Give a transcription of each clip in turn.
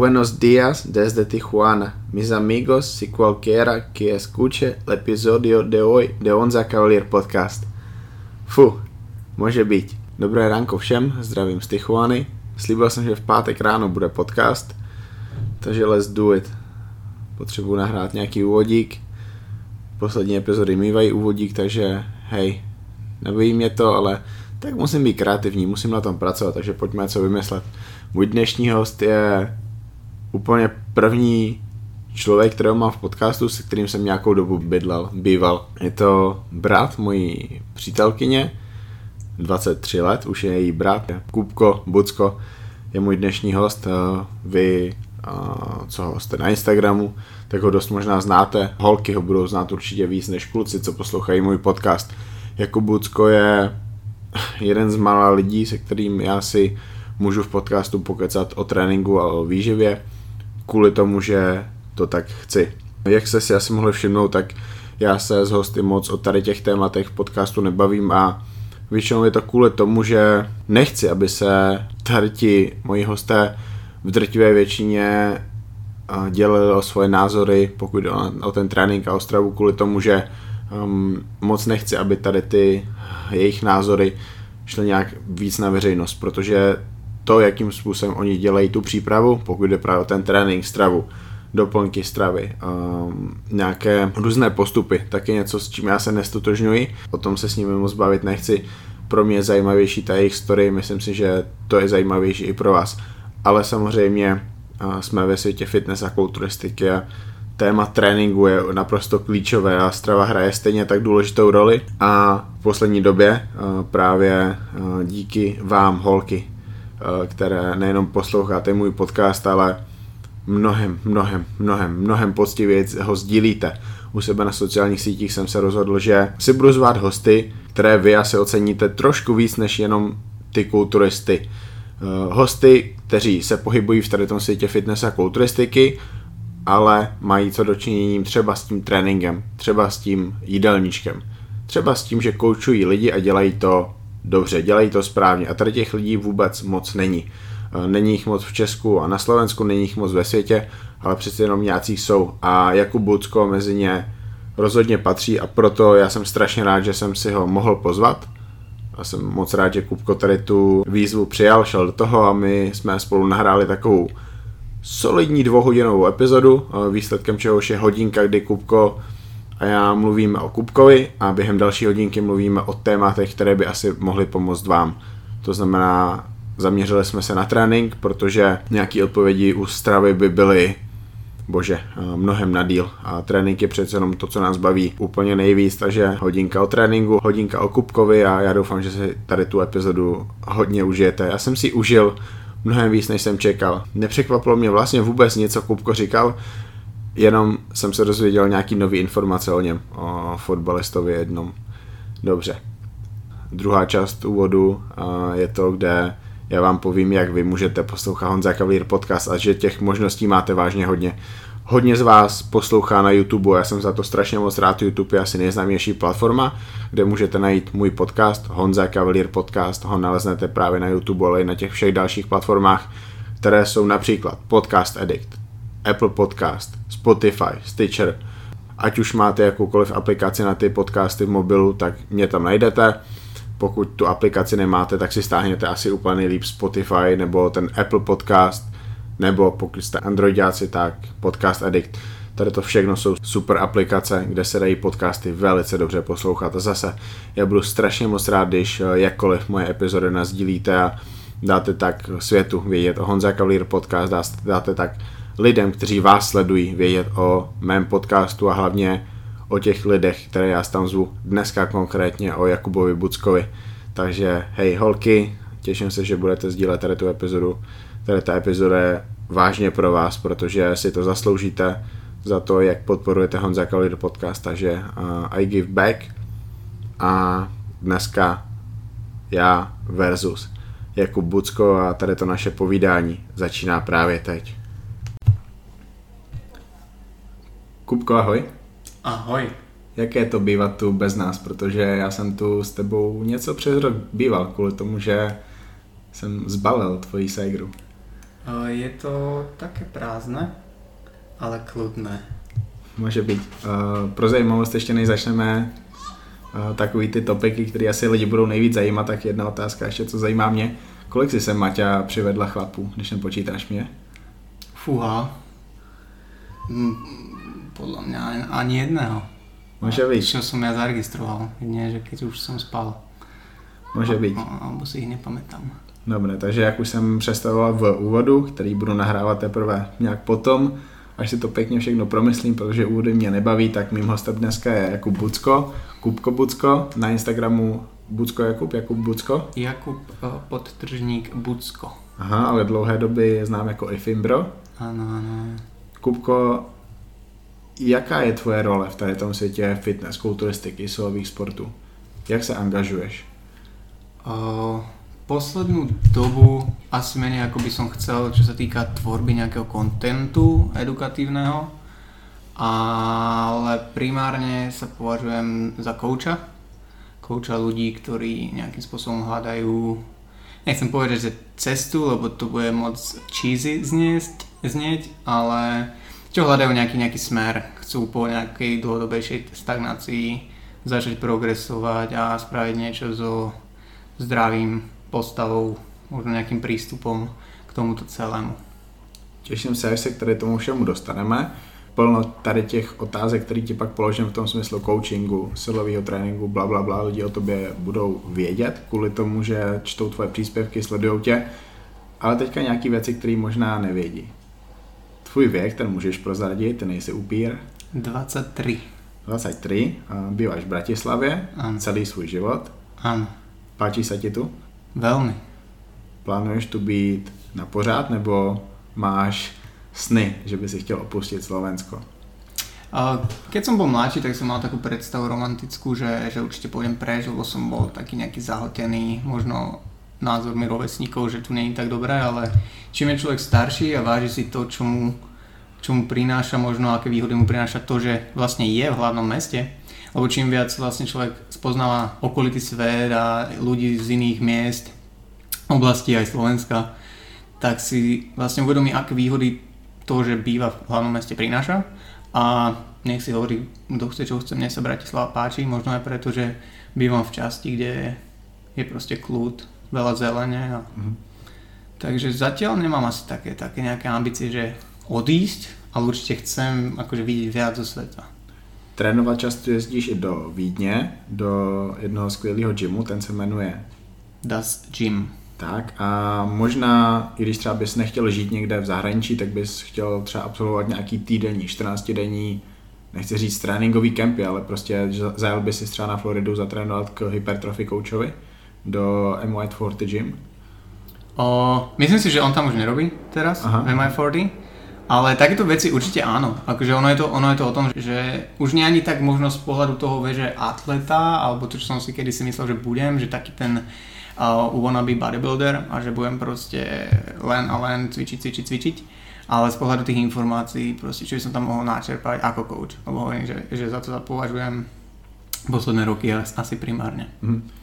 Buenos días desde Tijuana. Mis amigos, si cualquiera que escuche el episodio de hoy de Onza Cavalier Podcast. Fu, může být. Dobré ránko všem, zdravím z Tijuany. Slíbil jsem, že v pátek ráno bude podcast, takže let's do it. Potřebuji nahrát nějaký úvodík. Poslední epizody mývají úvodík, takže hej, nebojí mě to, ale tak musím být kreativní, musím na tom pracovat, takže pojďme co vymyslet. Můj dnešní host je úplně první člověk, kterého mám v podcastu, se kterým jsem nějakou dobu bydlel, býval. Je to brat mojí přítelkyně, 23 let, už je její brat, Kupko Bucko, je můj dnešní host. Vy, co ho jste na Instagramu, tak ho dost možná znáte. Holky ho budou znát určitě víc než kluci, co poslouchají můj podcast. Jakub Bucko je jeden z mála lidí, se kterým já si můžu v podcastu pokecat o tréninku a o výživě, kvůli tomu, že to tak chci. Jak jste si asi mohli všimnout, tak já se s hosty moc o tady těch tématech podcastu nebavím a většinou je to kvůli tomu, že nechci, aby se tady ti moji hosté v drtivé většině dělili o svoje názory, pokud jde o ten trénink a o stravu, kvůli tomu, že um, moc nechci, aby tady ty jejich názory šly nějak víc na veřejnost, protože to, jakým způsobem oni dělají tu přípravu, pokud jde právě ten trénink, stravu, doplňky stravy, um, nějaké různé postupy, taky něco, s čím já se nestotožňuji, o tom se s nimi moc bavit nechci. Pro mě je zajímavější ta jejich story, myslím si, že to je zajímavější i pro vás. Ale samozřejmě uh, jsme ve světě fitness a kulturistiky a téma tréninku je naprosto klíčové a strava hraje stejně tak důležitou roli a v poslední době právě díky vám, holky, které nejenom posloucháte můj podcast, ale mnohem, mnohem, mnohem, mnohem poctivěji ho sdílíte. U sebe na sociálních sítích jsem se rozhodl, že si budu zvát hosty, které vy asi oceníte trošku víc než jenom ty kulturisty. Uh, hosty, kteří se pohybují v tady tom světě fitness a kulturistiky, ale mají co dočinění třeba s tím tréninkem, třeba s tím jídelníčkem, třeba s tím, že koučují lidi a dělají to dobře, dělají to správně a tady těch lidí vůbec moc není. Eh, není jich moc v Česku a na Slovensku, není jich moc ve světě, ale přeci jenom nějací jsou a Jakub Bucko mezi ně rozhodně patří a proto já jsem strašně rád, že jsem si ho mohl pozvat. A jsem moc rád, že Kupko tady tu výzvu přijal, šel do toho a my jsme spolu nahráli takovou solidní dvouhodinovou epizodu, výsledkem čehož je hodinka, kdy Kupko a já mluvíme o Kupkovi a během další hodinky mluvíme o tématech, které by asi mohly pomoct vám. To znamená, zaměřili jsme se na trénink, protože nějaké odpovědi u stravy by byly bože, mnohem na díl. A trénink je přece jenom to, co nás baví úplně nejvíc, takže hodinka o tréninku, hodinka o Kupkovi a já doufám, že si tady tu epizodu hodně užijete. Já jsem si užil mnohem víc, než jsem čekal. Nepřekvapilo mě vlastně vůbec něco, Kupko říkal, jenom jsem se dozvěděl nějaký nový informace o něm, o fotbalistovi jednom. Dobře. Druhá část úvodu je to, kde já vám povím, jak vy můžete poslouchat Honza Cavalier podcast a že těch možností máte vážně hodně. Hodně z vás poslouchá na YouTube, já jsem za to strašně moc rád, YouTube je asi nejznámější platforma, kde můžete najít můj podcast, Honza Cavalier podcast, ho naleznete právě na YouTube, ale i na těch všech dalších platformách, které jsou například Podcast Addict, Apple Podcast, Spotify, Stitcher, ať už máte jakoukoliv aplikaci na ty podcasty v mobilu, tak mě tam najdete. Pokud tu aplikaci nemáte, tak si stáhněte asi úplně nejlíp Spotify nebo ten Apple Podcast, nebo pokud jste androidáci, tak Podcast Addict. Tady to všechno jsou super aplikace, kde se dají podcasty velice dobře poslouchat. A zase, já budu strašně moc rád, když eh, jakkoliv moje epizody nazdílíte a dáte tak světu vědět Honza Cavalier podcast, dáte tak lidem, kteří vás sledují, vědět o mém podcastu a hlavně o těch lidech, které já tam zvu. Dneska konkrétně o Jakubovi Buckovi. Takže hej holky, těším se, že budete sdílet tady tu epizodu tady ta epizoda je vážně pro vás, protože si to zasloužíte za to, jak podporujete Honza Kalido podcast, takže uh, I give back a dneska já versus Jakub Bucko a tady to naše povídání začíná právě teď. Kupko, ahoj. Ahoj. Jaké to bývat tu bez nás, protože já jsem tu s tebou něco přes rok býval kvůli tomu, že jsem zbalil tvoji segru. Je to také prázdne, ale kľudné. Může být. Pro zajímavost ještě než začneme takový ty topiky, které asi lidi budou nejvíc zajímat, tak jedna otázka ještě, co zajímá mě. Kolik si sem Maťa přivedla chlapů, když nepočítáš mě? Fúha. Podľa mňa ani jedného. Môže byť. Čo som ja zaregistroval, nie, že keď už som spal. Může být. Alebo si ich nepamätám. Dobre, takže jak už jsem představoval v úvodu, který budu nahrávat teprve nějak potom, až si to pěkně všechno promyslím, protože úvody mě nebaví, tak mým hostem dneska je Jakub Bucko, Kupko Bucko, na Instagramu Bucko Jakub, Jakub Bucko. Jakub eh, podtržník Bucko. Aha, ale dlouhé doby je znám jako Ifimbro. Áno, áno. Kupko, jaká je tvoje role v tady tom světě fitness, kulturistiky, silových sportů? Jak se angažuješ? Uh, poslednú dobu asi menej ako by som chcel, čo sa týka tvorby nejakého kontentu edukatívneho, ale primárne sa považujem za kouča. Kouča ľudí, ktorí nejakým spôsobom hľadajú, nechcem povedať, že cestu, lebo to bude moc cheesy znieť, znieť ale čo hľadajú nejaký, nejaký smer, chcú po nejakej dlhodobejšej stagnácii začať progresovať a spraviť niečo so zdravým postavou, možno nejakým prístupom k tomuto celému. Těším se, až se k tady tomu všemu dostaneme. Plno tady těch otázek, které ti pak položím v tom smyslu coachingu, silového tréninku, bla, bla, bla, lidi o tobě budou vědět, kvůli tomu, že čtou tvoje příspěvky, sledují tě, ale teďka nějaký věci, které možná nevědí. Tvůj věk, ten můžeš prozradit, ty nejsi upír. 23. 23, a býváš v Bratislavě, Áno. celý svůj život. Áno, Páči se ti tu? veľmi. Plánuješ tu být na pořád, nebo máš sny, že by si chtěl opustit Slovensko? Keď som bol mladší, tak som mal takú predstavu romantickú, že, že určite pôjdem preč, lebo som bol taký nejaký zahltený, možno názormi rovesníkov, že tu nie je tak dobré, ale čím je človek starší a váži si to, čo mu, čo mu prináša možno, aké výhody mu prináša to, že vlastne je v hlavnom meste, lebo čím viac vlastne človek spoznáva okolitý svet a ľudí z iných miest, oblastí aj Slovenska, tak si vlastne uvedomí, aké výhody to, že býva v hlavnom meste prináša. A nech si hovorí, kto chce, čo chce, mne sa Bratislava páči, možno aj preto, že bývam v časti, kde je proste kľud, veľa zelene a... Mhm. Takže zatiaľ nemám asi také, také nejaké ambície, že odísť, ale určite chcem akože vidieť viac zo sveta. Trénovat často jezdíš i do Vídně, do jednoho skvělého gymu, ten se jmenuje Das Gym. tak a možná, i když třeba bys nechtěl žít někde v zahraničí, tak bys chtěl třeba absolvovat nějaký týdenní, 14 denní, nechci říct tréninkový kempy, ale prostě zajel bys si třeba na Floridu zatrénovat k hypertrophy coachovi do M White Forty Gym. O, myslím si, že on tam už nerobí teraz, Aha. v MI40, ale takéto veci určite áno. Akože ono je, to, ono je to o tom, že už nie ani tak možno z pohľadu toho, vie, že atleta, alebo to, čo som si kedy si myslel, že budem, že taký ten uh, wannabe bodybuilder a že budem proste len a len cvičiť, cvičiť, cvičiť. Ale z pohľadu tých informácií, proste, čo by som tam mohol načerpať ako coach. Lebo hovorím, že, že za to považujem posledné roky as- asi primárne. Mhm.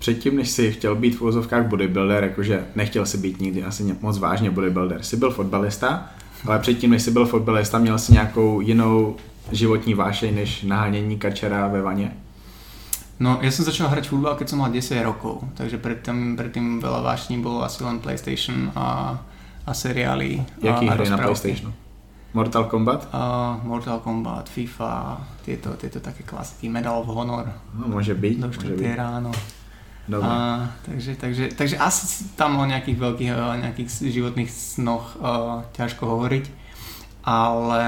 Předtím, než jsi chtěl být v uvozovkách bodybuilder, jakože nechtěl si být nikdy asi moc vážně bodybuilder, jsi byl fotbalista, ale předtím, než jsi byl fotbalista, měl jsi nějakou jinou životní vášeň než nahánění kačera ve vaně? No, ja som začal hrať futbal, keď som mal 10 rokov, takže predtým, predtým veľa vášní bolo asi len PlayStation a, a seriály. Jaký hry na rozprávky. PlayStationu? Mortal Kombat? A Mortal Kombat, FIFA, tieto, tieto také klasiky, Medal of Honor, No, může být, do může 4 být. ráno. Dobre. A, takže, takže, takže asi tam o nejakých veľkých nejakých životných snoch uh, ťažko hovoriť. Ale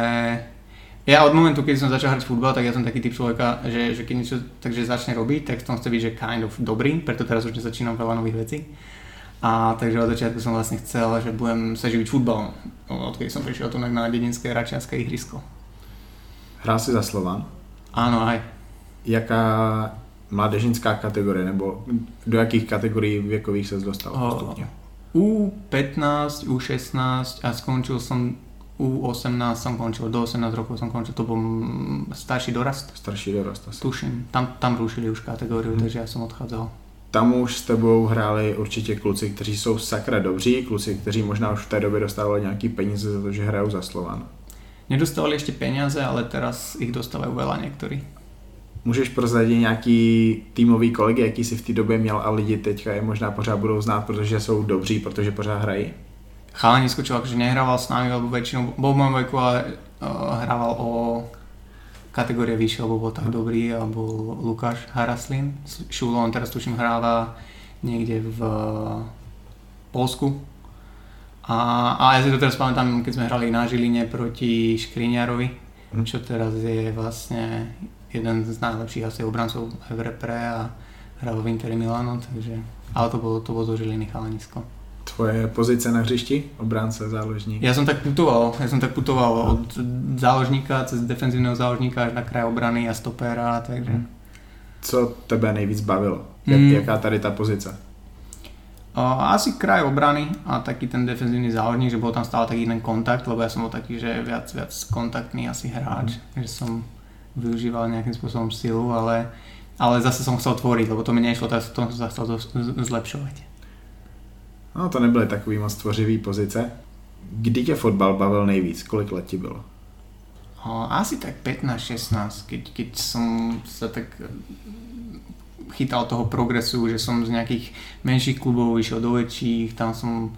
ja od momentu, keď som začal hrať futbal, tak ja som taký typ človeka, že, že keď niečo takže začne robiť, tak som chce byť, že kind of dobrý, preto teraz už začínam veľa nových vecí. A takže od začiatku som vlastne chcel, že budem sa živiť futbalom. Odkedy som prišiel tu na dedinské račianské ihrisko. Hrál si za Slovan. Áno, aj. Jaká mládežnická kategorie, nebo do jakých kategorií věkových se dostal postupně? U15, U16 a skončil som U18 som končil, do 18 rokov som končil, to bol starší dorast, Starší dorost asi. tuším. Tam, tam rušili už kategóriu, Mhm. takže ja som odchádzal. tam už s tebou hráli určitě kluci, kteří jsou sakra dobří, kluci, kteří možná už v té době dostávali nějaký peníze za to, že hrajou za Slovan. Nedostávali ešte peniaze, ale teraz ich dostávajú veľa niektorí. Můžeš prozradit nějaký týmový kolegy, jaký si v té době měl a lidi teďka je možná pořád budou znát, protože jsou dobří, protože pořád hrají? Chalanisko, čo akože nehrával s nami, lebo väčšinou bol v mojom veku, ale uh, hrával o kategórie vyššie, lebo bol tak dobrý, a bol Lukáš Haraslin. Šulo, on teraz tuším hráva niekde v Polsku. A, a ja si to teraz pamätám, keď sme hrali na Žiline proti Škriňarovi, Hm. čo teraz je vlastne jeden z najlepších asi obrancov v repre a hral v Interi Milano, takže... Ale to bolo, to bolo zo Žiliny chalanisko. Tvoje pozice na hřišti? Obránce, záložník? Ja som tak putoval, ja som tak putoval od záložníka cez defenzívneho záložníka až na kraj obrany a stopera, takže... Hm. Co tebe nejvíc bavilo? Jak, Mm. Jaká tady ta pozice? Asi kraj obrany a taký ten defenzívny záložník, že bol tam stále taký ten kontakt, lebo ja som bol taký, že viac, viac kontaktný asi hráč, že som využíval nejakým spôsobom silu, ale, ale zase som chcel tvoriť, lebo to mi nešlo, tak som sa chcel zlepšovať. No to nebyly takový moc tvořivý pozice. Kdy tě fotbal bavil nejvíc? Kolik let ti bylo? Asi tak 15-16, keď, keď som sa tak eh, chytal toho progresu, že som z nejakých menších klubov išiel do väčších, tam som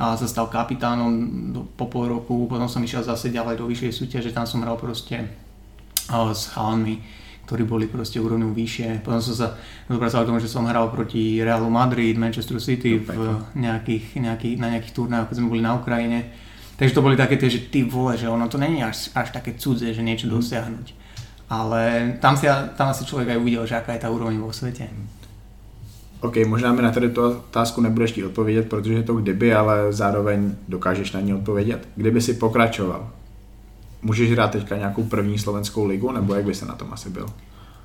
a sa stal kapitánom do, po pol roku, potom som išiel zase ďalej do vyššej súťaže, tam som hral proste a, s chalmi, ktorí boli proste úrovňou vyššie. Potom som sa dopracoval k tomu, že som hral proti Realu Madrid, Manchester City v nejakých, nejakých, na nejakých turnajoch, keď sme boli na Ukrajine. Takže to boli také tie, že ty vole, že ono to není až, až také cudzie, že niečo dosiahnuť. Ale tam si, tam asi človek aj uvidel, že aká je tá úroveň vo svete. OK, možná mi na tady tu otázku nebudeš chtít odpovědět, protože je to kdyby, ale zároveň dokážeš na ní odpovědět. Kdyby si pokračoval, můžeš hrát teďka nějakou první slovenskou ligu, nebo jak by se na tom asi byl?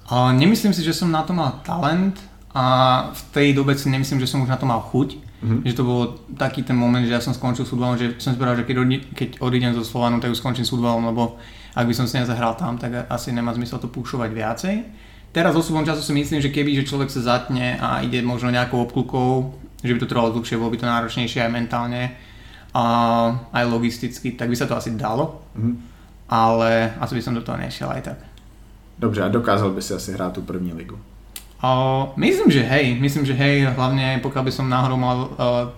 A nemyslím si, že som na to mal talent a v tej dobe si nemyslím, že som už na to mal chuť. Mhm. Že to bol taký ten moment, že ja som skončil s futbalom, že som si povedal, že keď, odi- keď odídem zo Slovanu, tak už skončím s futbalom, lebo ak by som si nezahral tam, tak asi nemá zmysel to púšovať viacej. Teraz osúbom času si myslím, že keby že človek sa zatne a ide možno nejakou obklukou, že by to trvalo dlhšie, bolo by to náročnejšie aj mentálne a aj logisticky, tak by sa to asi dalo, Mhm. Ale asi by som do toho nešiel aj tak. Dobře, a dokázal by si asi hrát tu první ligu. O, myslím, že hej, myslím, že hej, hlavne pokiaľ by som náhodou mal uh,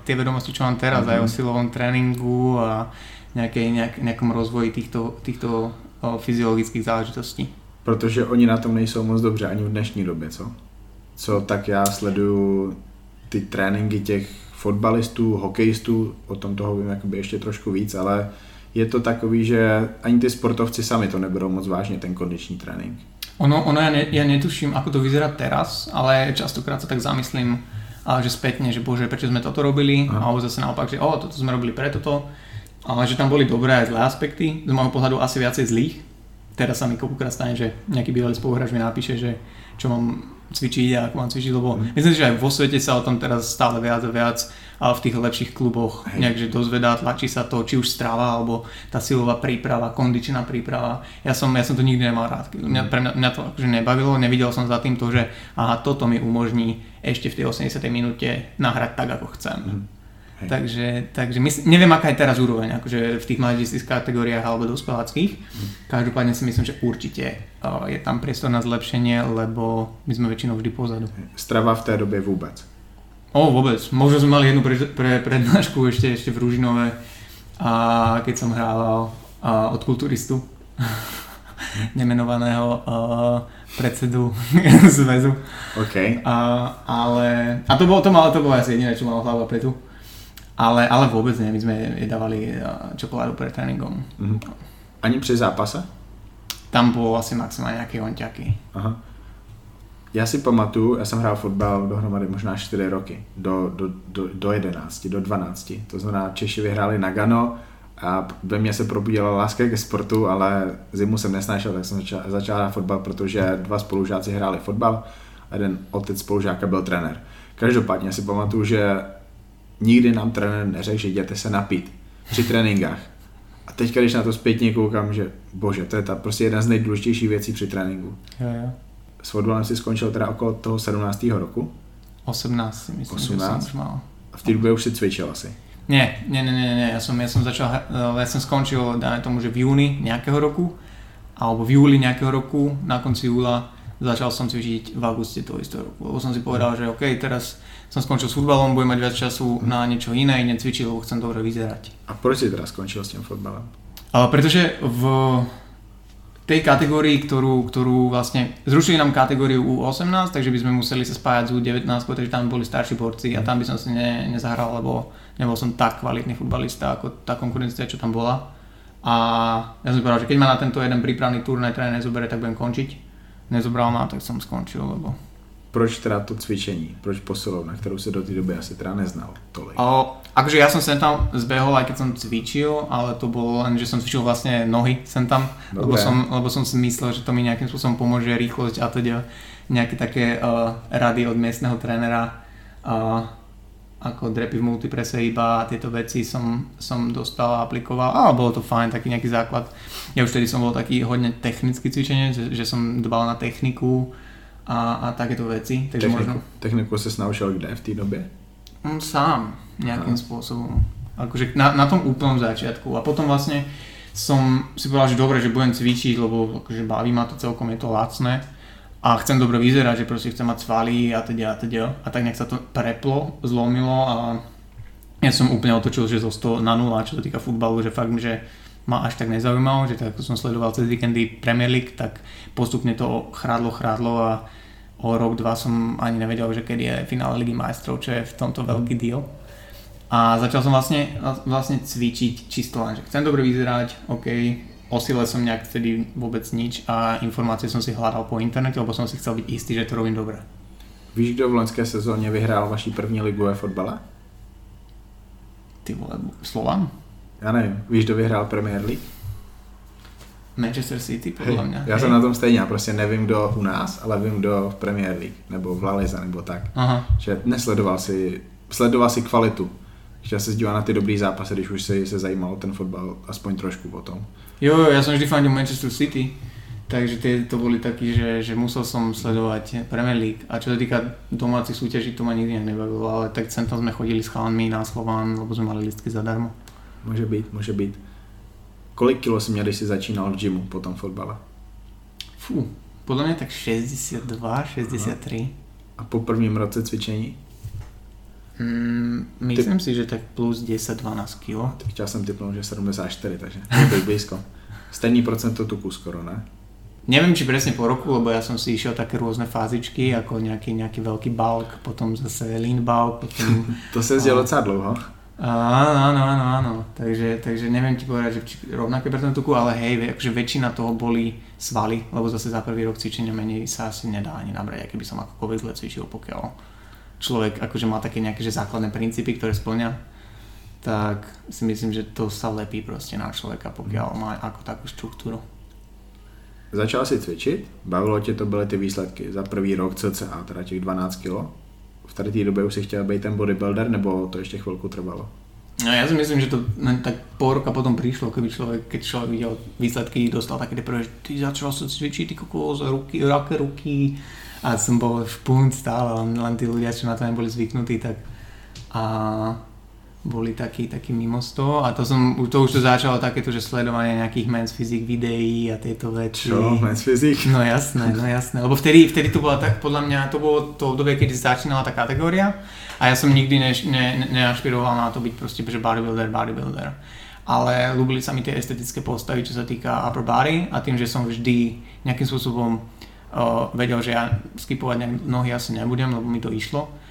tie vedomosti, čo mám teraz, Mhm. aj o silovom tréningu a nejakej, nejak, nejakom rozvoji týchto, týchto uh, fyziologických záležitostí. Protože oni na tom nejsou moc dobře ani v dnešní době, co? Co tak já sleduju ty tréninky těch fotbalistů, hokejistů, o tom toho vím jakoby ještě trošku víc, ale je to takový, že ani ty sportovci sami to neberou moc vážně, ten kondiční trénink. Ono, ono ja, ne, ja netuším, ako to vyzerá teraz, ale častokrát sa tak zamyslím, že spätne, že bože, prečo sme toto robili, Aha. alebo zase naopak, že o, toto sme robili pre toto, ale že tam boli dobré aj zlé aspekty, z môjho pohľadu asi viacej zlých. Teraz sa mi koľkokrát stane, že nejaký bývalý spoluhráč mi napíše, že čo mám cvičiť a ako mám cvičiť, lebo Mhm. myslím si, že aj vo svete sa o tom teraz stále viac a viac a v tých lepších kluboch Hej. nejak, že dozvedá, tlačí sa to, či už strava, alebo tá silová príprava, kondičná príprava. Ja som, ja som to nikdy nemal rád. Mňa, pre mňa, mňa to akože nebavilo, nevidel som za tým to, že aha, toto mi umožní ešte v tej 80. minúte nahrať tak, ako chcem. Mhm. Hej. Takže, takže mysl, neviem, aká je teraz úroveň, akože v tých mladíckých kategóriách alebo dospeláckých. Každopádne si myslím, že určite uh, je tam priestor na zlepšenie, lebo my sme väčšinou vždy pozadu. Strava v té době vůbec. O, vôbec. Možno sme mali jednu pre, pre, prednášku ešte, ešte v Ružinove, a keď som hrával a, od kulturistu nemenovaného a, predsedu zväzu. OK. A, ale, a to bolo, to, malo, to bolo asi jediné, čo malo hlavu a petu. Ale, ale vôbec nie, my sme jej dávali a, čokoládu pred tréningom. Mhm. Ani při zápase? Tam bolo asi maximálne nejaké onťaky. Aha. Já si pamatuju, já jsem hrál fotbal dohromady možná 4 roky, do, do, do, do 11, do 12. To znamená, Češi vyhráli na Gano a ve mně se probudila láska ke sportu, ale zimu jsem nesnášel, tak jsem začal, začal hrát fotbal, protože dva spolužáci hráli fotbal a jeden otec spolužáka byl trenér. Každopádně si pamatuju, že nikdy nám trenér neřekl, že jděte se napít při tréninkách. A teď, když na to zpětně koukám, že bože, to je ta prostě jedna z nejdůležitějších věcí při tréninku Jo, jo. s fotbalem si skončil teda okolo toho 17. roku. 18 si myslím, 18? že som už mal. A v té době už si cvičil asi? Nie, nie, nie, nie, nie. Ja som, ja som začal, ja som skončil, dáme tomu, že v júni nejakého roku, alebo v júli nejakého roku, na konci júla, začal som cvičiť v auguste toho istého roku. Lebo som si povedal, že OK, teraz som skončil s futbalom, budem mať viac času na niečo iné, idem cvičiť, lebo chcem dobre vyzerať. A proč si teraz skončil s tým futbalom? Ale pretože v tej kategórii, ktorú, ktorú vlastne zrušili nám kategóriu U18, takže by sme museli sa spájať s U19, takže tam boli starší borci a tam by som si ne, nezahral, lebo nebol som tak kvalitný futbalista ako tá konkurencia, čo tam bola. A ja som povedal, že keď ma na tento jeden prípravný turnaj tréner nezoberie, tak budem končiť. Nezobral ma, tak som skončil, lebo proč teda to cvičení, proč posilovna, kterou si do té doby asi teda neznal tolik? O, akože ja som sem tam zbehol, aj keď som cvičil, ale to bolo len, že som cvičil vlastne nohy sem tam, lebo som, lebo som si myslel, že to mi nejakým spôsobom pomôže rýchlosť a teda nejaké také uh, rady od miestneho trénera uh, ako drepy v multiprese iba a tieto veci som, som dostal a aplikoval a bolo to fajn, taký nejaký základ. Ja už vtedy som bol taký hodne technický cvičenie, že, že som dbal na techniku, a, a takéto veci. Takže techniku, možno... techniku sa naučil kde v té době? Mm, sám, nejakým Aha. spôsobom. Akože na, na tom úplnom začiatku. A potom vlastne som si povedal, že dobre, že budem cvičiť, lebo akože baví ma to celkom, je to lacné a chcem dobre vyzerať, že proste chcem mať svaly a teda a teda. A tak nejak sa to preplo, zlomilo a ja som úplne otočil, že zo 100 na 0, čo sa týka futbalu, že fakt, že ma až tak nezaujímalo, že tak ako som sledoval cez víkendy Premier League, tak postupne to chrádlo, chrádlo a o rok, dva som ani nevedel, že kedy je finále Ligy majstrov, čo je v tomto veľký deal. A začal som vlastne, vlastne cvičiť čisto len, že chcem dobre vyzerať, OK, o sile som nejak vtedy vôbec nič a informácie som si hľadal po internete, lebo som si chcel byť istý, že to robím dobre. Víš, kdo v loňské sezóně vyhrál vaší první ligu ve fotbale? Ty vole, Slovan? Já nevím, víš, kdo vyhrál Premier League? Manchester City, podle hey, mě. Já jsem na tom stejně, já prostě nevím, kdo u nás, ale vím, kdo v Premier League, nebo v La nebo tak. Aha. Že nesledoval si, sledoval si kvalitu. Chtěl se dívat na ty dobrý zápasy, když už se, se zajímal ten fotbal, aspoň trošku potom. Jo, jo, já jsem vždy fandil Manchester City, takže tie to boli takí, že, že musel som sledovať Premier League. A čo sa týka domácich súťaží, to ma nikdy nebavilo, ale tak sem tam sme chodili s chalanmi na Slován, lebo sme mali listky zadarmo. Může být, může být. Kolik kilo si měl, když jsi začínal v gymu po tom fotbale? Fú, podľa mňa tak 62, 63. Aha. A po prvním roce cvičení? Mm, myslím Ty... si, že tak plus 10-12 kg. Chtěl jsem typnout, že 74, takže to blízko. Stejný procento tuku skoro, ne? Neviem, či presne po roku, lebo ja som si išiel také rôzne fázičky, ako nejaký, nejaký veľký bulk, potom zase lean bulk, potom... to sa zdieľa docela dlouho. Áno, áno, áno, áno. Takže, takže neviem ti povedať, že či rovnaké percento tuku, ale hej, akože väčšina toho boli svaly, lebo zase za prvý rok cvičenia menej sa asi nedá ani nabrať, aký by som akokoľvek zle cvičil, pokiaľ človek akože má také nejaké že základné princípy, ktoré splňa, tak si myslím, že to sa lepí proste na človeka, pokiaľ má ako takú štruktúru. Začal si cvičiť, bavilo tě to byly ty výsledky za prvý rok cca, teda těch 12 kg tady té době už si chtěl být ten bodybuilder, nebo to ještě chvilku trvalo? No ja si myslím, že to tak pol roka potom prišlo, keby človek, keď človek videl výsledky, dostal také prvé, že ty začal sa cvičiť, ty kokos, ruky, raké ruky a som bol špunt stále, len, len tí ľudia, čo na to neboli zvyknutí, tak a boli takí, takí mimo z toho a to, som, to už to začalo takéto, že sledovanie nejakých men's physique videí a tieto veci. Čo? Men's physique? No jasné, no jasné, lebo vtedy, vtedy to bola tak, podľa mňa to bolo to obdobie, kedy začínala tá kategória a ja som nikdy ne, ne, neašpiroval na to byť proste, že bodybuilder, bodybuilder. Ale ľúbili sa mi tie estetické postavy, čo sa týka upper body a tým, že som vždy nejakým spôsobom uh, vedel, že ja skipovať nohy asi nebudem, lebo mi to išlo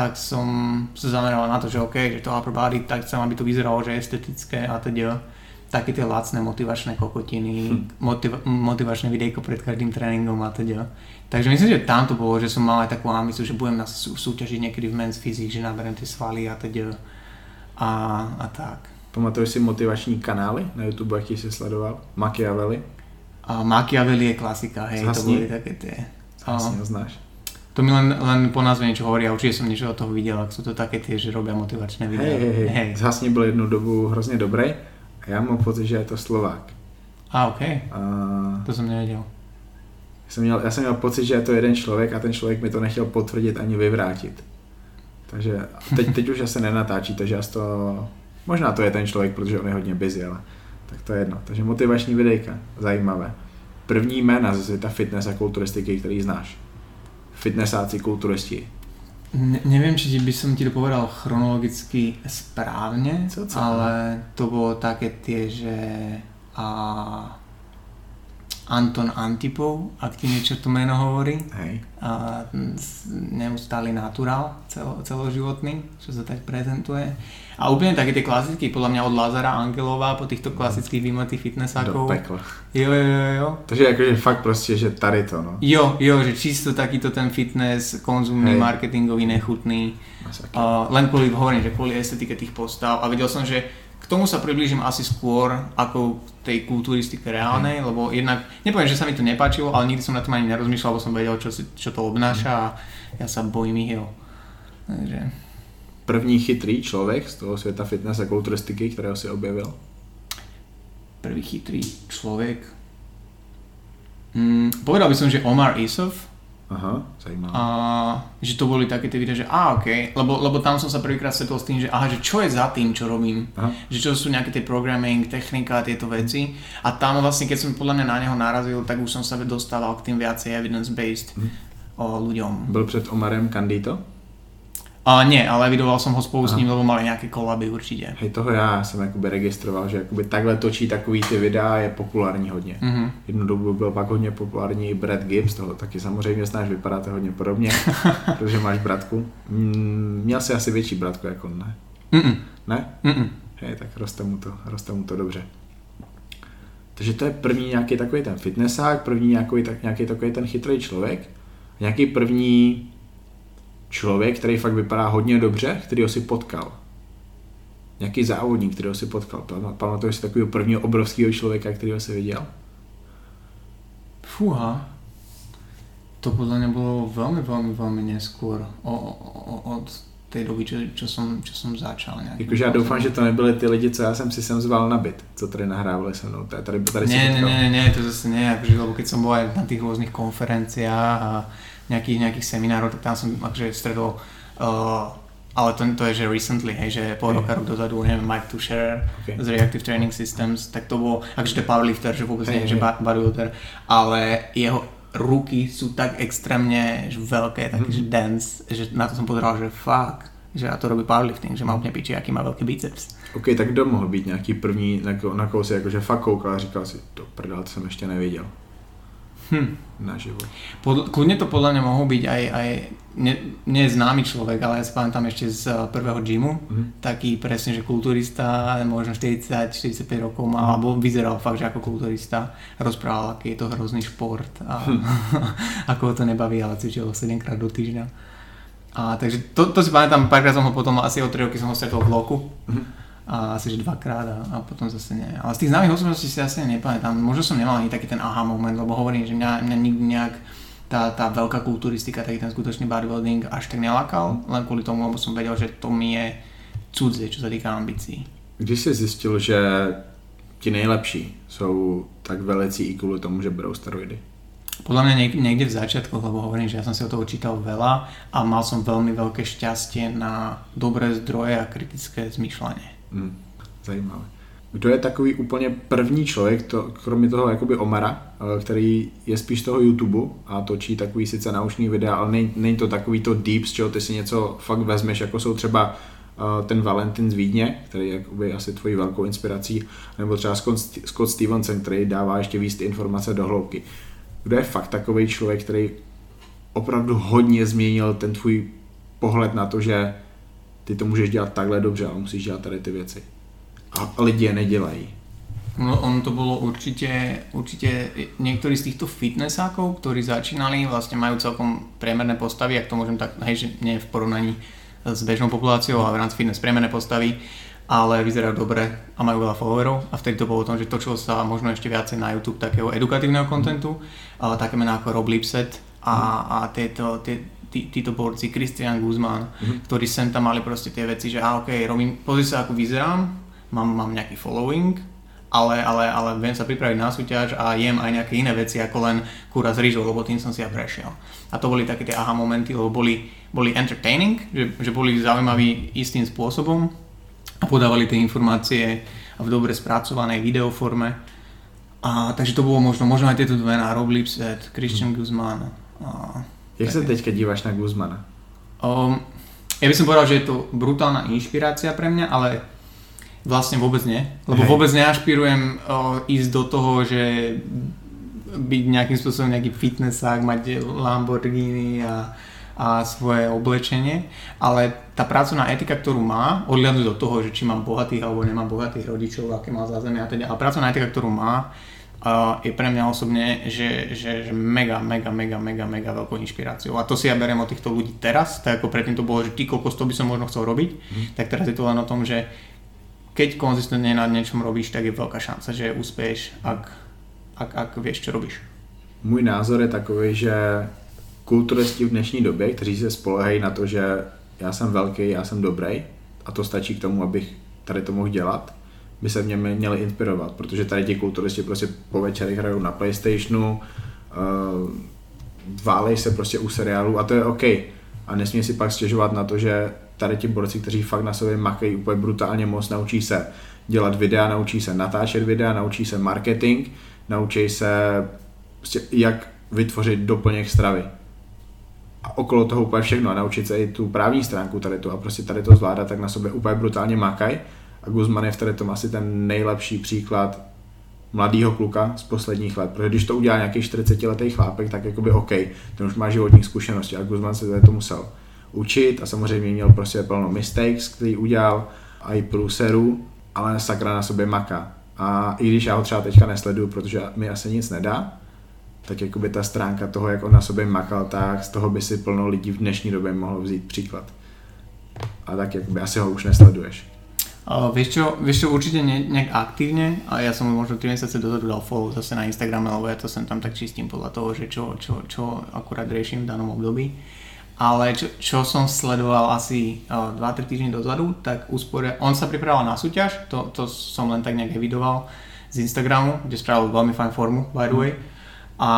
tak som sa zameral na to, že OK, že to upper body, tak chcem, aby to vyzeralo, že estetické a teda také tie lacné motivačné kokotiny, hm. motiva- motivačné videjko pred každým tréningom a teda. Takže myslím, že tam to bolo, že som mal aj takú ambíciu, že budem na sú- súťažiť niekedy v men's physique, že naberem tie svaly a teda a, a tak. Pamatuješ si motivační kanály na YouTube, aký si sledoval? Machiavelli? A Machiavelli je klasika, hej, Zhasni. to boli také tie. Zhasni ho znáš? To mi len, len po názve niečo hovorí a určite som niečo od toho videl, ak sú to také tie, že robia motivačné videá. Hej, hej, hej. Zhasni byl jednu dobu hrozně dobrý a já mám pocit, že je to Slovák. A, ok. A... To jsem nevěděl. Já jsem, měl, já jsem měl pocit, že je to jeden člověk a ten člověk mi to nechtěl potvrdit ani vyvrátit. Takže teď, teď už asi nenatáčí, takže já to... Možná to je ten člověk, protože on je hodně busy, ale tak to je jedno. Takže motivační videjka, zajímavé. První jména ze světa fitness a kulturistiky, který znáš. Fitnessáci, kulturisti. Ne, neviem, či by som ti to povedal chronologicky správne, Co, ale to bolo také tie, že a Anton Antipov, ak ti niečo to meno hovorí, Hej. a neustály naturál celo, celoživotný, čo sa tak prezentuje. A úplne také tie klasické, podľa mňa od Lazara Angelova po týchto klasických vymotých Do fitnessákov. pekla. Jo, jo, jo, jo. Takže jakože fakt prostě, že tady to, no. Jo, jo, že čisto takýto ten fitness, konzumný, Hej. marketingový, nechutný. Uh, len kvôli, hovorím, že kvôli estetike tých postav a videl som, že k tomu sa priblížim asi skôr ako k tej kulturistike reálnej, lebo jednak, nepoviem, že sa mi to nepáčilo, ale nikdy som na tom ani nerozmýšľal, lebo som vedel, čo, si, čo to obnáša a ja sa bojím ich. Takže, První chytrý člověk z toho světa fitness a kulturistiky, kterého si objevil. prvý chytrý človek. Mm, povedal by som, že Omar Isov, Aha, zajímavé. A že to boli také tie videa, že á, ok, lebo, lebo tam som sa prvýkrát stretol s tým, že aha, že čo je za tým, čo robím. Aha. Že čo sú nejaké tie programming, technika a tieto veci. A tam vlastne, keď som podľa mňa na neho narazil, tak už som sa dostával k tým viacej evidence-based Mhm. o ľuďom. Byl před Omarem Kandito? A nie, ale evidoval som ho spolu s Aha. ním, lebo mali nejaké kolaby určite. Hej, toho já jsem jakoby registroval, že jakoby takhle točí takový ty videa je populární hodně. Mhm. Jednu dobu byl pak hodně populární Brad Gibbs, toho taky samozřejmě znáš, vypadáte hodně podobně, protože máš bratku. Mm, měl jsi asi větší bratku jako ne? Mm-mm. Ne? Mm-mm. Hej, tak roste mu to, roste mu to dobře. Takže to je první nějaký takový ten fitnessák, první nějaký, tak, nějaký takový ten chytrý člověk, nějaký první člověk, který fakt vypadá hodně dobře, kterýho si potkal. Nějaký závodník, kterého si potkal. Pam- Pamatuješ si takového prvního obrovského člověka, kterého si viděl? Fúha. To podľa mňa bolo veľmi, veľmi, veľmi neskôr o, o, od tej doby, čo, čo, som, čo som začal. Jakože já doufám, že to nebyly ty lidi, co já jsem si sem zval na byt, co tady nahrávali se mnou. Tady, tady, nie, potkal. nie, nie, to zase nie, akože, lebo keď som bol aj na tých rôznych konferenciách a nejakých, nejakých seminárov, tak tam som akože stretol, uh, ale to, to je, že recently, hej, že pol roka, rok dozadu, neviem, Mike Tusher Okay. z Reactive Training Systems, tak to bol, akože to je powerlifter, že vôbec Hej, nie, že hej. ba- bodybuilder, ale jeho ruky sú tak extrémne že veľké, také, Mhm. že dense, že na to som pozeral, že fuck, že a to robí powerlifting, že má úplne piči, aký má veľký biceps. OK, tak kdo mohl být nějaký první, na, ko- na koho si jakože fakt koukal a říkal si, to prdel, to jsem ještě neviděl Hm. naživo. Pod, kľudne to podľa mňa mohol byť aj, aj ne, nie známy človek, ale ja si pamätám ešte z eh, prvého gymu, Mhm. taký presne, že kulturista, možno 40-45 rokov mal, alebo vyzeral fakt, že ako kulturista, rozprával, aký je to hrozný šport a ako ho to nebaví, ale cvičil 7 krát do týždňa. A takže to, to si pamätám, párkrát som ho potom, asi o 3 roky som ho stretol v Loku, Mhm. A asi že dvakrát a, a potom zase nie. Ale z tých známych osobností si asi nepamätám. Možno som nemal ani taký ten aha moment, lebo hovorím, že mňa, mňa nikdy nejak tá, tá veľká kulturistika, taký ten skutočný bodybuilding až tak nelakal, len kvôli tomu, lebo som vedel, že to mi je cudzie, čo sa týka ambícií. Když jsi zjistil, že ti nejlepší jsou tak velicí i kvůli tomu, že berou steroidy? Podľa mňa niek- niekde v začiatku, lebo hovorím, že ja som si o toho čítal veľa a mal som veľmi veľké šťastie na dobré zdroje a kritické zmýšľanie. Hmm. Zajímavé. Kdo je takový úplně první člověk, to, kromě toho jakoby Omara, eh, který je spíš toho YouTube a točí takový sice naučný videa, ale není, to takový to deep, z čeho ty si něco fakt vezmeš, jako jsou třeba eh, ten Valentin z Vídně, který je jakoby asi tvojí velkou inspirací, nebo třeba Scott Stevenson, který dává ještě víc ty informace do hloubky. Kdo je fakt takový člověk, který opravdu hodně změnil ten tvůj pohled na to, že ty to můžeš dělat takhle dobře, ale musíš dělat tady ty věci. A lidi je nedělají. No, on to bolo určite, určite niektorí z týchto fitnessákov, ktorí začínali, vlastne majú celkom priemerné postavy, ak to môžem tak, hej, že nie v porovnaní s bežnou populáciou, ale v rámci fitness priemerné postavy, ale vyzerajú dobre a majú veľa followerov a vtedy to bolo o tom, že točilo sa možno ešte viacej na YouTube takého edukatívneho kontentu, ale také mená ako Rob Lipset a, a tieto, tie, tí, títo borci, Christian Guzman, Mhm. ktorí sem tam mali proste tie veci, že a ok, robím, pozri sa ako vyzerám, mám, mám nejaký following ale, ale, ale viem sa pripraviť na súťaž a jem aj nejaké iné veci ako len kúra s rýžou, lebo tým som si ja prešiel. A to boli také tie aha momenty, lebo boli, boli entertaining, že, že boli zaujímaví istým spôsobom a podávali tie informácie v dobre spracovanej videoforme. A, takže to bolo možno, možno aj tieto dve na Rob Lipset, Christian Guzman. A, Jak sa teďka díváš na Guzmana? Um, ja by som povedal, že je to brutálna inšpirácia pre mňa, ale Vlastne vôbec nie, lebo Hej. vôbec neašpirujem o, ísť do toho, že byť nejakým spôsobom nejaký fitnessák, mať Lamborghini a, a svoje oblečenie, ale tá pracovná etika, ktorú má, odliadnúť do toho, že či mám bohatých alebo nemám bohatých rodičov, aké má zázemie a teda, ale pracovná etika, ktorú má, uh, je pre mňa osobne, že, že, že mega, mega, mega, mega, mega veľkou inšpiráciou. A to si ja beriem od týchto ľudí teraz, tak ako predtým to bolo, že ty koľko to by som možno chcel robiť, mm. tak teraz je to len o tom, že keď konzistentne na niečom robíš, tak je veľká šanca, že úspěš, ak, ak, ak vieš, čo robíš. Můj názor je takový, že kulturisti v dnešní době, kteří se spolehají na to, že já jsem velký, já jsem dobrý a to stačí k tomu, abych tady to mohl dělat, by se mě měli inspirovat, protože tady ti kulturisti prostě po večerech hrajou na Playstationu, uh, válej se prostě u seriálu a to je OK. A nesmí si pak stěžovat na to, že tady ti borci, kteří fakt na sobě makají úplně brutálně moc, naučí se dělat videa, naučí se natáčet videa, naučí se marketing, naučí se prostě jak vytvořit doplněk stravy. A okolo toho úplně všechno a naučit se i tu právní stránku tady to a prostě tady to zvládat, tak na sobě úplně brutálně makaj. A Guzman je v tady tom asi ten nejlepší příklad mladého kluka z posledních let, protože když to udělá nějaký 40 letý chlápek, tak jakoby OK, ten už má životní zkušenosti a Guzman se to musel učit a samozřejmě měl prostě plno mistakes, který udělal a i průserů, ale sakra na sobě maká. A i když já ho třeba teďka nesleduju, protože mi asi nic nedá, tak jakoby ta stránka toho, jak on na sobě makal, tak z toho by si plno lidí v dnešní době mohlo vzít příklad. A tak jakoby asi ho už nesleduješ. Vieš, čo, vieš čo, určite ne, nejak aktívne a ja som možno 3 mesiace dozadu dal follow zase na Instagrame, lebo ja to sem tam tak čistím podľa toho, že čo, čo, čo akurát riešim v danom období ale čo, čo som sledoval asi uh, 2-3 týždne dozadu, tak uspore, on sa pripravoval na súťaž, to, to som len tak nejak evidoval z Instagramu, kde spravil veľmi fajn formu, by the way. A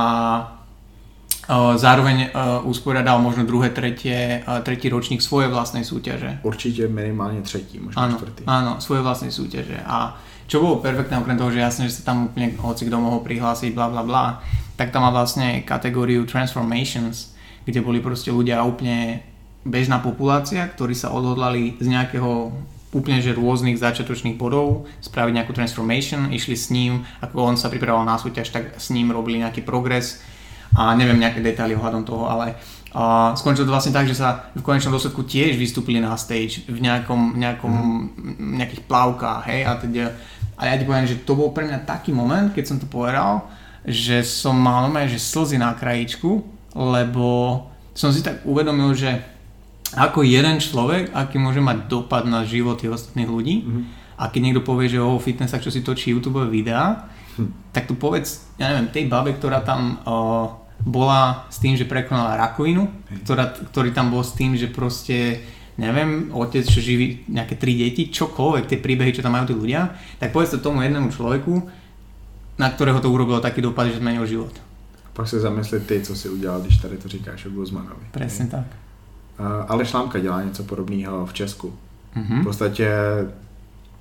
zároveň usporiadal možno druhé, tretie, tretí ročník svojej vlastnej súťaže. Určite minimálne tretí, možno áno, čtvrtý. Áno, svoje vlastnej súťaže. A čo bolo perfektné, okrem toho, že jasne, že sa tam úplne hoci kto mohol prihlásiť, bla bla bla, tak tam má vlastne kategóriu Transformations, kde boli proste ľudia úplne bežná populácia, ktorí sa odhodlali z nejakého úplne že rôznych začiatočných bodov spraviť nejakú transformation, išli s ním, ako on sa pripravoval na súťaž, tak s ním robili nejaký progres a neviem nejaké detaily ohľadom toho, ale a skončilo to vlastne tak, že sa v konečnom dôsledku tiež vystúpili na stage v nejakom, nejakom, mm. nejakých plavkách, hej, a teda, a ja ti poviem, že to bol pre mňa taký moment, keď som to povedal, že som mal normálne, že slzy na krajičku, lebo som si tak uvedomil, že ako jeden človek, aký môže mať dopad na životy ostatných ľudí mm-hmm. a keď niekto povie, že o fitness, čo si točí YouTube videá, hm. tak tu povedz, ja neviem, tej babe, ktorá tam o, bola s tým, že prekonala rakovinu, ktorá, ktorý tam bol s tým, že proste neviem, otec, čo živí nejaké tri deti, čokoľvek, tie príbehy, čo tam majú tí ľudia, tak povedz to tomu jednému človeku, na ktorého to urobilo taký dopad, že zmenil život. Pak se zamysli ty, co si udělal, když tady to říkáš o Guzmanovi. Přesně tak. Ale Šlámka dělá něco podobného v Česku. Mm-hmm. V podstatě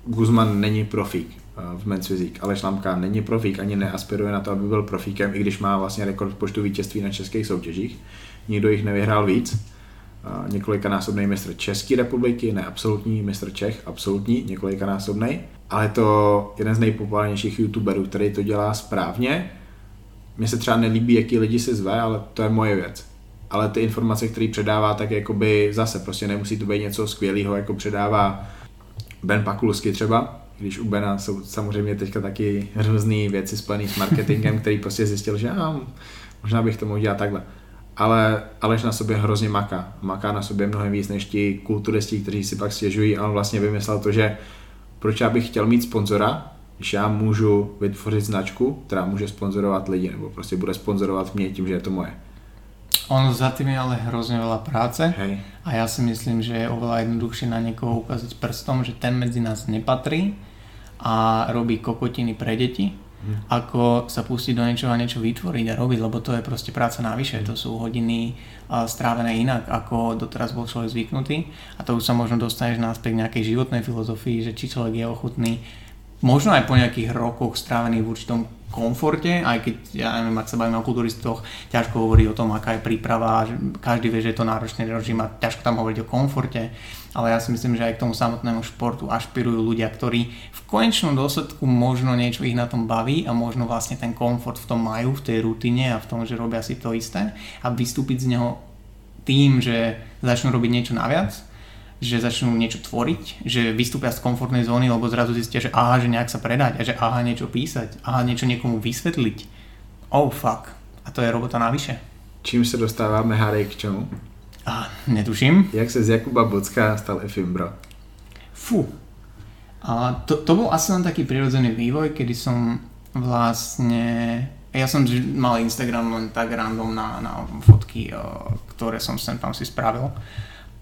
Guzman není profík v Men's Physique, ale Šlámka není profík, ani neaspiruje na to, aby byl profíkem, i když má vlastně rekord počtu vítězství na českých soutěžích. Nikdo jich nevyhrál víc. Několikanásobný mistr České republiky, ne absolutní mistr Čech, absolutní, několikanásobný. Ale to jeden z nejpopulárnějších youtuberů, který to dělá správně mně se třeba nelíbí, jaký lidi si zve, ale to je moje věc. Ale ty informace, které předává, tak jakoby zase prostě nemusí to být něco skvělého, jako předává Ben Pakulsky třeba, když u Bena jsou samozřejmě teďka taky různé věci spojené s marketingem, který prostě zjistil, že já, možná bych to mohl dělat takhle. Ale Aleš na sobě hrozně maká. Maká na sobě mnohem víc než ti kulturisti, kteří si pak stěžují a on vlastně vymyslel to, že proč já bych chtěl mít sponzora, když já můžu vytvořit značku, která může sponzorovat lidi, nebo prostě bude sponzorovat mě tím, že je to moje. Ono za tým je ale hrozne veľa práce Hej. a ja si myslím, že je oveľa jednoduchšie na niekoho ukázať prstom, že ten medzi nás nepatrí a robí kokotiny pre deti, hmm. ako sa pustiť do niečoho a niečo vytvoriť a robiť, lebo to je proste práca navyše, to sú hodiny strávené inak, ako doteraz bol človek zvyknutý a to už sa možno dostaneš naspäť k nejakej životnej filozofii, že či človek je ochotný možno aj po nejakých rokoch strávených v určitom komforte, aj keď, ja neviem, ak sa bavíme o kulturistoch, ťažko hovoriť o tom, aká je príprava, každý vie, že je to náročný režim a ťažko tam hovoriť o komforte, ale ja si myslím, že aj k tomu samotnému športu ašpirujú ľudia, ktorí v konečnom dôsledku možno niečo ich na tom baví a možno vlastne ten komfort v tom majú, v tej rutine a v tom, že robia si to isté a vystúpiť z neho tým, že začnú robiť niečo naviac, že začnú niečo tvoriť, že vystúpia z komfortnej zóny, lebo zrazu zistia, že aha, že nejak sa predať a že aha, niečo písať, aha, niečo niekomu vysvetliť. Oh fuck. A to je robota navyše. Čím sa dostáváme, Harry, k čomu? A, netuším. Jak sa z Jakuba Bocka stal Efimbro? Fú. A to, to bol asi len taký prirodzený vývoj, kedy som vlastne... Ja som mal Instagram len tak random na, na fotky, ktoré som sem tam si spravil.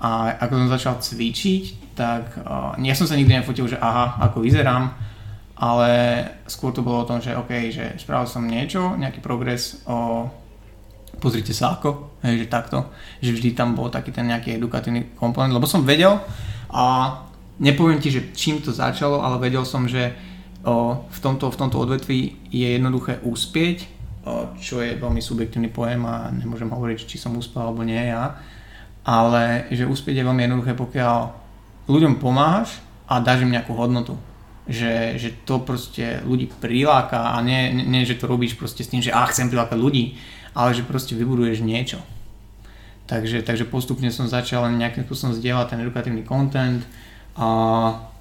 A ako som začal cvičiť, tak uh, ja som sa nikdy nefotil, že aha, ako vyzerám, ale skôr to bolo o tom, že OK, že spravil som niečo, nejaký progres o pozrite sa ako, hej, že takto, že vždy tam bol taký ten nejaký edukatívny komponent, lebo som vedel a nepoviem ti, že čím to začalo, ale vedel som, že o, v, tomto, v tomto odvetví je jednoduché úspieť, o, čo je veľmi subjektívny pojem a nemôžem hovoriť, či som úspel alebo nie ja, ale že úspieť je veľmi jednoduché, pokiaľ ľuďom pomáhaš a dáš im nejakú hodnotu. Že, že to proste ľudí priláka a nie, nie, že to robíš proste s tým, že ah, chcem prilákať ľudí, ale že proste vybuduješ niečo. Takže, takže postupne som začal nejakým spôsobom zdieľať ten edukatívny content a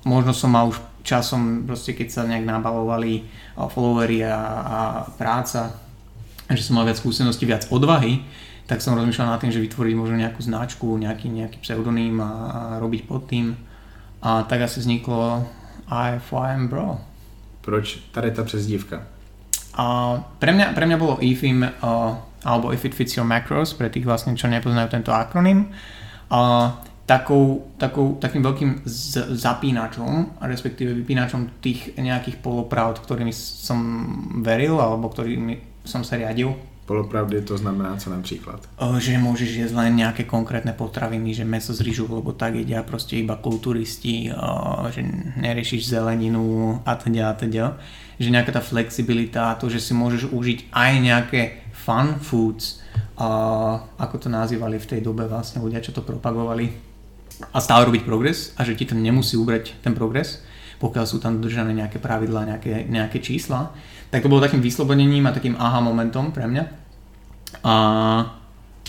možno som mal už časom, proste keď sa nejak nabalovali followery a, a práca, že som mal viac skúseností, viac odvahy, tak som rozmýšľal nad tým, že vytvoriť možno nejakú značku, nejaký, nejaký pseudonym a, a robiť pod tým. A tak asi vzniklo IFYM Bro. Proč tady ta přezdívka? A pre, mňa, pre mňa bolo IFIM uh, alebo If It Fits Your Macros, pre tých vlastne, čo nepoznajú tento akronym, uh, takou, takou, takým veľkým z, zapínačom, respektíve vypínačom tých nejakých polopravd, ktorými som veril alebo ktorými som sa riadil Polopravdy to znamená co napríklad? Že môžeš jesť len nejaké konkrétne potraviny, že meso z rýžu, lebo tak jedia proste iba kulturisti, že neriešiš zeleninu a teda a teda. Že nejaká tá flexibilita, to, že si môžeš užiť aj nejaké fun foods, ako to nazývali v tej dobe vlastne ľudia, čo to propagovali a stále robiť progres a že ti to nemusí ubrať ten progres, pokiaľ sú tam dodržané nejaké pravidlá, nejaké, nejaké čísla tak to bolo takým vyslobodením a takým aha momentom pre mňa. A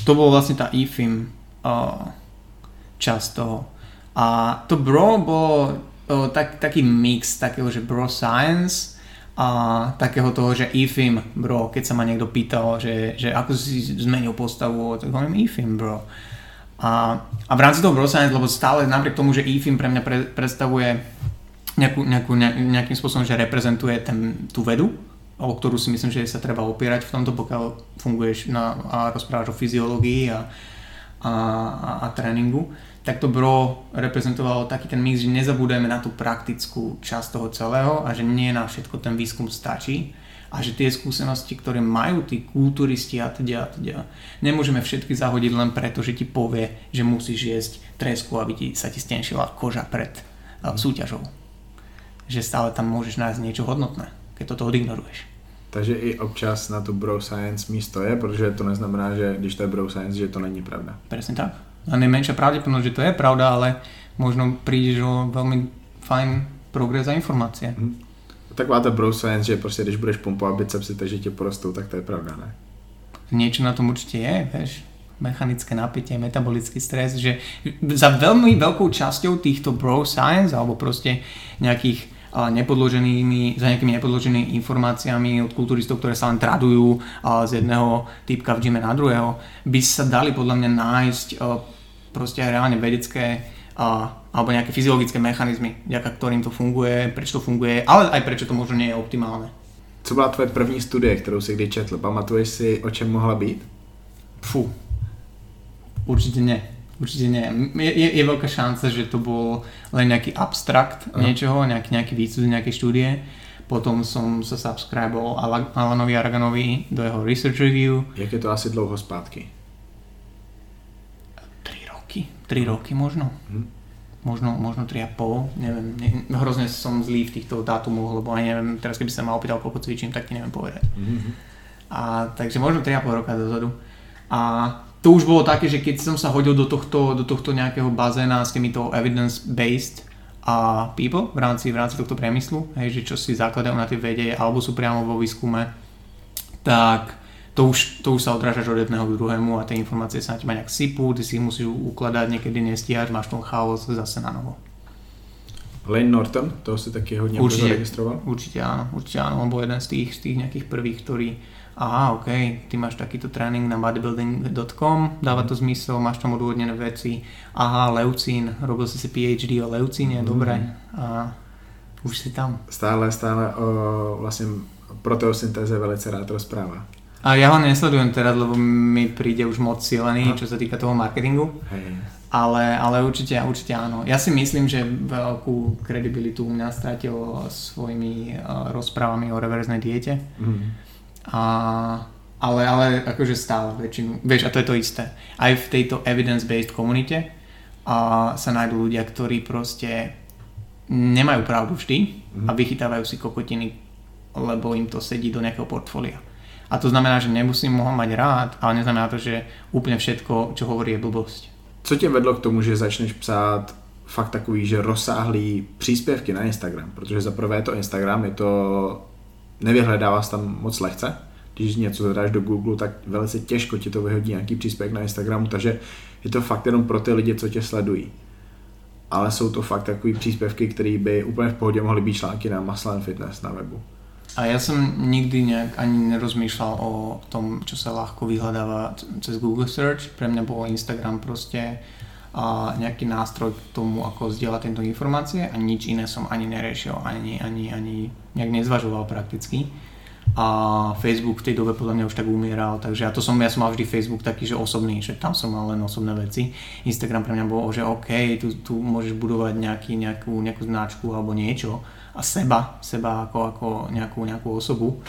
to bolo vlastne tá IFIM uh, časť toho. A to bro bolo uh, tak, taký mix takého, že bro science a takého toho, že IFIM bro, keď sa ma niekto pýtal, že, že ako si zmenil postavu, tak hovorím IFIM bro. A, a v rámci toho bro science, lebo stále napriek tomu, že IFIM pre mňa pre, predstavuje nejakú, nejakú, nejakým spôsobom, že reprezentuje ten, tú vedu, o ktorú si myslím, že sa treba opierať v tomto, pokiaľ funguješ na, a rozprávaš o fyziológii a, a, a, a tréningu, tak to bro reprezentovalo taký ten mix, že nezabúdajme na tú praktickú časť toho celého a že nie na všetko ten výskum stačí a že tie skúsenosti, ktoré majú tí kulturisti a teda a teda, nemôžeme všetky zahodiť len preto, že ti povie, že musíš jesť tresku, aby ti, sa ti stenšila koža pred uh, súťažou. Že stále tam môžeš nájsť niečo hodnotné, keď toto odignoruješ. Takže i občas na tu bro science místo je, protože to neznamená, že když to je bro science, že to není pravda. Presne tak. A nejmenšia pravdepodobnosť, že to je pravda, ale možno prídeš o veľmi fajn progres a informácie. Hmm. Taková ta bro science, že prostě když budeš pumpovat bicepsy, takže ti porostou, tak to je pravda, ne? Niečo na tom určite je, vieš mechanické napätie, metabolický stres, že za veľmi veľkou časťou týchto bro science alebo proste nejakých nepodloženými, za nejakými nepodloženými informáciami od kulturistov, ktoré sa len tradujú z jedného typka v gyme na druhého, by sa dali podľa mňa nájsť proste aj reálne vedecké alebo nejaké fyziologické mechanizmy, vďaka ktorým to funguje, prečo to funguje, ale aj prečo to možno nie je optimálne. Co byla tvoje první studie, kterou si kdy četl? Pamatuješ si, o čem mohla být? Fú, určite nie. Určite nie. Je, je, je veľká šanca, že to bol len nejaký abstrakt Aha. niečoho, nejaký, nejaký výcud, nejaké štúdie. Potom som sa subscribol Alanovi Araganovi do jeho research review. Jak je to asi dlouho zpátky? 3 roky. 3 roky možno. Hm možno, možno 3,5, neviem, ne, hrozne som zlý v týchto dátumoch, lebo aj neviem, teraz keby sa ma opýtal, koľko cvičím, tak ti neviem povedať. Mm-hmm. A, takže možno 3,5 roka dozadu. A to už bolo také, že keď som sa hodil do tohto, do tohto nejakého bazéna s týmito evidence-based a people v rámci, v rámci tohto priemyslu, hej, že čo si zakladajú na tej vede alebo sú priamo vo výskume, tak to už, to už sa odrážaš od jedného k druhému a tie informácie sa na teba nejak sypú, ty si ich musíš ukladať, niekedy nestíhaš, máš tom chaos zase na novo. Lane Norton, to si taky hodně určite, registroval? Určite áno, určite áno, on bol jeden z tých, z tých nejakých prvých, ktorý aha, OK, ty máš takýto tréning na bodybuilding.com, dáva to zmysel, máš tam odôvodnené veci, aha, leucín, robil si si PhD o leucíne, mm. dobre, a už si tam. Stále, stále o vlastne proteosyntéze velice rád rozpráva. A ja ho nesledujem teraz, lebo mi príde už moc silený, no. čo sa týka toho marketingu. Hej. Ale, ale určite, určite áno. Ja si myslím, že veľkú kredibilitu u mňa stratil svojimi uh, rozprávami o reverznej diete. Mm. A, ale, ale akože stále väčšinu. Vieš, a to je to isté. Aj v tejto evidence-based komunite a sa nájdú ľudia, ktorí proste nemajú pravdu vždy mm. a vychytávajú si kokotiny, lebo im to sedí do nejakého portfólia. A to znamená, že nemusím ho mať rád, ale neznamená to, že úplne všetko, čo hovorí, je blbosť. Co tě vedlo k tomu, že začneš psát fakt takový, že rozsáhlý příspěvky na Instagram? Protože za prvé to Instagram, je to, nevyhledává tam moc lehce. Když něco zadáš do Google, tak velice těžko ti to vyhodí nějaký příspěvek na Instagramu, takže je to fakt jenom pro ty lidi, co tě sledují. Ale jsou to fakt takový příspěvky, které by úplně v pohodě mohly být články na Muscle Fitness na webu. A ja som nikdy nejak ani nerozmýšľal o tom, čo sa ľahko vyhľadáva cez Google Search. Pre mňa bol Instagram proste a nejaký nástroj k tomu, ako zdieľať tieto informácie a nič iné som ani neriešil, ani, ani, ani nejak nezvažoval prakticky. A Facebook v tej dobe podľa mňa už tak umieral, takže ja to som, ja som mal vždy Facebook taký, že osobný, že tam som mal len osobné veci. Instagram pre mňa bolo, že OK, tu, tu môžeš budovať nejaký, nejakú, nejakú značku alebo niečo, a seba, seba ako, ako nejakú, nejakú osobu.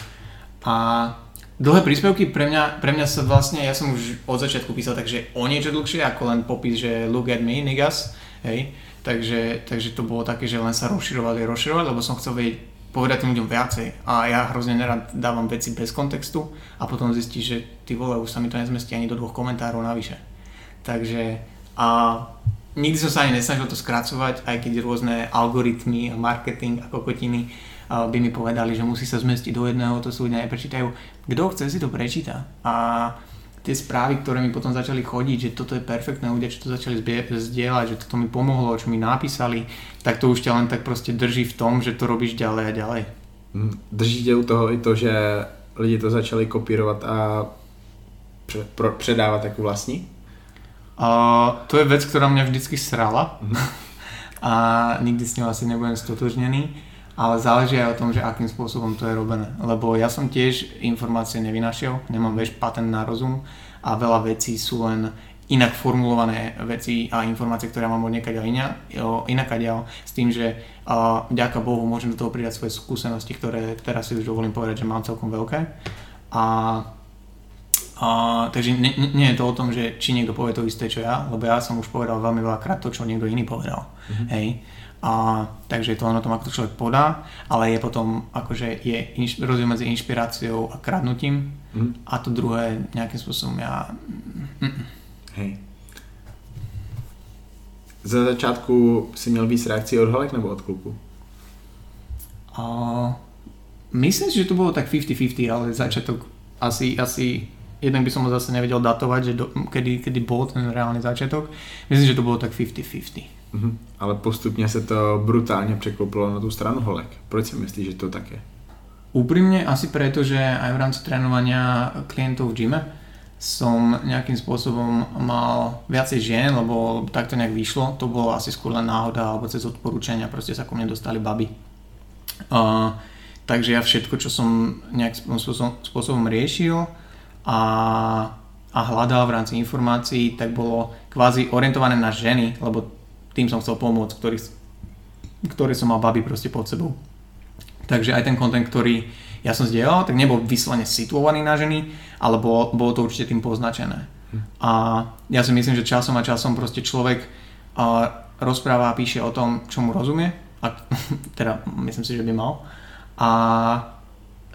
A dlhé príspevky pre mňa, pre mňa sa vlastne, ja som už od začiatku písal takže o niečo dlhšie ako len popis, že look at me, niggas, hej. Takže, takže to bolo také, že len sa rozširovali, rozširovali, lebo som chcel vedieť, povedať tým ľuďom viacej. A ja hrozne nerad dávam veci bez kontextu a potom zistí, že ty vole, už sa mi to nezmestí ani do dvoch komentárov navyše. Takže a nikdy som sa ani nesnažil to skracovať, aj keď rôzne algoritmy a marketing a kokotiny by mi povedali, že musí sa zmestiť do jedného, to sú ľudia neprečítajú. Kto chce si to prečíta. A tie správy, ktoré mi potom začali chodiť, že toto je perfektné, ľudia, čo to začali zdieľať, že toto mi pomohlo, čo mi napísali, tak to už ťa len tak proste drží v tom, že to robíš ďalej a ďalej. Hm, držíte u toho i to, že lidi to začali kopírovat a předávat jako vlastní? A to je vec, ktorá mňa vždycky srala mhm. a nikdy s ňou asi nebudem stotožnený, ale záleží aj o tom, že akým spôsobom to je robené. Lebo ja som tiež informácie nevynašiel, nemám vieš patent na rozum a veľa vecí sú len inak formulované veci a informácie, ktoré mám od niekaď inakaďal, s tým, že uh, vďaka Bohu môžem do toho pridať svoje skúsenosti, ktoré teraz si už dovolím povedať, že mám celkom veľké. A a, takže nie, nie je to o tom, že či niekto povie to isté, čo ja, lebo ja som už povedal veľmi veľakrát to, čo niekto iný povedal. Mm-hmm. Hej. A, takže je to len o tom, ako to človek podá, ale je potom akože je inš, rozdiel medzi inšpiráciou a kradnutím mm. a to druhé nejakým spôsobom ja... Mm. Hej. Za začátku si měl víc reakcií od holek nebo od kluku? A, myslím si, že to bolo tak 50-50, ale začiatok asi, asi jednak by som ho zase nevedel datovať, že do, kedy, kedy bol ten reálny začiatok. Myslím, že to bolo tak 50-50. Mm-hmm. Ale postupne sa to brutálne preklopilo na tú stranu holek. Proč si myslíš, že to také? Úprimne asi preto, že aj v rámci trénovania klientov v gyme som nejakým spôsobom mal viacej žien, lebo takto nejak vyšlo. To bolo asi skôr len náhoda alebo cez odporúčania, proste sa ku mne dostali baby. Uh, takže ja všetko, čo som nejakým spôsobom, spôsobom riešil, a a hľadal v rámci informácií, tak bolo kvázi orientované na ženy, lebo tým som chcel pomôcť, ktorý, ktorý som mal baby proste pod sebou. Takže aj ten kontent, ktorý ja som zdieľal, tak nebol vyslovene situovaný na ženy, ale bolo, bolo to určite tým poznačené. A ja si myslím, že časom a časom proste človek uh, rozpráva a píše o tom, čo mu rozumie, a, teda myslím si, že by mal. A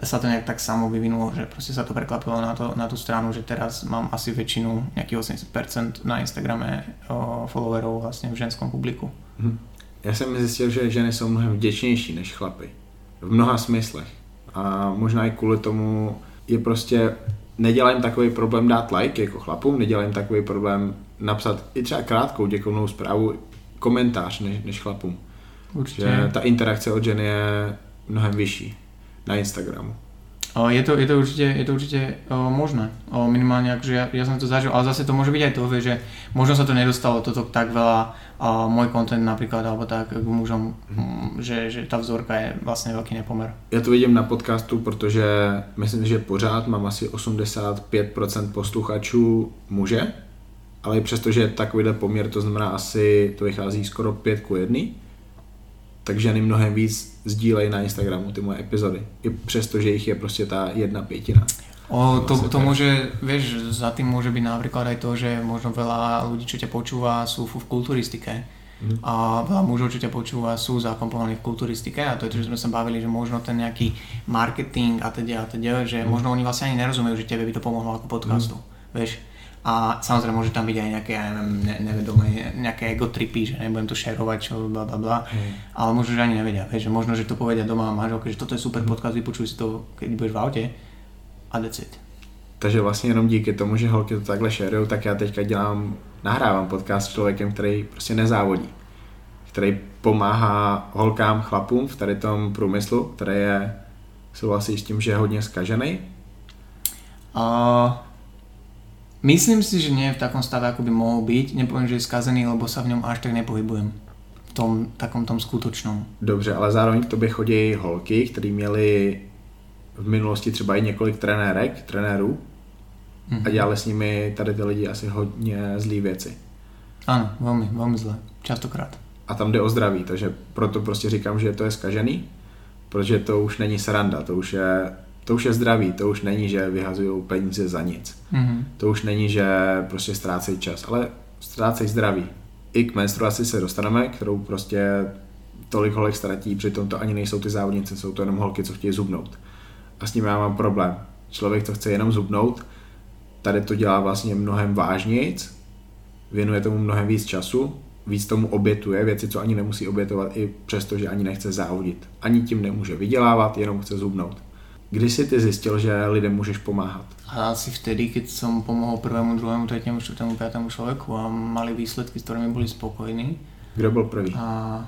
sa to nejak tak samo vyvinulo, že proste sa to preklapilo na, to, na tú stranu, že teraz mám asi väčšinu, nejakých 80% na Instagrame o, followerov vlastne v ženskom publiku. Hm. Já jsem zjistil, že ženy jsou mnohem vděčnější než chlapy. V mnoha smyslech. A možná i kvůli tomu je prostě nedělám takový problém dát like jako chlapům, nedělám takový problém napsat i třeba krátkou děkovnou zprávu, komentář než, než chlapům. Určitě. Že ta interakce od ženy je mnohem vyšší na Instagramu. Je to, je to určite, je to určite o, možné, o, minimálne akože ja, ja som to zažil, ale zase to môže byť aj to, že možno sa to nedostalo toto tak veľa, o, môj content napríklad, alebo tak k mužom, mm. že, že tá vzorka je vlastne veľký nepomer. Ja to vidím na podcastu, protože myslím, že pořád mám asi 85% posluchačů muže, ale i přesto, že je takovýhle poměr, to znamená asi, to vychází skoro 5 ku 1, tak ženy mnohem víc sdílejí na Instagramu ty moje epizody. I přesto, že jich je prostě ta jedna pětina. O, to, to môže, vieš, za tým môže byť napríklad aj to, že možno veľa ľudí, čo ťa počúva, sú v kulturistike. Mm. A veľa mužov, čo ťa počúva, sú zakomponovaní v kulturistike a to je to, že sme sa bavili, že možno ten nejaký marketing a teda a teda, že mm. možno oni vlastne ani nerozumejú, že tebe by to pomohlo ako podcastu. Mm. Vieš? A samozrejme môže tam byť aj nejaké, ja neviem, ne, nevedomé, nejaké ego tripy, že nebudem to šerovať, čo bla bla bla. Hmm. Ale možno, že ani nevedia, vieš, že možno, že to povedia doma manželke, že toto je super podcast, vypočuj si to, keď budeš v aute a that's it. Takže vlastně jenom díky tomu, že holky to takhle šerují, tak já teďka dělám, nahrávám podcast s člověkem, který prostě nezávodí. Který pomáhá holkám, chlapům v tady tom průmyslu, který je, souhlasí s tím, že je hodně skažený? Uh, Myslím si, že nie je v takom stave, ako by mohol byť. Nepoviem, že je skazený, lebo sa v ňom až tak nepohybujem. V tom takom tom skutočnom. Dobře, ale zároveň k tobě chodí holky, které měly v minulosti třeba i několik trenérek, trenérů mm-hmm. a dělali s nimi tady ty lidi asi hodně zlý věci. Ano, velmi, velmi zlé. Častokrát. A tam jde o zdraví, takže proto prostě říkám, že to je skažený, protože to už není sranda, to už je to už je zdraví, to už není, že vyhazují peníze za nic. Mm-hmm. To už není, že prostě ztrácejí čas, ale ztrácejí zdraví. I k menstruaci se dostaneme, kterou prostě tolik holek ztratí, přitom to ani nejsou ty závodnice, jsou to jenom holky, co chtějí zubnout. A s tím já mám problém. Člověk to chce jenom zubnout, tady to dělá vlastně mnohem vážnějc, věnuje tomu mnohem víc času, víc tomu obětuje věci, co ani nemusí obětovat, i přesto, že ani nechce závodit. Ani tím nemůže vydělávat, jenom chce zubnout. Kdy si ty zistil, že lidem můžeš pomáhat? A asi vtedy, keď som pomohol prvému, druhému, tretiemu, štvrtému, piatému človeku a mali výsledky, s ktorými boli spokojní. Kdo bol prvý? A,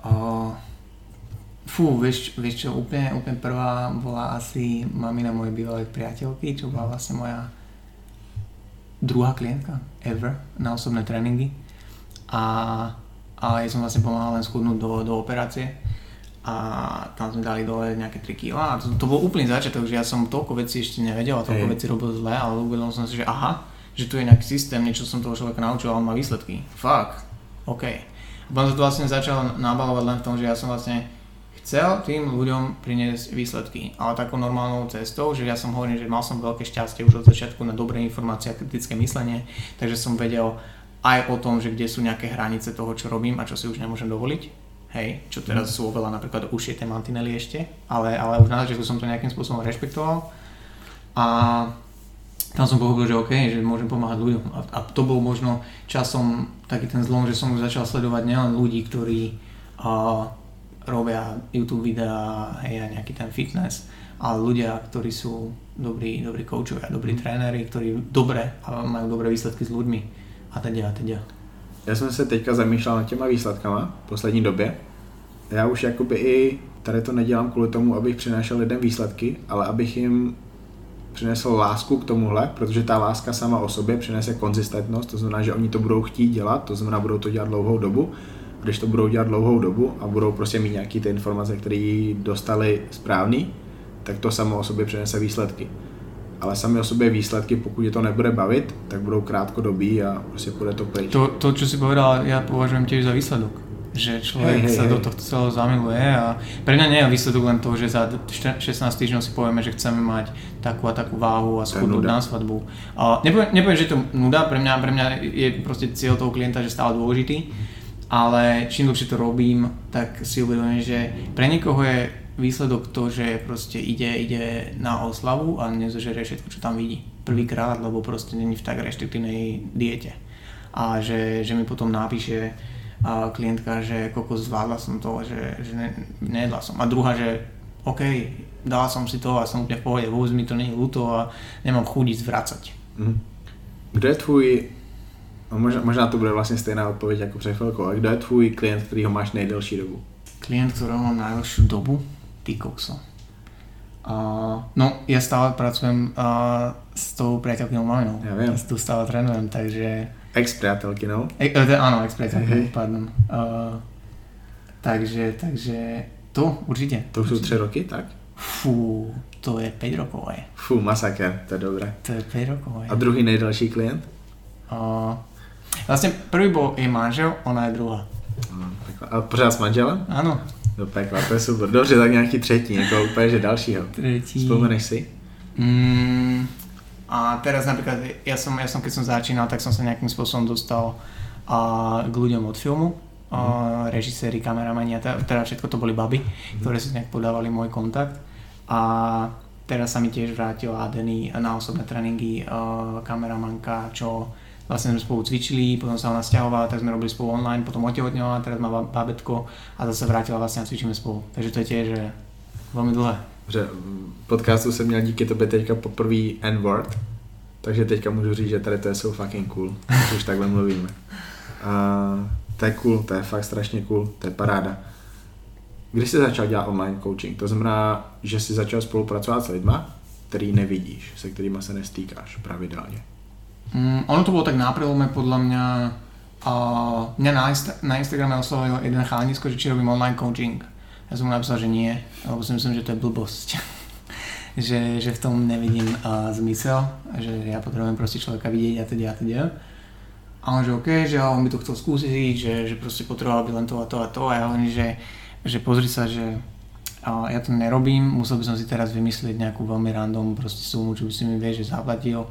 a, fú, vieš, vieš čo, úplne, úplne prvá bola asi mamina mojej bývalej priateľky, čo bola vlastne moja druhá klientka ever na osobné tréningy. A, a ja som vlastne pomáhal len schudnúť do, do operácie a tam sme dali dole nejaké 3 kg a to, to bol úplný začiatok, že ja som toľko vecí ešte nevedel a toľko hey. vecí robil zle, ale uvedomil som si, že aha, že tu je nejaký systém, niečo som toho človeka naučil a on má výsledky. Fuck, OK. A potom sa to vlastne začal nabalovať len v tom, že ja som vlastne chcel tým ľuďom priniesť výsledky, ale takou normálnou cestou, že ja som hovoril, že mal som veľké šťastie už od začiatku na dobré informácie a kritické myslenie, takže som vedel aj o tom, že kde sú nejaké hranice toho, čo robím a čo si už nemôžem dovoliť hej, čo teraz sú oveľa napríklad užšie tie mantinely ešte, ale, ale už na začiatku som to nejakým spôsobom rešpektoval a tam som pochopil, že OK, že môžem pomáhať ľuďom a, a to bol možno časom taký ten zlom, že som už začal sledovať nielen ľudí, ktorí a, robia YouTube videá, hej, a nejaký ten fitness, ale ľudia, ktorí sú dobrí, dobrí koučovia, dobrí mm. tréneri, ktorí dobre a majú dobré výsledky s ľuďmi a teda a teda. Já jsem se teďka zamýšlel nad těma výsledkama v poslední době. Já už jakoby i tady to nedělám kvůli tomu, abych přinášel lidem výsledky, ale abych jim přinesl lásku k tomuhle, protože ta láska sama o sobě přinese konzistentnost, to znamená, že oni to budou chtít dělat, to znamená, budou to dělat dlouhou dobu. Když to budou dělat dlouhou dobu a budou prostě mít nějaké ty informace, které dostali správný, tak to samo o sobě přinese výsledky. Ale sami o sobě výsledky, pokud je to nebude bavit, tak budou krátkodobí a prostě půjde to pryč. To, to čo si povedal, ja považujem tiež za výsledok. Že človek Hej, hej, sa hej. do tohto celého zamiluje a pre mňa nie je výsledok len to, že za 16 týždňov si povieme, že chceme mať takú a takú váhu a schudnúť na svadbu. A nepoviem, nepoviem, že je to nuda, pre mňa, pre mňa je proste cieľ toho klienta, že stále dôležitý, ale čím dlhšie to robím, tak si uvedomujem, že pre niekoho je výsledok to, že proste ide, ide na oslavu a nezožerie všetko, čo tam vidí prvýkrát, lebo proste není v tak reštriktívnej diete. A že, že mi potom napíše a klientka, že koľko zvládla som to, že, že ne, nejedla som. A druhá, že OK, dala som si to a som úplne v pohode, vôbec mi to nie je ľúto a nemám chuť ísť vracať. Mhm. Kdo je tvůj, no možná, možná to bude vlastně stejná odpověď jako před chvilkou, ale kdo je tvůj klient, kterýho máš nejdelší dobu? Klient, ktorého mám najdlhšiu dobu, ty kokso. Uh, no, ja stále pracujem uh, s tou priateľkynou maminou. Ja viem. Ja tu stále trénujem, takže... Ex priateľkynou? E, e, áno, ex-priateľka, Hej. pardon. Uh, takže, takže to určite. To jsou určite. tři roky, tak? Fú, to je 5 rokov aj. Fú, masaker, to je dobré. To je 5 rokov aj. A druhý nejdelší klient? Uh, vlastne prvý bol jej manžel, ona je druhá. Pekla. A pořád s manželem? Áno. Do pekla, to je super. Dobře, tak nějaký třetí, jako úplně, že dalšího. Tretí. Vzpomeneš si? Mm, a teraz napríklad, ja som, ja som keď som začínal, tak som sa nejakým spôsobom dostal a, k ľuďom od filmu, a, režiséri, kameramani, a te- teda všetko to boli baby, ktoré si nejak podávali môj kontakt. A teraz sa mi tiež vrátila Deny na osobné tréningy a, kameramanka, čo vlastne sme spolu cvičili, potom sa ona stiahovala, tak sme robili spolu online, potom otehotnila, teraz má babetko a zase vrátila vlastne a cvičíme spolu. Takže to je tiež že veľmi dlhé. Že v podcastu jsem měl díky tobě teďka poprvé N-word, takže teďka můžu říct, že tady to je so fucking cool, když už takhle mluvíme. A to je cool, to je fakt strašně cool, to je paráda. Kdy jsi začal dělat online coaching? To znamená, že jsi začal spolupracovat s lidma, který nevidíš, se kterými se nestýkáš pravidelně. Mm, ono to bolo tak na prelome podľa mňa a mňa na, Insta- na Instagrame oslovil jeden chalanisko, že či robím online coaching. Ja som mu napísal, že nie, lebo si myslím, že to je blbosť. že, že v tom nevidím uh, zmysel, že ja potrebujem proste človeka vidieť a teda a teda. A on že OK, že on by to chcel skúsiť, že, že proste potreboval by len to a to a to a ja hovorím, že, že pozri sa, že a ja to nerobím, musel by som si teraz vymyslieť nejakú veľmi random proste sumu, čo by si mi vie, že zaplatil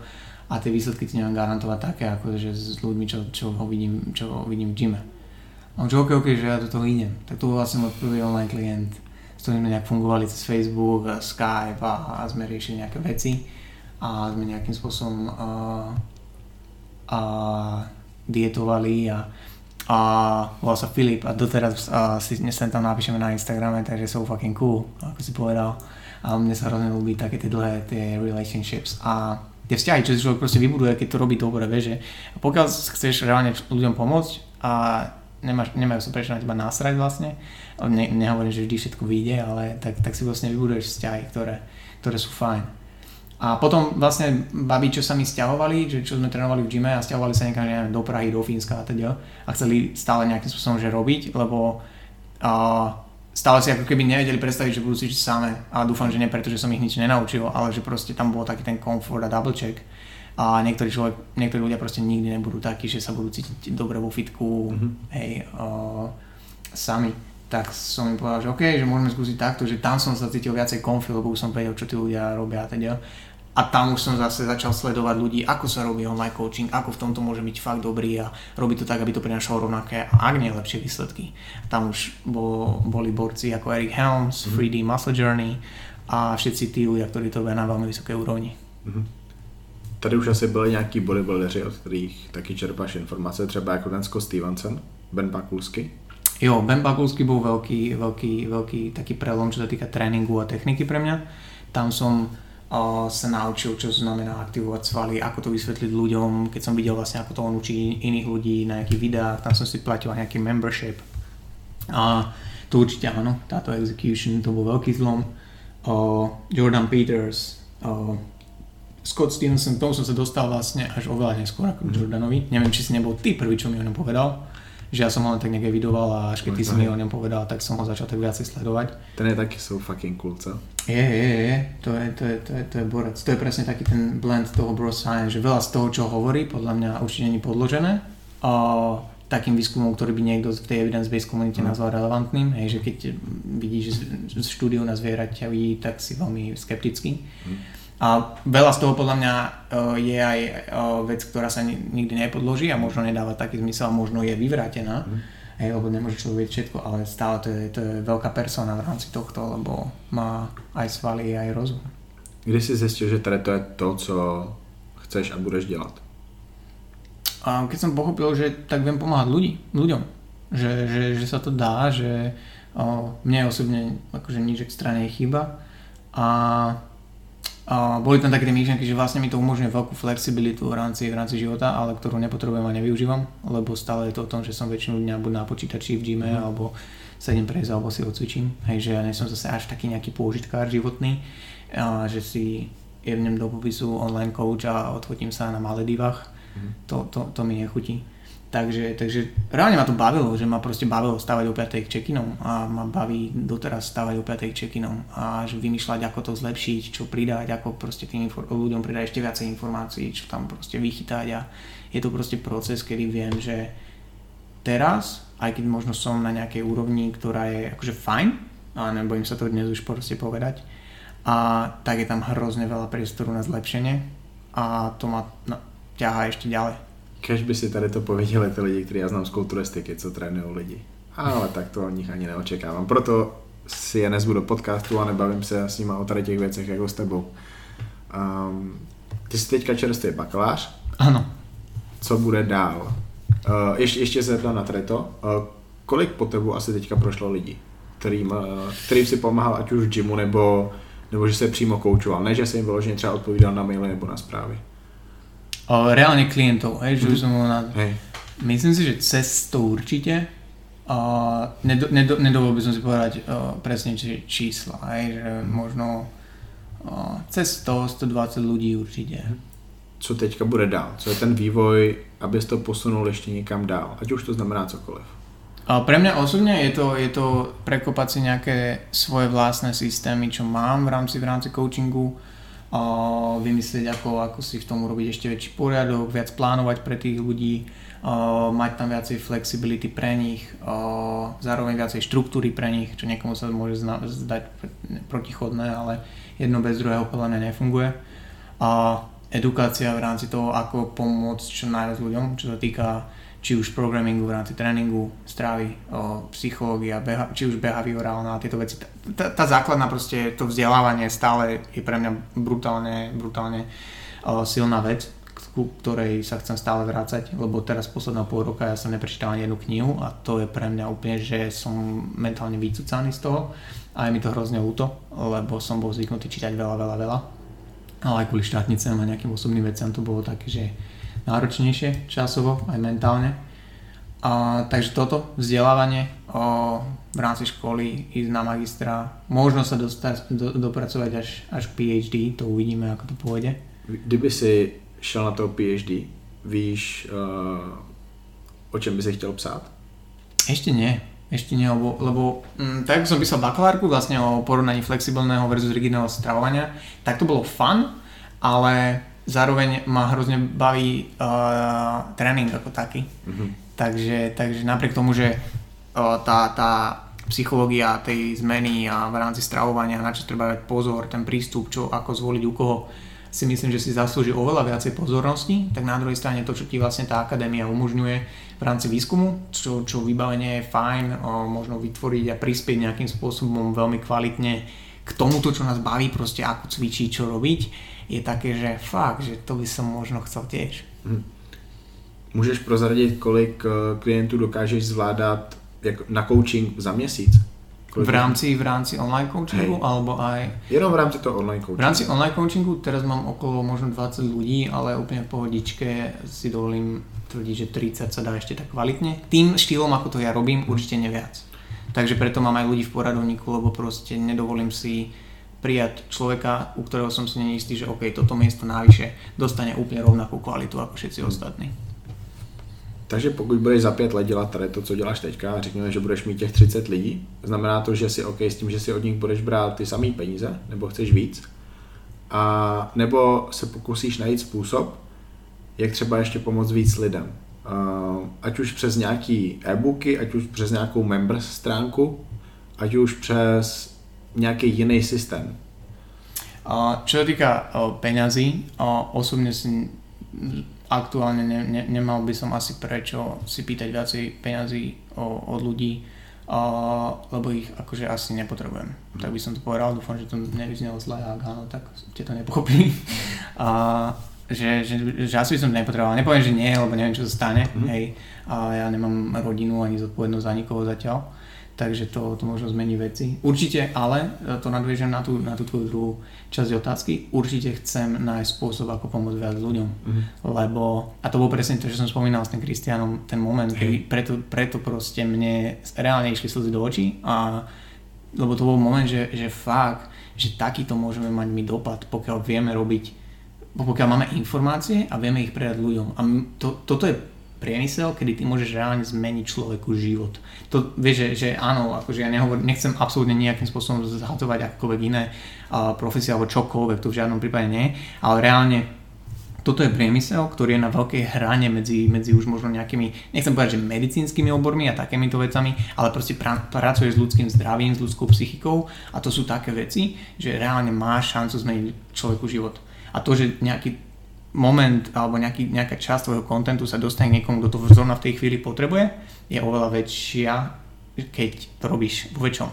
a tie výsledky ti neviem garantovať také, ako že s ľuďmi, čo, čo ho vidím, čo ho vidím v gyme. A on že OK, OK, že ja do toho idem. Tak to bol vlastne môj prvý online klient, s ktorým sme nejak fungovali cez Facebook, a Skype a, a sme riešili nejaké veci a sme nejakým spôsobom a, a dietovali a, a volal sa Filip a doteraz a, si sem tam napíšeme na Instagrame, takže so fucking cool, ako si povedal. A mne sa hrozne ľúbi také tie dlhé tie relationships a tie vzťahy, čo si človek proste vybuduje, keď to robí dobre, vieš, že pokiaľ chceš reálne ľuďom pomôcť a nemáš, nemajú sa prečo na teba násrať vlastne, ne, nehovorím, že vždy všetko vyjde, ale tak, tak si vlastne vybuduješ vzťahy, ktoré, ktoré sú fajn. A potom vlastne babi, čo sa mi stiahovali, že čo sme trénovali v gyme a stiahovali sa niekam neviem, do Prahy, do Fínska a teda a chceli stále nejakým spôsobom že robiť, lebo a, stále si ako keby nevedeli predstaviť, že budú cvičiť samé a dúfam, že nie preto, že som ich nič nenaučil, ale že proste tam bol taký ten komfort a double check a niektorí, človek, niektorí ľudia proste nikdy nebudú takí, že sa budú cítiť dobre vo fitku, Mhm. hej, a, sami tak som im povedal, že OK, že môžeme skúsiť takto, že tam som sa cítil viacej konfi, lebo už som vedel, čo tí ľudia robia a teda. A tam už som zase začal sledovať ľudí, ako sa robí online coaching, ako v tomto môže byť fakt dobrý a robiť to tak, aby to prinašalo rovnaké, ak nie lepšie výsledky. Tam už bol, boli borci ako Eric Helms, 3D Muscle Journey a všetci tí ľudia, ktorí to na veľmi vysokej úrovni. Mhm. Tady už asi byli nějaký bodybuilderi, od kterých taky čerpáš informace, třeba jako ten Scott Stevenson, Ben Pakulsky. Jo, Ben Bakulský bol veľký, veľký, veľký taký prelom, čo sa týka tréningu a techniky pre mňa. Tam som sa naučil, čo znamená aktivovať svaly, ako to vysvetliť ľuďom, keď som videl vlastne, ako to on učí iných ľudí na nejakých videách, tam som si platil nejaký membership. A to určite áno, táto execution, to bol veľký zlom. Uh, Jordan Peters, uh, Scott Stevenson, k tomu som sa dostal vlastne až oveľa neskôr ako k Jordanovi. Neviem, či si nebol ty prvý, čo mi o ňom povedal že ja som ho len tak nejak evidoval a až keď ty si mi o ňom povedal, tak som ho začal tak viacej sledovať. Ten je taký so fucking cool, co? Je, je, je, to je, to je, to je, to je borec. To je presne taký ten blend toho bro science, že veľa z toho, čo hovorí, podľa mňa určite nie podložené. A takým výskumom, ktorý by niekto v tej evidence-based komunite mm. nazval relevantným, hej, že keď vidíš štúdiu na zvieraťa, tak si veľmi skeptický. Mm a veľa z toho podľa mňa uh, je aj uh, vec, ktorá sa nikdy nepodloží a možno nedáva taký zmysel a možno je vyvrátená. Mm. Hej, lebo nemôže človek vedieť všetko, ale stále to je, to je veľká persona v rámci tohto, lebo má aj svaly, aj rozum. Kdy si zistil, že teda to je to, co chceš a budeš dělat? A keď som pochopil, že tak viem pomáhať ľudí, ľuďom. Že, že, že sa to dá, že o, mne osobne akože nič extra nechýba. A a boli tam také myšlenky, že vlastne mi to umožňuje veľkú flexibilitu v rámci, v rámci života, ale ktorú nepotrebujem a nevyužívam, lebo stále je to o tom, že som väčšinu dňa buď na počítači v gyme, mm. alebo sedím prejsť, alebo si odcvičím. Hej, že ja nie som zase až taký nejaký použitkár životný, a že si jednem do popisu online coach a odfotím sa na Maledivách. Mm. To, to, to mi nechutí. Takže, takže reálne ma to bavilo, že ma proste bavilo stavať o 5 check-inom a ma baví doteraz stavať o 5 check-inom a že vymýšľať, ako to zlepšiť, čo pridať, ako proste tým infor- ľuďom pridať ešte viacej informácií, čo tam proste vychytať a je to proste proces, kedy viem, že teraz, aj keď možno som na nejakej úrovni, ktorá je akože fajn, ale nebojím sa to dnes už proste povedať, a tak je tam hrozne veľa priestoru na zlepšenie a to ma no, ťahá ešte ďalej Kež by si tady to pověděli ty lidi, kteří já znám z kulturistiky, co trénují lidi. Ale tak to od nich ani neočekávám. Proto si je nezvu do podcastu a nebavím se s nimi o tady těch věcech jako s tebou. Um, ty jsi teďka čerstvý bakalář. Ano. Co bude dál? Uh, ještě, ještě se na treto. Uh, kolik po tebu asi teďka prošlo lidí, kterým, uh, kterým si pomáhal ať už v gymu nebo, nebo že se přímo koučoval? Ne, že se jim vyloženě třeba odpovídal na maily nebo na zprávy reálne klientov, hej, že mm. som na... Hej. Myslím si, že cez to určite. A nedo, nedo, nedovolil by som si povedať uh, presne či, čísla, hej, že mm. možno uh, cez 100, 120 ľudí určite. Co teďka bude dál? Co je ten vývoj, aby to posunul ešte niekam dál? Ať už to znamená cokoliv. A pre mňa osobne je to, je to prekopať si nejaké svoje vlastné systémy, čo mám v rámci, v rámci coachingu vymyslieť, ako, ako si v tom urobiť ešte väčší poriadok, viac plánovať pre tých ľudí, mať tam viacej flexibility pre nich, zároveň viacej štruktúry pre nich, čo niekomu sa môže zdať protichodné, ale jedno bez druhého podľa nefunguje. A edukácia v rámci toho, ako pomôcť čo najviac ľuďom, čo sa týka či už programingu v rámci tréningu, strávy, psychológia, beha, či už behaviorálna a tieto veci. Tá, tá základná proste, to vzdelávanie stále je pre mňa brutálne, brutálne o, silná vec, ku ktorej sa chcem stále vrácať, lebo teraz posledného pol roka ja som neprečítal ani jednu knihu a to je pre mňa úplne, že som mentálne vycúcaný z toho a je mi to hrozne ľúto, lebo som bol zvyknutý čítať veľa, veľa, veľa. Ale aj kvôli štátnicem a nejakým osobným veciam to bolo také, že náročnejšie časovo aj mentálne. A, takže toto vzdelávanie o, v rámci školy, ísť na magistra, možno sa dostať, do, dopracovať až, až k PhD, to uvidíme, ako to pôjde. Kdyby si šel na to PhD, víš, uh, o čem by si chtěl psát? Ešte nie. Ešte nie, lebo, lebo mm, tak som písal bakalárku vlastne o porovnaní flexibilného versus rigidného stravovania, tak to bolo fun, ale zároveň ma hrozne baví uh, tréning ako taký. Mm-hmm. Takže, takže napriek tomu, že uh, tá, tá psychológia tej zmeny a v rámci stravovania, na čo treba dať pozor, ten prístup, čo ako zvoliť u koho, si myslím, že si zaslúži oveľa viacej pozornosti, tak na druhej strane to, čo ti vlastne tá akadémia umožňuje v rámci výskumu, čo, čo vybavenie je fajn, o, možno vytvoriť a prispieť nejakým spôsobom veľmi kvalitne k tomuto, čo nás baví, proste ako cvičiť, čo robiť, je také, že fakt, že to by som možno chcel tiež. Hmm. Můžeš prozradit, kolik eh, klientů dokážeš zvládat na coaching za měsíc? Kolik v rámci, v rámci online coachingu Hej. alebo aj... Jenom v rámci toho online coachingu. V rámci online coachingu teraz mám okolo možno 20 ľudí, ale úplne v pohodičke si dovolím tvrdiť, že 30 sa dá ešte tak kvalitne. Tým štýlom, ako to ja robím, určite neviac. Takže preto mám aj ľudí v poradovníku, lebo proste nedovolím si prijať človeka, u ktorého som si neistý, že OK, toto miesto navyše dostane úplne rovnakú kvalitu ako všetci ostatní. Takže pokud budeš za pět let dělat tady to, co děláš teďka, řekněme, že budeš mít těch 30 lidí, znamená to, že si OK s tím, že si od nich budeš brát ty samé peníze, nebo chceš víc, a nebo se pokusíš najít způsob, jak třeba ještě pomoct víc lidem. Ať už přes nějaký e-booky, ať už přes nějakou members stránku, ať už přes nějaký jiný systém. Čo sa týka peňazí, osobne si aktuálne ne, ne, nemal by som asi prečo si pýtať viacej peňazí od ľudí, lebo ich akože asi nepotrebujem. Tak by som to povedal, dúfam, že to nevyznelo zle, ak áno, tak ste to nepochopili. že, že, že asi som to nepotreboval. Nepoviem, že nie, lebo neviem, čo sa stane. Mm. Hej. A ja nemám rodinu ani zodpovednosť za nikoho zatiaľ takže to, to možno zmení veci. Určite, ale e, to nadviežem na tú, na tú tvoju druhú časť otázky, určite chcem nájsť spôsob, ako pomôcť viac ľuďom. Mm-hmm. Lebo, a to bol presne to, že som spomínal s tým Kristianom, ten moment, hey. preto, preto proste mne reálne išli slzy do očí a lebo to bol moment, že, že fakt, že takýto môžeme mať my dopad, pokiaľ vieme robiť, pokiaľ máme informácie a vieme ich predať ľuďom. A to, toto je priemysel, kedy ty môžeš reálne zmeniť človeku život. To vieš, že, že áno, akože ja nehovor, nechcem absolútne nejakým spôsobom zhadzovať akokoľvek iné uh, profesie alebo čokoľvek, to v žiadnom prípade nie, ale reálne toto je priemysel, ktorý je na veľkej hrane medzi, medzi už možno nejakými, nechcem povedať, že medicínskymi obormi a takýmito vecami, ale proste pra, pracuješ s ľudským zdravím, s ľudskou psychikou a to sú také veci, že reálne máš šancu zmeniť človeku život. A to, že nejaký moment alebo nejaký, nejaká časť tvojho kontentu sa dostane niekomu, kto to zrovna v tej chvíli potrebuje, je oveľa väčšia, keď to robíš vo väčšom.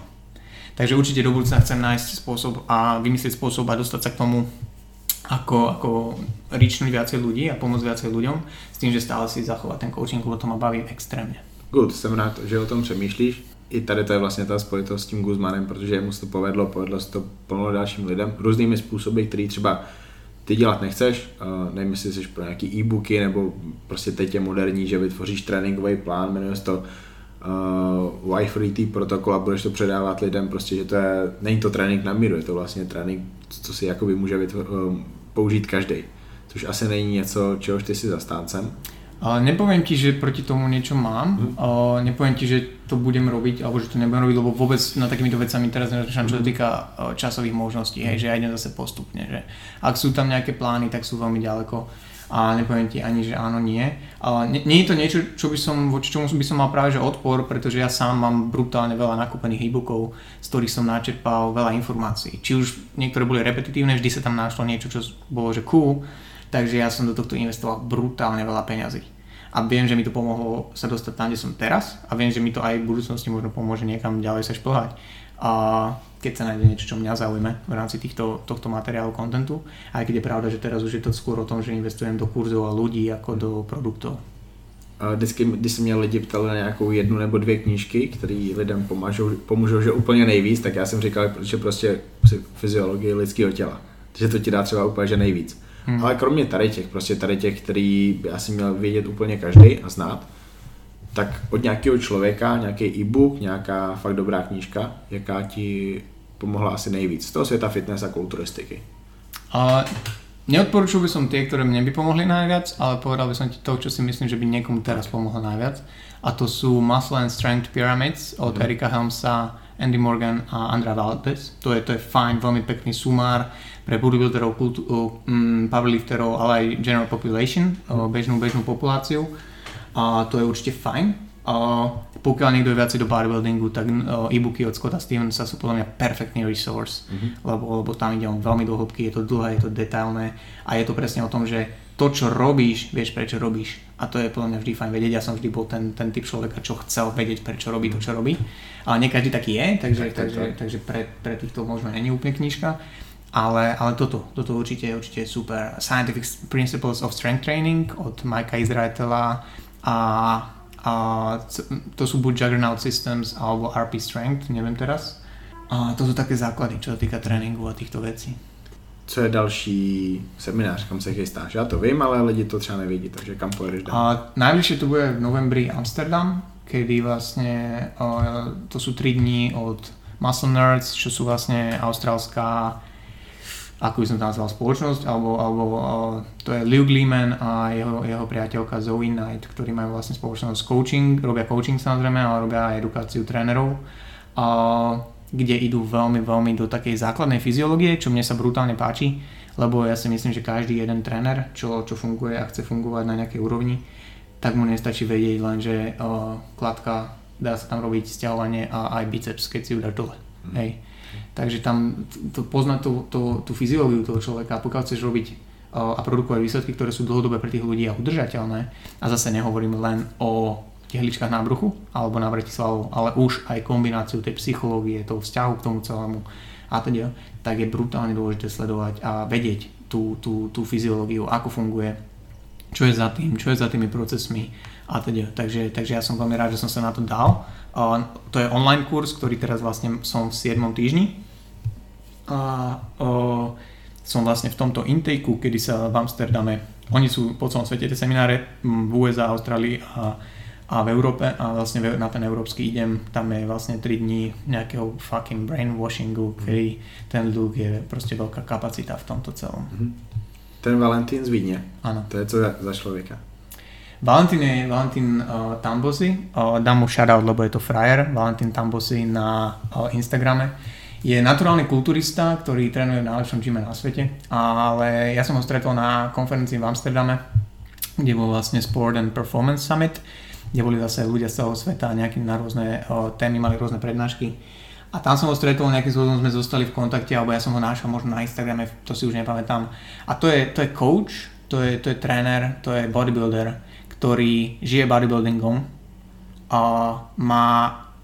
Takže určite do budúcna chcem nájsť spôsob a vymyslieť spôsob a dostať sa k tomu, ako, ako ričnúť viacej ľudí a pomôcť viacej ľuďom s tým, že stále si zachovať ten coaching, lebo to ma baví extrémně. Good, jsem rád, že o tom přemýšlíš. I tady to je vlastně ta spojitost s tím Guzmanem, protože mu to povedlo, povedlo se to plno dalším lidem různými způsoby, který třeba ty dělat nechceš, nevím, jestli jsi pro nějaký e-booky, nebo prostě teď je moderní, že vytvoříš tréninkový plán, jmenuje se to uh, Y3T protokol a budeš to předávat lidem, prostě, že to je, není to trénink na míru, je to vlastně trénink, co si jakoby může vytvo- uh, použít každý, což asi není něco, čehož ty si zastáncem. Nepoviem ti, že proti tomu niečo mám, mm. nepoviem ti, že to budem robiť, alebo že to nebudem robiť, lebo vôbec na takýmito vecami teraz nerozmýšľam, čo sa mhm. týka uh, časových možností, hej, že ja idem zase postupne, že ak sú tam nejaké plány, tak sú veľmi ďaleko a nepoviem ti ani, že áno, nie. Ale nie, nie je to niečo, čo by som, voči čomu by som mal práve že odpor, pretože ja sám mám brutálne veľa nakúpených e-bookov, z ktorých som načerpal veľa informácií. Či už niektoré boli repetitívne, vždy sa tam našlo niečo, čo bolo že cool, takže ja som do tohto investoval brutálne veľa peňazí. A viem, že mi to pomohlo sa dostať tam, kde som teraz a viem, že mi to aj v budúcnosti možno pomôže niekam ďalej sa šplhať. A keď sa nájde niečo, čo mňa zaujíme v rámci týchto, tohto materiálu, kontentu. Aj keď je pravda, že teraz už je to skôr o tom, že investujem do kurzov a ľudí ako do produktov. Vždycky, když se mě lidi ptali na nějakou jednu nebo dvě knížky, které lidem pomůžou, pomůžou, že úplně nejvíc, tak já jsem říkal, že prostě fyziologie lidského těla. Takže to ti dá třeba úplně, že nejvíc. Hmm. Ale kromě tady těch, prostě tady těch, který by asi měl vědět úplně každý a znát, tak od nějakého člověka, nějaký e-book, nějaká fakt dobrá knížka, jaká ti pomohla asi nejvíc z toho světa fitness a kulturistiky? A neodporúčil by som tie, ktoré mne by pomohli najviac, ale povedal by som ti to, čo si myslím, že by niekomu teraz pomohlo najviac. A to sú Muscle and Strength Pyramids od mm. Erika Helmsa, Andy Morgan a Andra Valdez. To je, to je fajn, veľmi pekný sumár pre bodybuilderov, kultu, um, powerlifterov, ale aj general population, mm. bežnú, bežnú populáciu. A to je určite fajn. A pokiaľ niekto je viacej do bodybuildingu, tak e-booky od Scotta Stevensa sú podľa mňa perfektný resource, mm-hmm. lebo, lebo tam ide on veľmi do hĺbky, je to dlhé, je to detailné a je to presne o tom, že to, čo robíš, vieš prečo robíš. A to je podľa mňa vždy fajn vedieť. Ja som vždy bol ten, ten typ človeka, čo chcel vedieť, prečo robí to, čo robí. Ale nie každý taký je, takže, tak, takže, tak. takže pre, pre týchto možno není úplne knižka. Ale, ale toto, toto určite, určite je super. Scientific Principles of Strength Training od Mikea Izraetela a, a to sú buď Juggernaut Systems alebo RP Strength, neviem teraz. A to sú také základy, čo sa týka tréninku a týchto vecí. Co je další seminář, kam se chystáš? Já to vím, ale lidi to třeba nevidí, takže kam pojedeš dál? A najbližšie to bude v novembri Amsterdam, kedy vlastne to sú 3 dní od Muscle Nerds, čo sú vlastne austrálska ako by som to nazval, spoločnosť, alebo, alebo to je Liu Gleeman a jeho, jeho priateľka Zoe Knight, ktorí majú vlastne spoločnosť coaching, robia coaching samozrejme, ale robia aj edukáciu trénerov, a, kde idú veľmi, veľmi do takej základnej fyziológie, čo mne sa brutálne páči, lebo ja si myslím, že každý jeden tréner, čo, čo funguje a chce fungovať na nejakej úrovni, tak mu nestačí vedieť len, že uh, kladka, dá sa tam robiť stiahovanie a aj biceps, keď si udá dole. Mm. Hej Takže tam to, poznať tú, tú, tú fyziológiu toho človeka, pokiaľ chceš robiť a produkovať výsledky, ktoré sú dlhodobé pre tých ľudí a udržateľné. A zase nehovorím len o tehličkách na bruchu alebo na svalov, ale už aj kombináciu tej psychológie, toho vzťahu k tomu celému a teda, tak je brutálne dôležité sledovať a vedieť tú, tú, tú fyziológiu, ako funguje, čo je za tým, čo je za tými procesmi a teda. Takže, takže ja som veľmi rád, že som sa na to dal. To je online kurz, ktorý teraz vlastne som v 7. týždni a o, som vlastne v tomto intakeu, kedy sa v Amsterdame, oni sú po celom svete tie semináre v USA, Austrálii a, a v Európe a vlastne na ten európsky idem, tam je vlastne 3 dní nejakého fucking brainwashingu, mhm. kedy ten ľud je proste veľká kapacita v tomto celom. Mhm. Ten Valentín z Vídně. Ano. To je co za, za člověka? Valentín je Valentín uh, Tambosi, uh, dám mu shoutout, lebo je to frajer, Valentín Tambosi na uh, Instagrame je naturálny kulturista, ktorý trénuje v najlepšom gyme na svete, ale ja som ho stretol na konferencii v Amsterdame, kde bol vlastne Sport and Performance Summit, kde boli zase ľudia z celého sveta a nejaké na rôzne o, témy mali rôzne prednášky. A tam som ho stretol, nejakým spôsobom sme zostali v kontakte, alebo ja som ho našal možno na Instagrame, to si už nepamätám. A to je, to je coach, to je, to je tréner, to je bodybuilder, ktorý žije bodybuildingom a má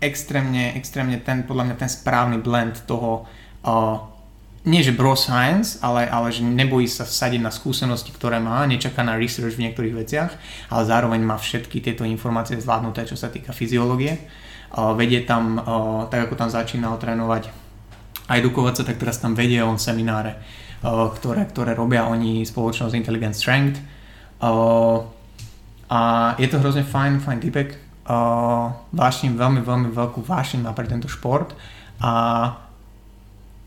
extrémne, extrémne ten, podľa mňa ten správny blend toho, uh, nie že bro science, ale, ale že nebojí sa vsadiť na skúsenosti, ktoré má, nečaká na research v niektorých veciach, ale zároveň má všetky tieto informácie zvládnuté, čo sa týka fyziológie. Uh, vedie tam, uh, tak ako tam začínal trénovať a edukovať sa, tak teraz tam vedie on semináre, uh, ktoré, ktoré robia oni spoločnosť Intelligent Strength. Uh, a je to hrozne fajn, fajn typek, uh, vášim, veľmi, veľmi veľkú vášim má pre tento šport a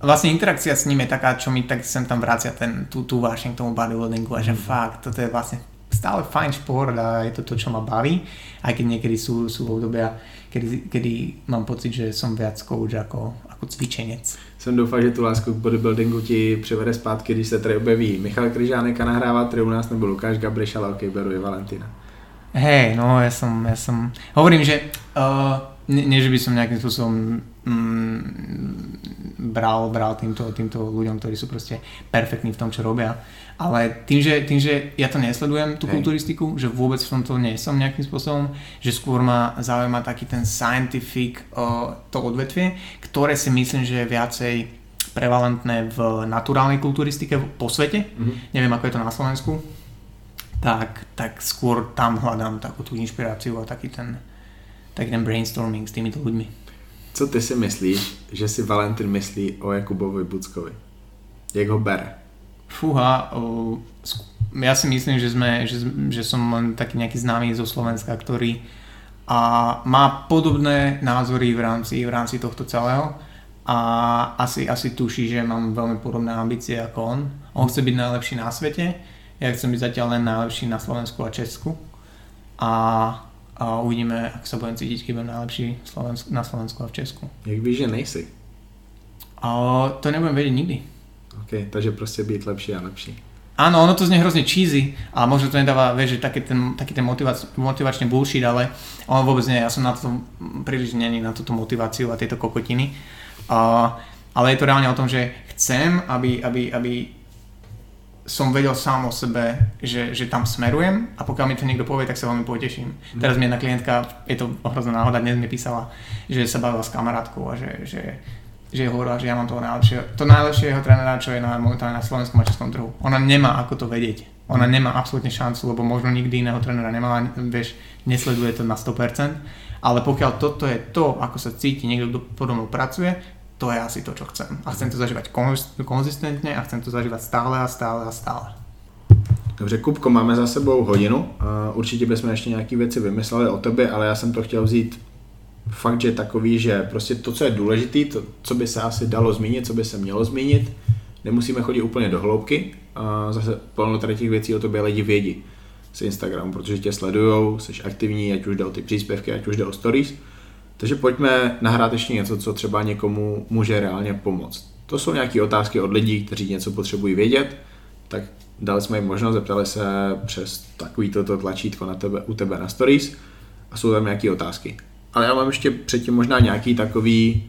vlastne interakcia s ním je taká, čo mi tak sem tam vracia ten, tú, tú vášeň k tomu bodybuildingu a že mm. fakt, toto je vlastne stále fajn šport a je to to, čo ma baví, aj keď niekedy sú, sú obdobia, kedy, kedy mám pocit, že som viac coach ako, ako cvičenec. Jsem doufal, že tu lásku k bodybuildingu ti přivede zpátky, když se tady objeví Michal Kryžánek a nahrává tady u nás, nebo Lukáš Gabriš, ale ok, beru je Valentina. Hej, no ja som, ja som, hovorím, že uh, nie, nie, že by som nejakým spôsobom mm, bral, bral týmto, týmto ľuďom, ktorí sú proste perfektní v tom, čo robia, ale tým, že, tým, že ja to nesledujem, tú Hej. kulturistiku, že vôbec v tomto nie som nejakým spôsobom, že skôr ma zaujíma taký ten scientific uh, to odvetvie, ktoré si myslím, že je viacej prevalentné v naturálnej kulturistike po svete. Mm-hmm. Neviem, ako je to na Slovensku tak, tak skôr tam hľadám takú tú inšpiráciu a taký ten, taký ten brainstorming s týmito ľuďmi. Co ty si myslíš, že si Valentin myslí o Jakubovi Buckovi? Jak ho bere? Fúha, o, ja si myslím, že, sme, že, že som len taký nejaký známy zo Slovenska, ktorý a má podobné názory v rámci, v rámci tohto celého a asi, asi tuší, že mám veľmi podobné ambície ako on. On chce byť najlepší na svete, ja chcem byť zatiaľ len najlepší na Slovensku a Česku a, a uvidíme, ak sa budem cítiť, keď budem najlepší na Slovensku a v Česku. Jak víš, že nejsi? A to nebudem vedieť nikdy. OK, takže proste byť lepší a lepší. Áno, ono to znie hrozne cheesy a možno to nedáva, vieš, že taký ten, taký ten motivac, motivačný bullshit, ale ono vôbec nie, ja som na to príliš není na túto motiváciu a tieto kokotiny. Uh, ale je to reálne o tom, že chcem, aby, aby, aby som vedel sám o sebe, že, že tam smerujem a pokiaľ mi to niekto povie, tak sa veľmi poteším. Mm. Teraz mi jedna klientka, je to ohrozná náhoda, dnes mi písala, že sa bavila s kamarátkou a že, že, že hovorila, že ja mám toho najlepšieho, to najlepšieho trénera, čo je na, momentálne na slovenskom a českom trhu. Ona nemá ako to vedieť. Ona nemá absolútne šancu, lebo možno nikdy iného trénera nemala, vieš, nesleduje to na 100%, ale pokiaľ toto je to, ako sa cíti niekto, kto pracuje, to je asi to, čo chcem. A chcem to zažívať konzistentne a chcem to zažívať stále a stále a stále. Dobře, Kupko, máme za sebou hodinu. Určitě bychom ještě nějaké věci vymysleli o tebe, ale já jsem to chtěl vzít fakt, že takový, že prostě to, co je důležité, to, co by se asi dalo zmínit, co by se mělo zmínit, nemusíme chodit úplně do hloubky, zase plno tady těch věcí o tobě lidi vědí z Instagramu, protože tě sledujou, jsi aktivní, ať už jde o ty příspěvky, ať už jde o stories. Takže pojďme nahrát ještě něco, co třeba někomu může reálně pomoct. To jsou nějaké otázky od lidí, kteří něco potřebují vědět, tak dali jsme jim možnost, zeptali se přes takový toto tlačítko na tebe, u tebe na stories a jsou tam nějaké otázky. Ale já mám ještě předtím možná nějaký takový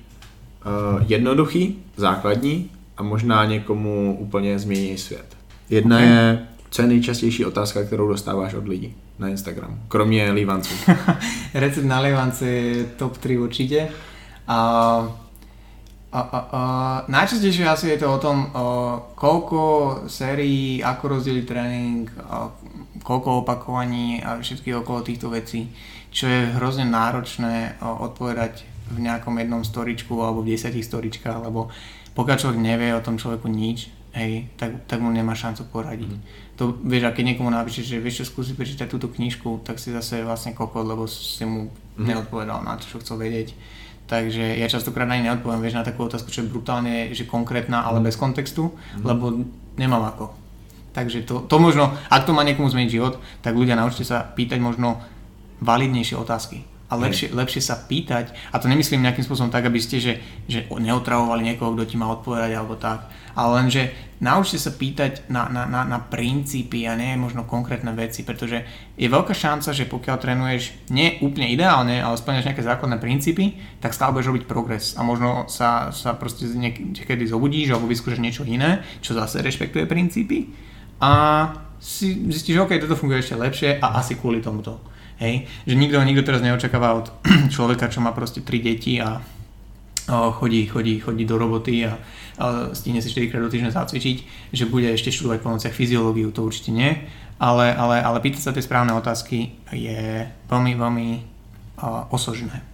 uh, jednoduchý, základní a možná někomu úplně změní svět. Jedna okay. je, co je nejčastější otázka, kterou dostáváš od lidí na Instagram, kromě lívanců? Recept na lívance je top 3 určitě. A a, a, a, najčastejšie asi je to o tom, a, koľko sérií, ako rozdeliť tréning, a, koľko opakovaní a všetky okolo týchto vecí, čo je hrozne náročné a, odpovedať v nejakom jednom storičku alebo v desiatich storičkách, lebo pokiaľ človek nevie o tom človeku nič, hej, tak, tak mu nemá šancu poradiť. Mm. To vieš, a keď niekomu napíšeš, že vieš čo, skúsi prečítať túto knižku, tak si zase vlastne kokot, lebo si mu mm. neodpovedal na to, čo chcel vedieť Takže ja častokrát ani neodpoviem, vieš, na takú otázku, čo je brutálne, že konkrétna, ale mhm. bez kontextu, mm. lebo nemám ako. Takže to, to možno, ak to má niekomu zmeniť život, tak ľudia naučte sa pýtať možno validnejšie otázky a lepšie, lepšie sa pýtať, a to nemyslím nejakým spôsobom tak, aby ste, že, že neotravovali niekoho, kto ti má odpovedať alebo tak, ale len, že naučte sa pýtať na, na, na, na princípy a nie možno konkrétne veci, pretože je veľká šanca, že pokiaľ trénuješ nie úplne ideálne, ale splňaš nejaké základné princípy, tak stále budeš robiť progres a možno sa, sa proste niekedy zobudíš alebo vyskúšaš niečo iné, čo zase rešpektuje princípy a si zistíš, že OK, toto funguje ešte lepšie a asi kvôli tomuto. Hej? Že nikto, nikto teraz neočakáva od človeka, čo má proste tri deti a chodí, chodí, chodí do roboty a, a stihne si 4 krát do týždňa zacvičiť, že bude ešte študovať po nociach fyziológiu, to určite nie. Ale, ale, ale pýtať sa tie správne otázky je veľmi, veľmi uh, osožné.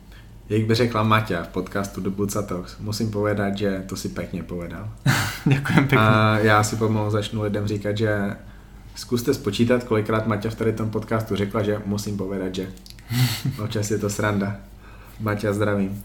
Jak by řekla Maťa v podcastu do Buca Talks, musím povedať, že to si pekne povedal. Ďakujem pekne. A já si pomalu začnu lidem říkat, že Zkuste spočítat, kolikrát Maťa v tady tom podcastu řekla, že musím povedať, že občas je to sranda. Maťa, zdravím.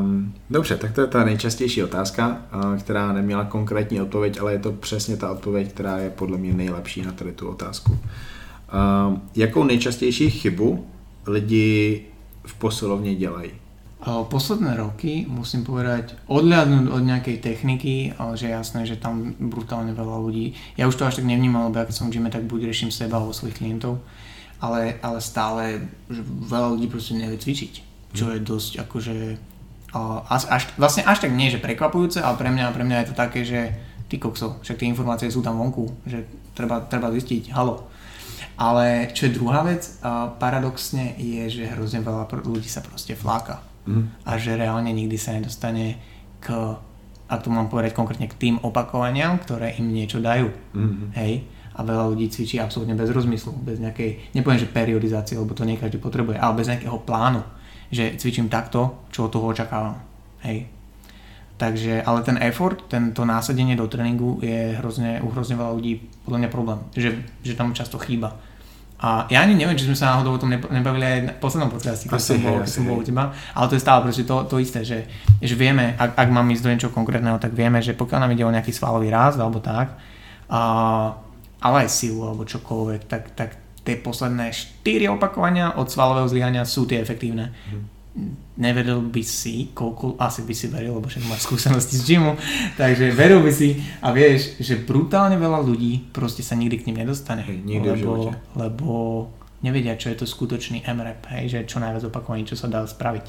Um, dobře, tak to je ta nejčastější otázka, uh, která neměla konkrétní odpověď, ale je to přesně ta odpověď, která je podle mě nejlepší na tady tu otázku. Um, jakou nejčastější chybu lidi v posilovně dělají? Posledné roky, musím povedať, odľadnúť od nejakej techniky, ale že jasné, že tam brutálne veľa ľudí, ja už to až tak nevnímal, lebo ja keď som v tak buď riešim seba alebo svojich klientov, ale, ale stále, že veľa ľudí proste nevie cvičiť, čo je dosť akože, až, až, vlastne až tak nie, že prekvapujúce, ale pre mňa, pre mňa je to také, že ty kokso, však tie informácie sú tam vonku, že treba, treba zistiť, halo. Ale čo je druhá vec, paradoxne je, že hrozne veľa ľudí sa proste fláka mm. a že reálne nikdy sa nedostane k, ak to mám povedať konkrétne, k tým opakovaniam, ktoré im niečo dajú. Mm. Hej? A veľa ľudí cvičí absolútne bez rozmyslu, bez nejakej, nepoviem, že periodizácie, lebo to nie každý potrebuje, ale bez nejakého plánu, že cvičím takto, čo od toho očakávam. Hej? Takže, ale ten effort, tento násadenie do tréningu je hrozne, u hrozne veľa ľudí podľa mňa problém, že, že tam často chýba. A ja ani neviem, či sme sa náhodou o tom nebavili aj na poslednom podcaste, keď som bol, som bol u teba, ale to je stále proste to, to isté, že, že vieme, ak, ak mám ísť do niečoho konkrétneho, tak vieme, že pokiaľ nám ide o nejaký svalový ráz alebo tak, a, ale aj silu alebo čokoľvek, tak, tak tie posledné 4 opakovania od svalového zlyhania sú tie efektívne. Mm neveril by si, koľko, asi by si veril, lebo však máš skúsenosti z gymu, takže veril by si a vieš, že brutálne veľa ľudí proste sa nikdy k ním nedostane, hej, lebo, lebo nevedia, čo je to skutočný MRAP, hej, že čo najviac opakovaní, čo sa dá spraviť.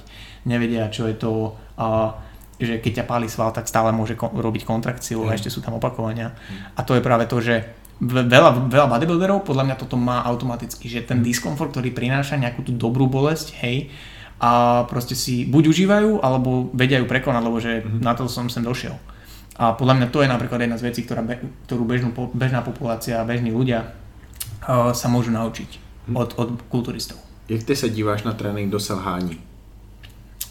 Nevedia, čo je to, uh, že keď ťa páli sval, tak stále môže ko- robiť kontrakciu mm. a ešte sú tam opakovania. Mm. A to je práve to, že veľa, veľa bodybuilderov podľa mňa toto má automaticky, že ten diskomfort, ktorý prináša nejakú tú dobrú bolesť, hej, a proste si buď užívajú, alebo vedia ju prekonať, lebo že mm-hmm. na to som sem došiel. A podľa mňa to je napríklad jedna z vecí, ktorá, ktorú bežnú, bežná populácia bežní ľudia uh, sa môžu naučiť mm. od, od kulturistov. Jak ty sa díváš na tréning do selhání?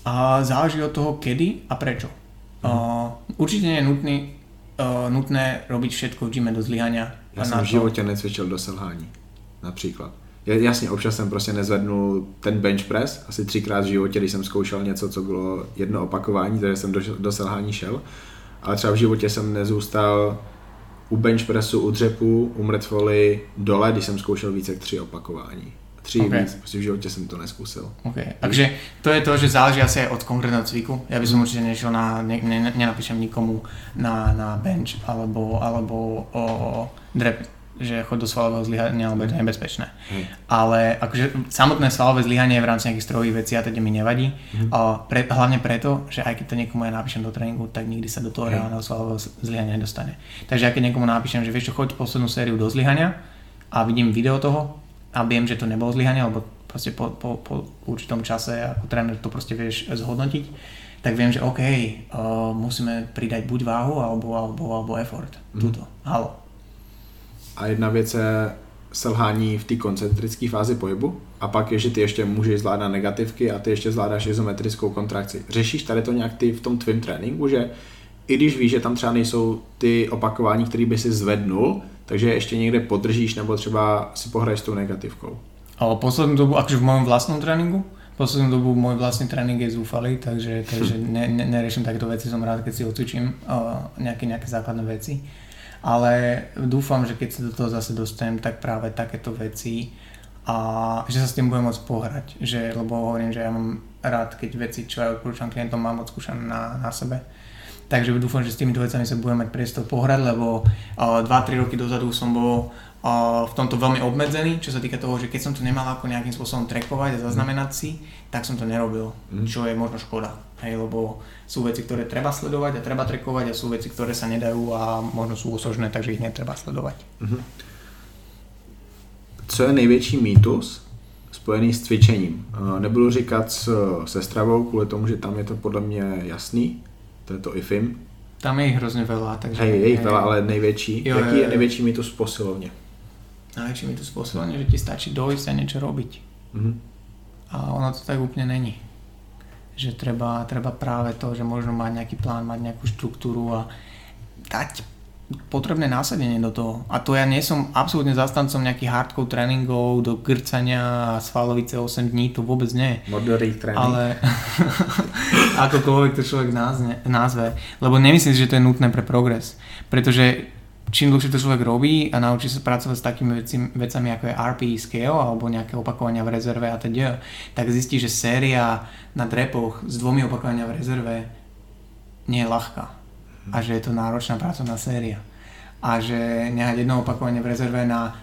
A záleží od toho, kedy a prečo. Mm. Uh, určite nie je nutný, uh, nutné robiť všetko v gyme do zlyhania. Ja som v živote necvičil do selhání, například. Jasně, občas jsem prostě nezvednul ten bench press, asi třikrát v životě, když jsem zkoušel něco, co bylo jedno opakování, takže jsem do, do selhání šel. ale třeba v životě jsem nezůstal u bench pressu, u dřepu, u mrtvoly dole, když jsem zkoušel více tři opakování. Tři Ok. víc, prostě v životě jsem to neskusil. Okay. Takže to je to, že záleží asi aj od konkrétneho cviku. Ja by som určite nešiel na, ne, ne, nenapíšem nikomu na, na bench alebo, alebo o, drep, že chod do svalového zlyhania, alebo je to nebezpečné. Hej. Ale akože samotné svalové zlyhanie v rámci nejakých strojových vecí a teda mi nevadí. A pre, hlavne preto, že aj keď to niekomu ja napíšem do tréningu, tak nikdy sa do toho Hej. reálneho svalového zlyhania nedostane. Takže ja keď niekomu napíšem, že vieš čo, choď poslednú sériu do zlyhania a vidím video toho a viem, že to nebolo zlyhanie, alebo proste po, po, po určitom čase ako tréner to proste vieš zhodnotiť, tak viem, že OK, uh, musíme pridať buď váhu alebo, alebo, alebo effort. Mhm. Tuto. Halo. A jedna věc je selhání v té koncentrické fázi pohybu a pak je, že ty ještě můžeš zvládat negativky a ty ještě zvládáš izometrickou kontrakci. Řešíš tady to nějak ty v tom tvým tréninku, že i když víš, že tam třeba nejsou ty opakování, které by si zvednul, takže je ještě někde podržíš nebo třeba si pohraješ s tou negativkou. Ale poslednú dobu, akože v mojom vlastnom tréningu, poslednú dobu môj vlastný tréning je zúfalý, takže, takže ne, ne, neriešim takéto veci, som rád, keď si odcvičím uh, nejaké, nejaké základné veci. Ale dúfam, že keď sa do toho zase dostanem, tak práve takéto veci a že sa s tým budem môcť pohrať, že, lebo hovorím, že ja mám rád, keď veci, čo aj odporúčam klientom, mám odskúšané na, na sebe. Takže dúfam, že s týmito vecami sa budem mať priestor pohrať, lebo uh, 2-3 roky dozadu som bol v tomto veľmi obmedzený, čo sa týka toho, že keď som to nemal ako nejakým spôsobom trackovať a zaznamenať si, tak som to nerobil, Mhm. čo je možno škoda. Hej, lebo sú veci, ktoré treba sledovať a treba trackovať a sú veci, ktoré sa nedajú a možno sú osožné, takže ich netreba sledovať. Co je největší mýtus spojený s cvičením? Eh, Nebudu říkat se stravou, kvůli tomu, že tam je to podle mě jasný, to je to IFIM. Tam je ich hrozne veľa, takže... Hej, je jich veľa, ale největší. Jo, Jaký je největší mýtus v posilovně? Najväčšie mi tu spôsobenie, že ti stačí dojsť a niečo robiť. Mhm. A ono to tak úplne není. Že treba, treba práve to, že možno mať nejaký plán, mať nejakú štruktúru a dať potrebné násadenie do toho. A to ja nie som absolútne zastancom nejakých hardcore tréningov do grcania a svalovice 8 dní, to vôbec nie. Moderý trénink. Ale akokoľvek to človek názne, názve. Lebo nemyslím si, že to je nutné pre progres. Pretože čím dlhšie to človek robí a naučí sa pracovať s takými veci, vecami ako je RPE scale alebo nejaké opakovania v rezerve a teda, tak zistí, že séria na drepoch s dvomi opakovania v rezerve nie je ľahká. A že je to náročná pracovná séria. A že nehať jedno opakovanie v rezerve na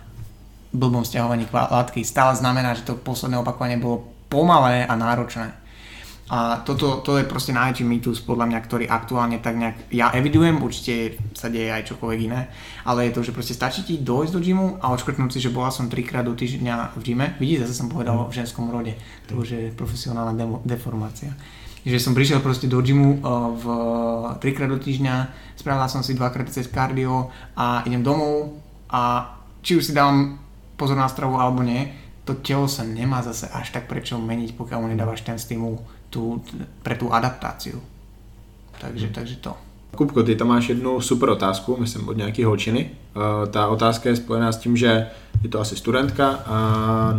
blbom stiahovaní látky stále znamená, že to posledné opakovanie bolo pomalé a náročné. A toto to je proste najväčší mýtus podľa mňa, ktorý aktuálne tak nejak ja evidujem, určite sa deje aj čokoľvek iné, ale je to, že proste stačí ti dojsť do gymu a odškrtnúť si, že bola som trikrát do týždňa v gyme. Vidíte, zase som povedal v ženskom rode, to už je profesionálna demo, deformácia. Že som prišiel proste do gymu uh, v trikrát do týždňa, spravila som si dvakrát cez kardio a idem domov a či už si dám pozor na stravu alebo nie, to telo sa nemá zase až tak prečo meniť, pokiaľ mu nedávaš ten stimul tú, pre tú adaptáciu. Takže, takže to. Kupko, ty tam máš jednu super otázku, myslím od nějaký holčiny. Uh, ta otázka je spojená s tím, že je to asi studentka a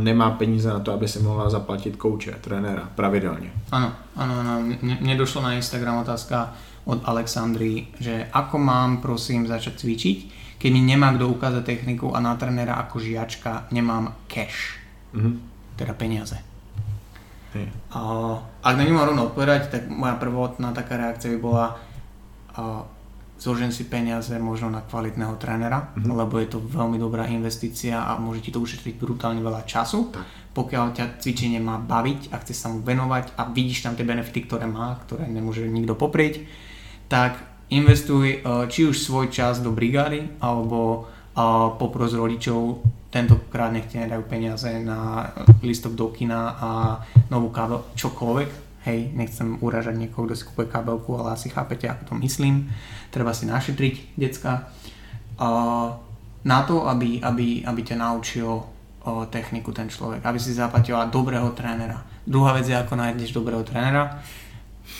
nemá peníze na to, aby si mohla zaplatit kouče, trenéra, pravidelně. Áno, áno, áno. Mne, došlo na Instagram otázka od Alexandry, že ako mám prosím začať cvičiť, keď mi nemá kto ukázať techniku a na trenéra ako žiačka nemám cash, Mhm. teda peniaze. A ak na ňu mám rovno odpovedať, tak moja prvotná taká reakcia by bola a, zložím si peniaze možno na kvalitného trénera, Mhm. lebo je to veľmi dobrá investícia a môže ti to ušetriť brutálne veľa času. Tak. Pokiaľ ťa cvičenie má baviť a chce sa mu venovať a vidíš tam tie benefity, ktoré má, ktoré nemôže nikto poprieť, tak investuj e, či už svoj čas do brigády alebo e, popros rodičov tentokrát nech ti nedajú peniaze na listok do kina a novú kábel, čokoľvek. Hej, nechcem uražať niekoho, kto si kúpuje kabelku, ale asi chápete, ako to myslím. Treba si našetriť, decka. Uh, na to, aby, aby, aby ťa naučil uh, techniku ten človek, aby si zaplatila dobrého trénera. Druhá vec je, ako nájdeš dobrého trénera.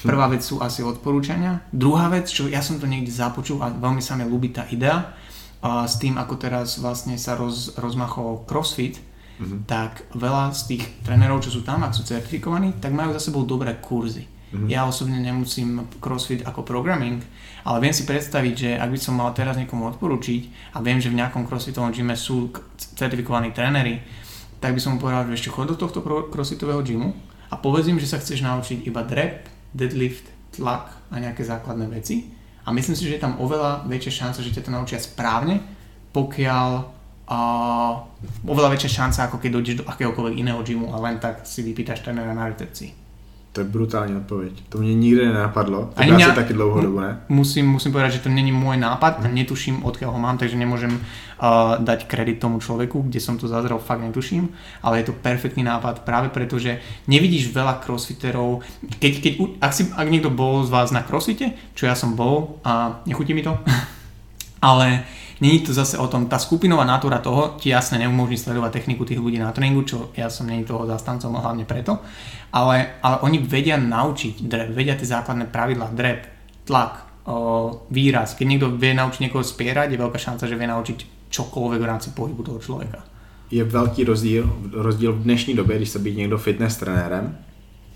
Prvá vec sú asi odporúčania. Druhá vec, čo ja som to niekde započul a veľmi sa mi ľúbi tá idea, a s tým, ako teraz vlastne sa roz, rozmachol CrossFit, Mhm. tak veľa z tých trénerov, čo sú tam, ak sú certifikovaní, tak majú za sebou dobré kurzy. Mm-hmm. Ja osobne nemusím crossfit ako programming, ale viem si predstaviť, že ak by som mal teraz niekomu odporučiť a viem, že v nejakom crossfitovom gyme sú certifikovaní tréneri, tak by som mu povedal, že ešte chod do tohto crossfitového gymu a povedz im, že sa chceš naučiť iba drep, deadlift, tlak a nejaké základné veci. A myslím si, že je tam oveľa väčšia šanca, že ťa to naučia správne, pokiaľ uh, oveľa väčšia šanca, ako keď dojdeš do akéhokoľvek iného gymu a len tak si vypýtaš trénera na recepcii. To je brutální odpověď. To mě nikdy nenapadlo. To Ani mňa, taky dlouho dobu, ne? Musím, musím povedať, že to není môj nápad a netuším, odkiaľ ho mám, takže nemôžem uh, dať kredit tomu človeku, kde som to zazrel, fakt netuším, ale je to perfektný nápad práve preto, že nevidíš veľa crossfiterov. Keď, keď, ak, si, ak niekto bol z vás na crossfite, čo ja som bol a nechutí mi to, ale Není to zase o tom, tá skupinová natúra toho ti jasne neumožní sledovať techniku tých ľudí na tréningu, čo ja som není toho zastancom hlavne preto, ale, ale oni vedia naučiť drep, vedia tie základné pravidlá, drep, tlak, o, výraz. Keď niekto vie naučiť niekoho spierať, je veľká šanca, že vie naučiť čokoľvek v rámci pohybu toho človeka. Je velký rozdíl, rozdíl v dnešní době, když se být někdo fitness trenérem,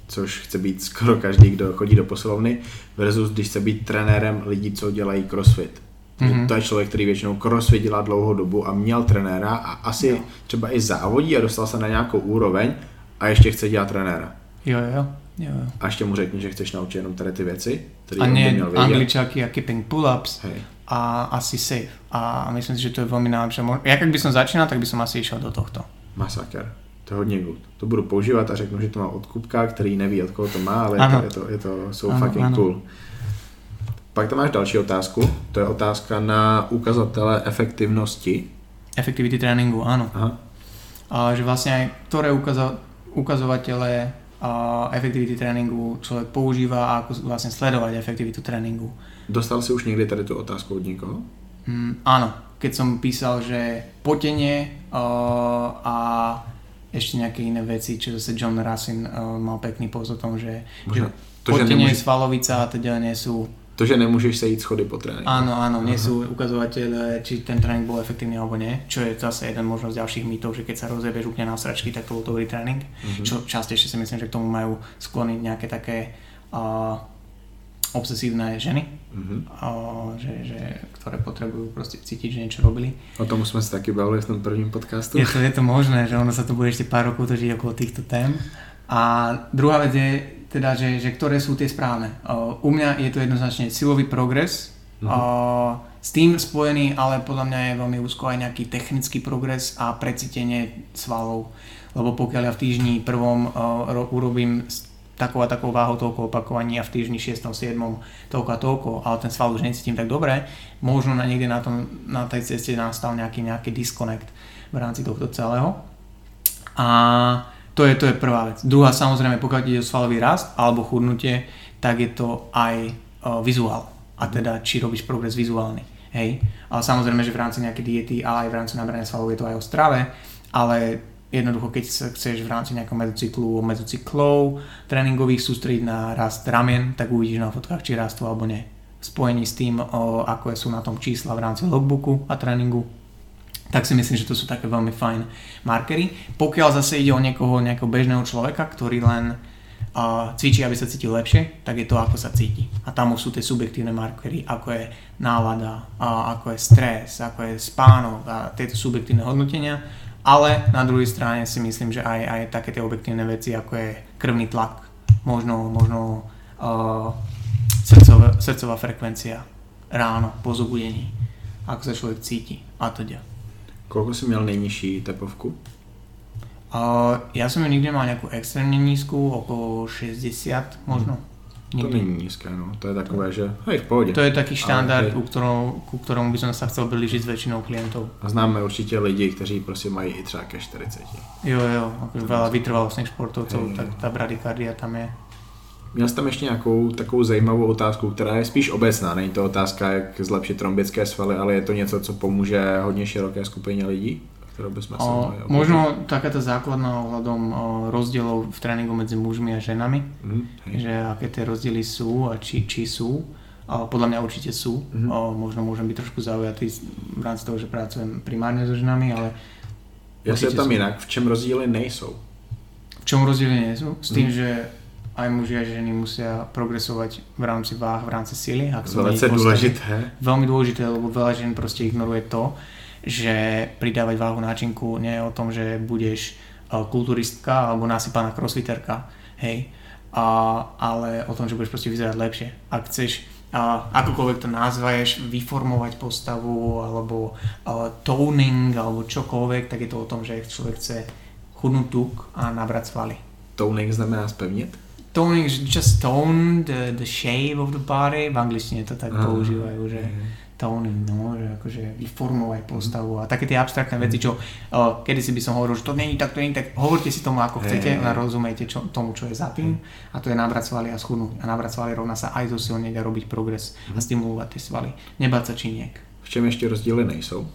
což chce být skoro každý, kdo chodí do posilovny, versus když chce být trenérem lidí, co dělají crossfit. Mm-hmm. To je člověk, který většinou crossfit dělá dlouhou dobu a měl trenéra a asi jo. třeba i závodí a dostal se na nějakou úroveň a ještě chce dělat trenéra. Jo, jo. Jo. A ještě mu řekni, že chceš naučit jenom tady ty věci, které a nie měl angličáky a keeping pull-ups Hej. a asi safe. A myslím si, že to je velmi najlepšie. Jak by som začínal, tak by som asi išiel do tohto. Masaker. To je hodně good. To budu používat a řeknu, že to má od Kupka, který neví, od koho to má, ale to, je to, je to so ano, fucking ano. cool. Pak tam máš další otázku, to je otázka na ukazatele efektivnosti. Efektivity tréninku, áno. Aha. A že vlastne aj ktoré ukazo- ukazovatele a efektivity tréninku človek používa a ako vlastne sledovať efektivitu tréninku. Dostal si už niekde tady tú otázku od niekoho? Mm, áno, keď som písal, že potenie uh, a ešte nejaké iné veci, čo zase John Rassin uh, mal pekný post o tom, že, Možno, že to, potenie, že nemôže... svalovica a teda nie sú to, že nemôžeš ísť schody po tréningu. Áno, áno, nie sú ukazovateľe, či ten tréning bol efektívny alebo nie, čo je zase jeden možno z ďalších mýtov, že keď sa rozjebieš úplne na sračky, tak to bol dobrý tréning, mm-hmm. čo častejšie si myslím, že k tomu majú sklony nejaké také uh, obsesívne ženy, mm-hmm. uh, že, že, ktoré potrebujú proste cítiť, že niečo robili. O tom sme sa taky bavili v tom prvním podcastu. Je to, je to možné, že ono sa to bude ešte pár rokov točiť okolo týchto tém. A druhá vec je, teda, že, že ktoré sú tie správne. u mňa je to jednoznačne silový progres, uh-huh. s tým spojený, ale podľa mňa je veľmi úzko aj nejaký technický progres a precítenie svalov. Lebo pokiaľ ja v týždni prvom uh, urobím takou a takou váhou toľko opakovaní a v týždni 6. 7. toľko a toľko, ale ten sval už necítim tak dobre, možno na niekde na, tom, na tej ceste nastal nejaký, nejaký disconnect v rámci tohto celého. A to je, to je prvá vec. Druhá samozrejme, pokiaľ ide o svalový rast alebo chudnutie, tak je to aj uh, vizuál. A teda, či robíš progres vizuálny. Hej. Ale samozrejme, že v rámci nejakej diety, ale aj v rámci nabrania svalov je to aj o strave, ale jednoducho, keď sa chceš v rámci nejakého medzocyklu, mezocyklov tréningových sústrediť na rast ramien, tak uvidíš na fotkách, či rastú alebo nie. V spojení s tým, o, ako sú na tom čísla v rámci logbooku a tréningu, tak si myslím, že to sú také veľmi fajn markery. Pokiaľ zase ide o niekoho, nejakého bežného človeka, ktorý len uh, cvičí, aby sa cítil lepšie, tak je to, ako sa cíti. A tam už sú tie subjektívne markery, ako je nálada, uh, ako je stres, ako je spánok a tieto subjektívne hodnotenia. Ale na druhej strane si myslím, že aj, aj také tie objektívne veci, ako je krvný tlak, možno, možno uh, srdcová, srdcová frekvencia ráno po zobudení, ako sa človek cíti a teda. Koľko si měl nejnižší tepovku? Uh, ja som ju nikdy mal nejakú extrémne nízku, okolo 60 možno. Hmm. To není nízké, no. To je takové, že hej, v pohode. To je taký štandard, ku, ktorom, ku ktorom by som sa chcel blížiť s väčšinou klientov. A známe určitě lidi, kteří prostě mají i třeba ke 40. Jo, jo, veľa vytrvalostných športovcov, tak tá bradykardia tam je. Měl jsi tam ještě nějakou takovou zajímavou otázku, která je spíš obecná. Není to otázka, jak zlepšit trombické svaly, ale je to něco, co pomůže hodně široké skupině lidí? ktoré by sme sa o, Možno taká tá základná ohľadom rozdielov v tréningu medzi mužmi a ženami, mm, že aké tie rozdiely sú a či, či sú. O, podľa mňa určite sú. Mm. O, možno môžem byť trošku zaujatý v rámci toho, že pracujem primárne so ženami, ale... Ja sa tam inak, v čem rozdiely nejsou? V čom rozdiely nie sú? S tým, mm. že aj muži a ženy musia progresovať v rámci váh, v rámci sily. Ak Velice niekde důležité. Veľmi dôležité, lebo veľa žien proste ignoruje to, že pridávať váhu náčinku nie je o tom, že budeš eh, kulturistka alebo nasypaná crossfiterka, hej, a, ale o tom, že budeš proste vyzerať lepšie. Ak chceš a akokoľvek to nazvaješ, vyformovať postavu alebo a, toning alebo čokoľvek, tak je to o tom, že človek chce chudnúť tuk a nabrať svaly. Toning znamená spevnit? Toning, just tone the, the shape of the body, v angličtine to tak Aha. používajú, že toning, no, že akože vyformovať postavu a také tie abstraktné veci, čo uh, kedy si by som hovoril, že to není tak, to není tak, hovorte si tomu ako chcete, a hej. rozumiete čo, tomu, čo je za tým a to je nabrať svaly a schudnúť a nabrať svaly rovná sa aj zosilniť a robiť progres a stimulovať tie svaly, nebáť sa činiek. V čem ještě rozdíly nejsou?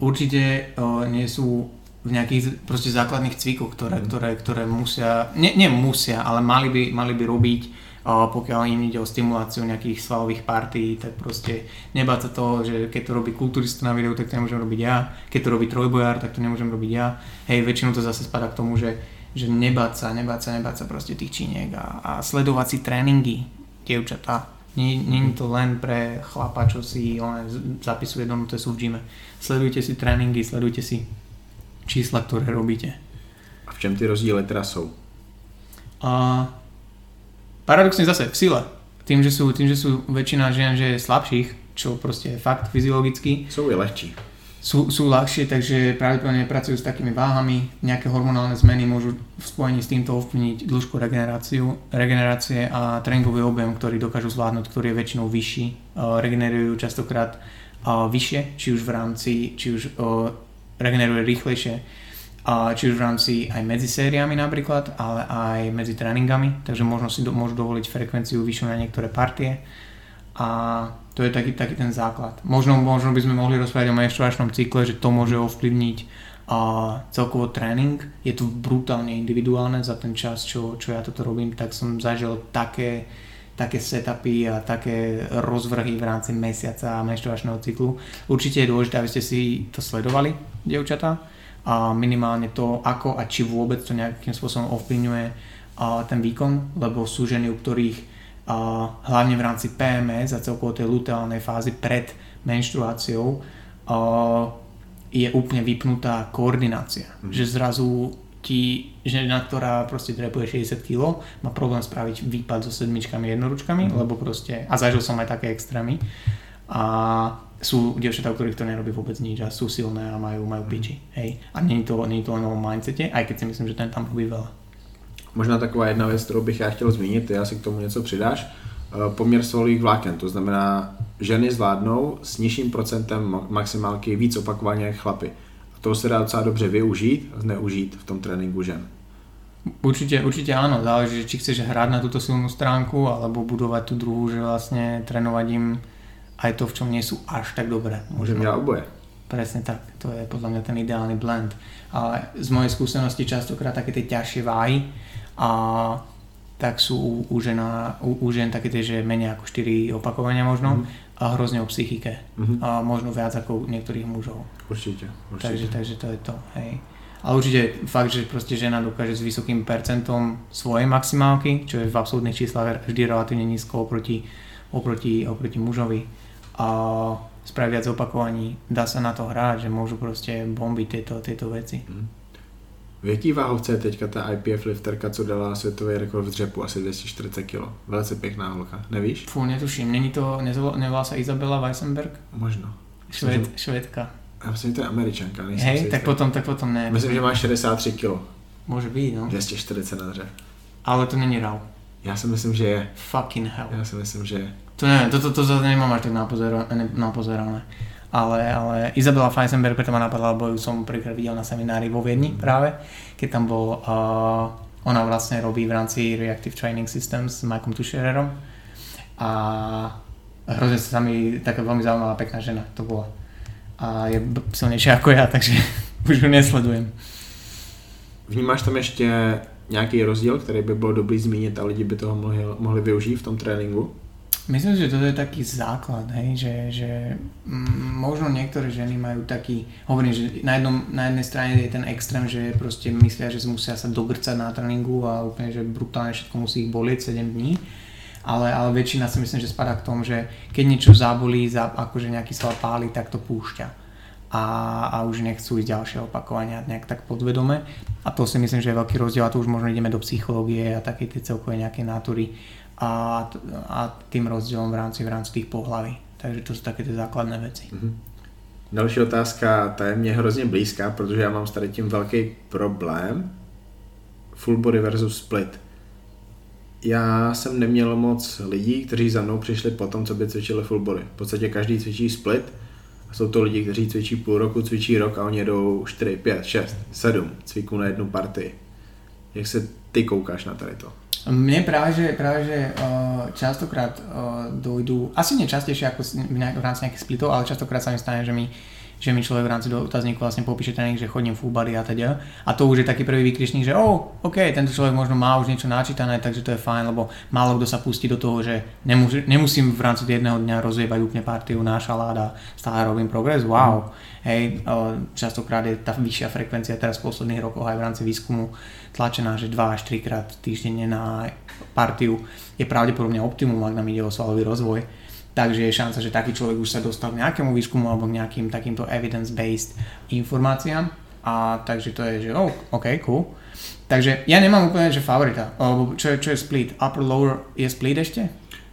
Určite uh, nie sú v nejakých proste základných cvikoch, ktoré, Mhm. ktoré, ktoré musia, nie, nie musia, ale mali by, mali by robiť, uh, pokiaľ im ide o stimuláciu nejakých svalových partí, tak proste nebáť sa toho, že keď to robí kulturista na videu, tak to nemôžem robiť ja, keď to robí trojbojár, tak to nemôžem robiť ja. Hej, väčšinou to zase spada k tomu, že, že nebáť sa, nebáť sa, nebáť sa proste tých činiek a, a sledovať si tréningy, dievčatá. Je to len pre chlapa, čo si on zapisuje do notesu v gyme. Sledujte si tréningy, sledujte si čísla, ktoré robíte. A v čem ty rozdíly teda jsou? A paradoxne zase v sile. Tým, že sú, tým, že sú väčšina žien, že je slabších, čo proste je fakt fyziologicky, Jsou i lehčí. sú, sú ľahšie, takže pravdepodobne pracujú s takými váhami, nejaké hormonálne zmeny môžu v spojení s týmto ovplyvniť dĺžku regeneráciu, regenerácie a tréningový objem, ktorý dokážu zvládnuť, ktorý je väčšinou vyšší. Regenerujú častokrát vyššie, či už v rámci, či už regeneruje rýchlejšie, uh, či už v rámci aj medzi sériami napríklad, ale aj medzi tréningami, takže možno si do, môžu dovoliť frekvenciu vyššiu na niektoré partie a to je taký, taký ten základ. Možno, možno by sme mohli rozprávať o menštruačnom cykle, že to môže ovplyvniť a celkovo tréning. Je to brutálne individuálne za ten čas, čo, čo ja toto robím, tak som zažil také, také setupy a také rozvrhy v rámci mesiaca a menštruačného cyklu. Určite je dôležité, aby ste si to sledovali, dievčatá, a minimálne to, ako a či vôbec to nejakým spôsobom ovplyvňuje a ten výkon, lebo sú ženy, u ktorých a hlavne v rámci PMS a celkovo tej luteálnej fázy pred menštruáciou a je úplne vypnutá koordinácia. Mhm. Že zrazu ti žena, ktorá proste drepuje 60 kg, má problém spraviť výpad so sedmičkami jednoručkami, Mhm. lebo proste, a zažil som aj také extrémy, a sú dievčatá, u ktorých to nerobí vôbec nič a sú silné a majú, majú piči. Hej. A nie je to, nie je to len o mindsete, aj keď si myslím, že ten tam robí veľa. Možná taková jedna věc, kterou bych já chtěl zmínit, ty asi k tomu něco přidáš. Eh, Poměr svalových vláken, to znamená, ženy zvládnou s nižším procentem ma- maximálky víc opakovaně jak chlapy. A to se dá docela dobře využít a zneužít v tom tréninku žen. Určite, určite áno, záleží, či chceš hrať na túto silnú stránku alebo budovať tú druhú, že vlastne trénovať im aj to, v čom nie sú až tak dobré. Můžeme dělat oboje. Presne tak, to je podľa mňa ten ideálny blend. Ale z mojej skúsenosti častokrát také tie ťažšie váhy a tak sú u, u, žena, u, u žen také tie, že menej ako 4 opakovania možno Mhm. A hrozne o psychike. Mhm. A možno viac ako u niektorých mužov. Určitě, určitě. Takže, takže to je to, hej. Ale určite fakt, že proste žena dokáže s vysokým percentom svojej maximálky, čo je v absolútnych číslach vždy relatívne nízko oproti, oproti, oproti mužovi a spraviť viac opakovaní, dá sa na to hrať, že môžu proste bombiť tieto, tieto veci. V jaký váhovce je teďka ta IPF lifterka, co dala světový rekord v dřepu, asi 240 kg. Velice pěkná holka, nevíš? Fú, netuším, není to, nevolá sa Izabela Weissenberg? Možno. Šved, švedka. Já myslím, že to je američanka, nejsem Hej, tak potom, tak potom ne. Myslím, že má 63 kg. Môže byť, no. 240 na dřev. Ale to není RAW. Já si myslím, že je. Fucking hell. Já si myslím, že je. To neviem, toto to, zase nemám až tak ne- napozerané. Ale, ale Izabela Feisenberg, preto ma napadla, lebo ju som prvýkrát videl na seminári vo Viedni práve, keď tam bol, uh, ona vlastne robí v rámci Reactive Training Systems s Mikeom Tuschererom a hrozne sa mi taká veľmi zaujímavá pekná žena to bola. A je silnejšia ako ja, takže už ju nesledujem. Vnímáš tam ještě nějaký rozdíl, který by bylo dobrý zmínit a lidi by toho mohli, mohli využít v tom tréninku? Myslím, že toto je taký základ, hej, že, že možno niektoré ženy majú taký, hovorím, že na, jednom, na jednej strane je ten extrém, že proste myslia, že musia sa dogrcať na tréningu a úplne, že brutálne všetko musí ich bolieť 7 dní, ale, ale väčšina si myslím, že spadá k tomu, že keď niečo zabolí, za, akože nejaký sval páli, tak to púšťa. A, a už nechcú ísť ďalšie opakovania nejak tak podvedome. A to si myslím, že je veľký rozdiel a tu už možno ideme do psychológie a takej tej celkovej nejakej natúry a, a tým rozdielom v rámci, v rámci tých pohlaví. Takže to jsou také ty základné věci. Mm-hmm. Další otázka, ta je mě hrozně blízká, protože já mám s tady tím velký problém. Full body versus split. Já jsem neměl moc lidí, kteří za mnou přišli po tom, co by cvičili full body. V podstatě každý cvičí split a jsou to lidi, kteří cvičí půl roku, cvičí rok a oni jedou 4, 5, 6, 7 cviků na jednu partii. Jak se ty koukáš na tady to? Mne práve, že, práve, že častokrát dojdú, asi nie častejšie ako v, rámci nejakých splitov, ale častokrát sa mi stane, že mi, že mi človek v rámci dotazníku vlastne popíše tréning, že chodím body a teda. A to už je taký prvý výkričník, že oh, OK, tento človek možno má už niečo načítané, takže to je fajn, lebo málo kto sa pustí do toho, že nemusí, nemusím v rámci jedného dňa rozjebať úplne partiu na šalát a stále robím progres, wow. Mm. Hej, častokrát je tá vyššia frekvencia teraz v posledných rokoch aj v rámci výskumu tlačená, že 2 až 3 krát týždenne na partiu je pravdepodobne optimum, ak nám ide o svalový rozvoj. Takže je šanca, že taký človek už sa dostal k nejakému výskumu alebo k nejakým takýmto evidence-based informáciám. A takže to je, že oh, OK, cool. Takže ja nemám úplne, že favorita. Alebo čo je, čo je split? Upper, lower je split ešte?